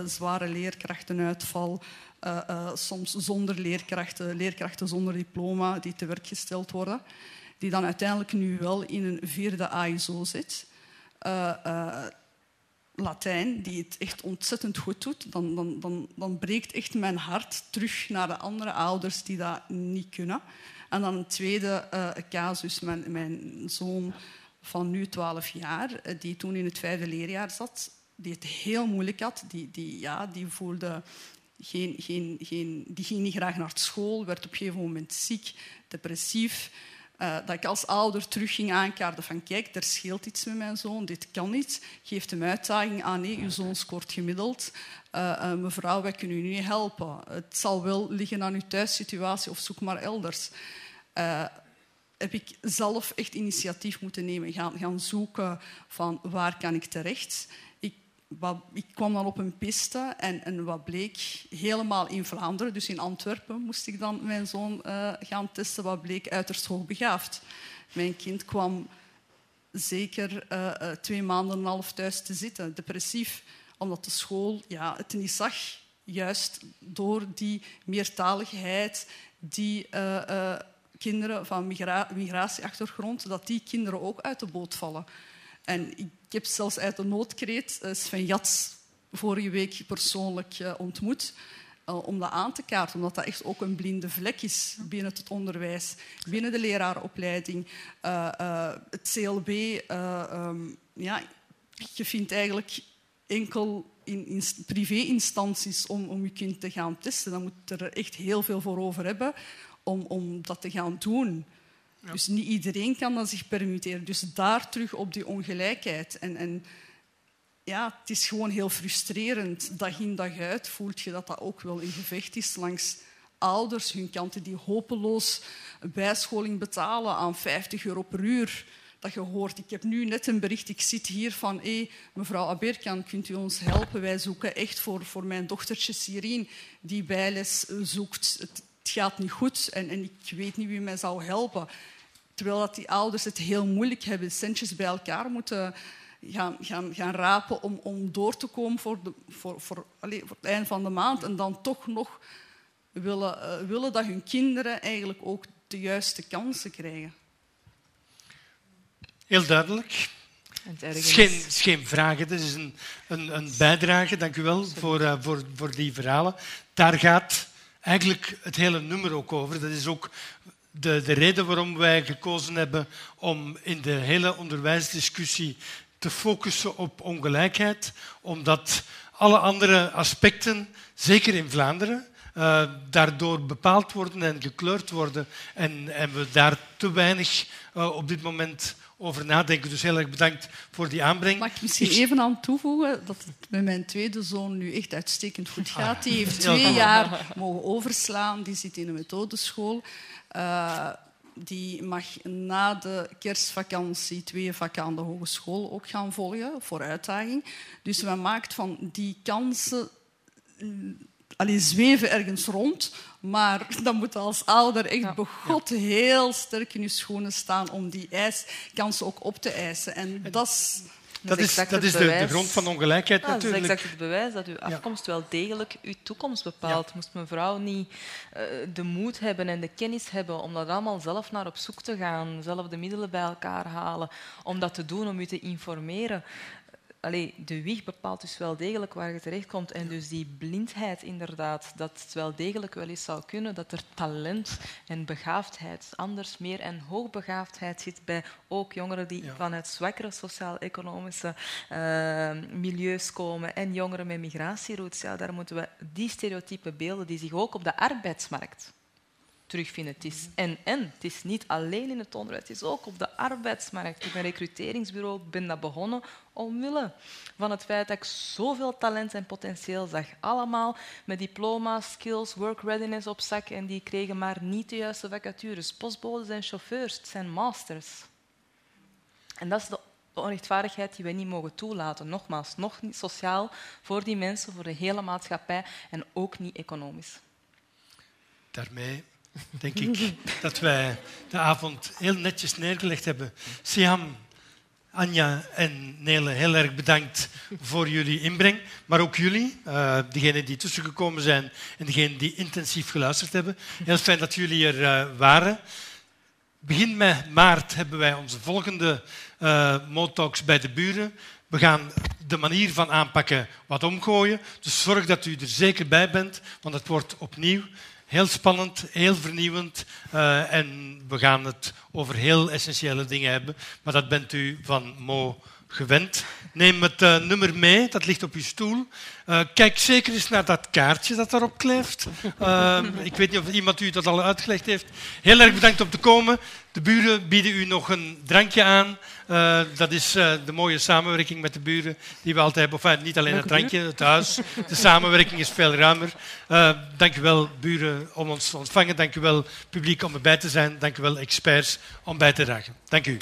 zware leerkrachtenuitval, uh, soms zonder leerkrachten, leerkrachten zonder diploma die te werk gesteld worden, die dan uiteindelijk nu wel in een vierde AISO zit. Latijn, die het echt ontzettend goed doet, dan, dan, dan, dan breekt echt mijn hart terug naar de andere ouders die dat niet kunnen. En dan een tweede uh, casus, mijn, mijn zoon van nu 12 jaar, die toen in het vijfde leerjaar zat, die het heel moeilijk had. Die, die, ja, die voelde geen, geen, geen, die ging niet graag naar school, werd op een gegeven moment ziek, depressief. Uh, dat ik als ouder terug ging aankaarten van kijk, er scheelt iets met mijn zoon, dit kan niet. Geef hem uitdaging aan, nee, uw zoon scoort gemiddeld. Uh, uh, mevrouw, wij kunnen u niet helpen. Het zal wel liggen aan uw thuissituatie of zoek maar elders. Heb ik zelf echt initiatief moeten nemen, gaan, gaan zoeken van waar kan ik terecht. Ik, kwam dan op een piste en, en wat bleek, helemaal in Vlaanderen, dus in Antwerpen, moest ik dan mijn zoon uh, gaan testen, wat bleek uiterst hoogbegaafd. Mijn kind kwam zeker uh, uh, twee maanden en een half thuis te zitten, depressief, omdat de school ja, het niet zag, juist door die meertaligheid, die kinderen van migra migratieachtergrond, dat die kinderen ook uit de boot vallen. En heb zelfs uit de noodkreet Sven Jats vorige week persoonlijk uh, ontmoet uh, om dat aan te kaarten, omdat dat echt ook een blinde vlek is binnen het onderwijs, binnen de leraaropleiding, het CLB. Um, ja, je vindt eigenlijk enkel in, in privé-instanties om, om je kind te gaan testen. Dan moet er echt heel veel voor over hebben om, om dat te gaan doen. Dus niet iedereen kan dat zich permitteren. Dus daar terug op die ongelijkheid. En, en ja, het is gewoon heel frustrerend. Dag in dag uit voelt je dat dat ook wel een gevecht is langs ouders, hun kanten die hopeloos bijscholing betalen aan 50 euro per uur. Dat je hoort, ik heb nu net een bericht, ik zit hier van, mevrouw Aberkan, kunt u ons helpen? Wij zoeken echt voor, voor mijn dochtertje Sirien, die bijles zoekt. Gaat niet goed en, en ik weet niet wie mij zou helpen. Terwijl dat die ouders het heel moeilijk hebben, centjes bij elkaar moeten gaan, gaan, gaan rapen om, om door te komen voor, de, voor, voor, allez, voor het einde van de maand. En dan toch nog willen, uh, willen dat hun kinderen eigenlijk ook de juiste kansen krijgen. Heel duidelijk. Het is geen, geen vragen, het is een, een, een, bijdrage. Dank u wel voor, uh, voor, voor die verhalen. Daar gaat eigenlijk het hele nummer ook over. Dat is ook de, de reden waarom wij gekozen hebben om in de hele onderwijsdiscussie te focussen op ongelijkheid, omdat alle andere aspecten, zeker in Vlaanderen, uh, daardoor bepaald worden en gekleurd worden en, en we daar te weinig uh, op dit moment over nadenken. Dus heel erg bedankt voor die aanbreng. Mag ik misschien even aan toevoegen dat het met mijn tweede zoon nu echt uitstekend goed ah, gaat. Die heeft twee jaar mogen overslaan. Die zit in een methodeschool. Uh, die mag na de kerstvakantie twee vakken aan de hogeschool ook gaan volgen voor uitdaging. Dus men maakt van die kansen allee, zweven ergens rond, maar dan moet je als ouder echt ja. begot heel sterk in je schoenen staan om die kansen ook op te eisen. En dat is... Dat is, dat is de, de, grond van ongelijkheid ja, natuurlijk. Dat is exact het bewijs dat uw afkomst wel degelijk uw toekomst bepaalt. Ja. Moest mevrouw niet uh, de moed hebben en de kennis hebben om dat allemaal zelf naar op zoek te gaan, zelf de middelen bij elkaar halen, om dat te doen, om u te informeren, allee, de wieg bepaalt dus wel degelijk waar je terechtkomt. En dus die blindheid inderdaad, dat het wel degelijk wel eens zou kunnen dat er talent en begaafdheid, anders meer en hoogbegaafdheid zit bij ook jongeren die vanuit zwakkere sociaal-economische uh, milieus komen en jongeren met migratieroutes. Ja, daar moeten we die stereotype beelden die zich ook op de arbeidsmarkt terugvinden. Het is en en. Het is niet alleen in het onderwijs, het is ook op de arbeidsmarkt. Ik ben recruteringsbureau, ben dat begonnen omwille van het feit dat ik zoveel talent en potentieel zag. Allemaal met diploma's, skills, work readiness op zak en die kregen maar niet de juiste vacatures. Postbodes en chauffeurs, het zijn masters. En dat is de onrechtvaardigheid die wij niet mogen toelaten. Nogmaals, nog niet sociaal voor die mensen, voor de hele maatschappij en ook niet economisch. Daarmee denk ik dat wij de avond heel netjes neergelegd hebben. Siam, Anja en Nele, heel erg bedankt voor jullie inbreng. Maar ook jullie, uh, degenen die tussengekomen zijn en degenen die intensief geluisterd hebben. Heel fijn dat jullie er uh, waren. Begin maart hebben wij onze volgende uh, Motalks bij de buren. We gaan de manier van aanpakken wat omgooien. Dus zorg dat u er zeker bij bent, want het wordt opnieuw heel spannend, heel vernieuwend. Uh, en we gaan het over heel essentiële dingen hebben. Maar dat bent u van Mo gewend. Neem het uh, nummer mee, dat ligt op uw stoel. Uh, kijk zeker eens naar dat kaartje dat daarop kleeft. Uh, ik weet niet of iemand u dat al uitgelegd heeft. Heel erg bedankt om te komen. De buren bieden u nog een drankje aan. dat is de mooie samenwerking met de buren die we altijd hebben. Enfin, niet alleen het drankje, het huis. De samenwerking is veel ruimer. dank u wel, buren, om ons te ontvangen. Dank u wel, publiek, om erbij te zijn. Dank u wel, experts, om bij te dragen. Dank u.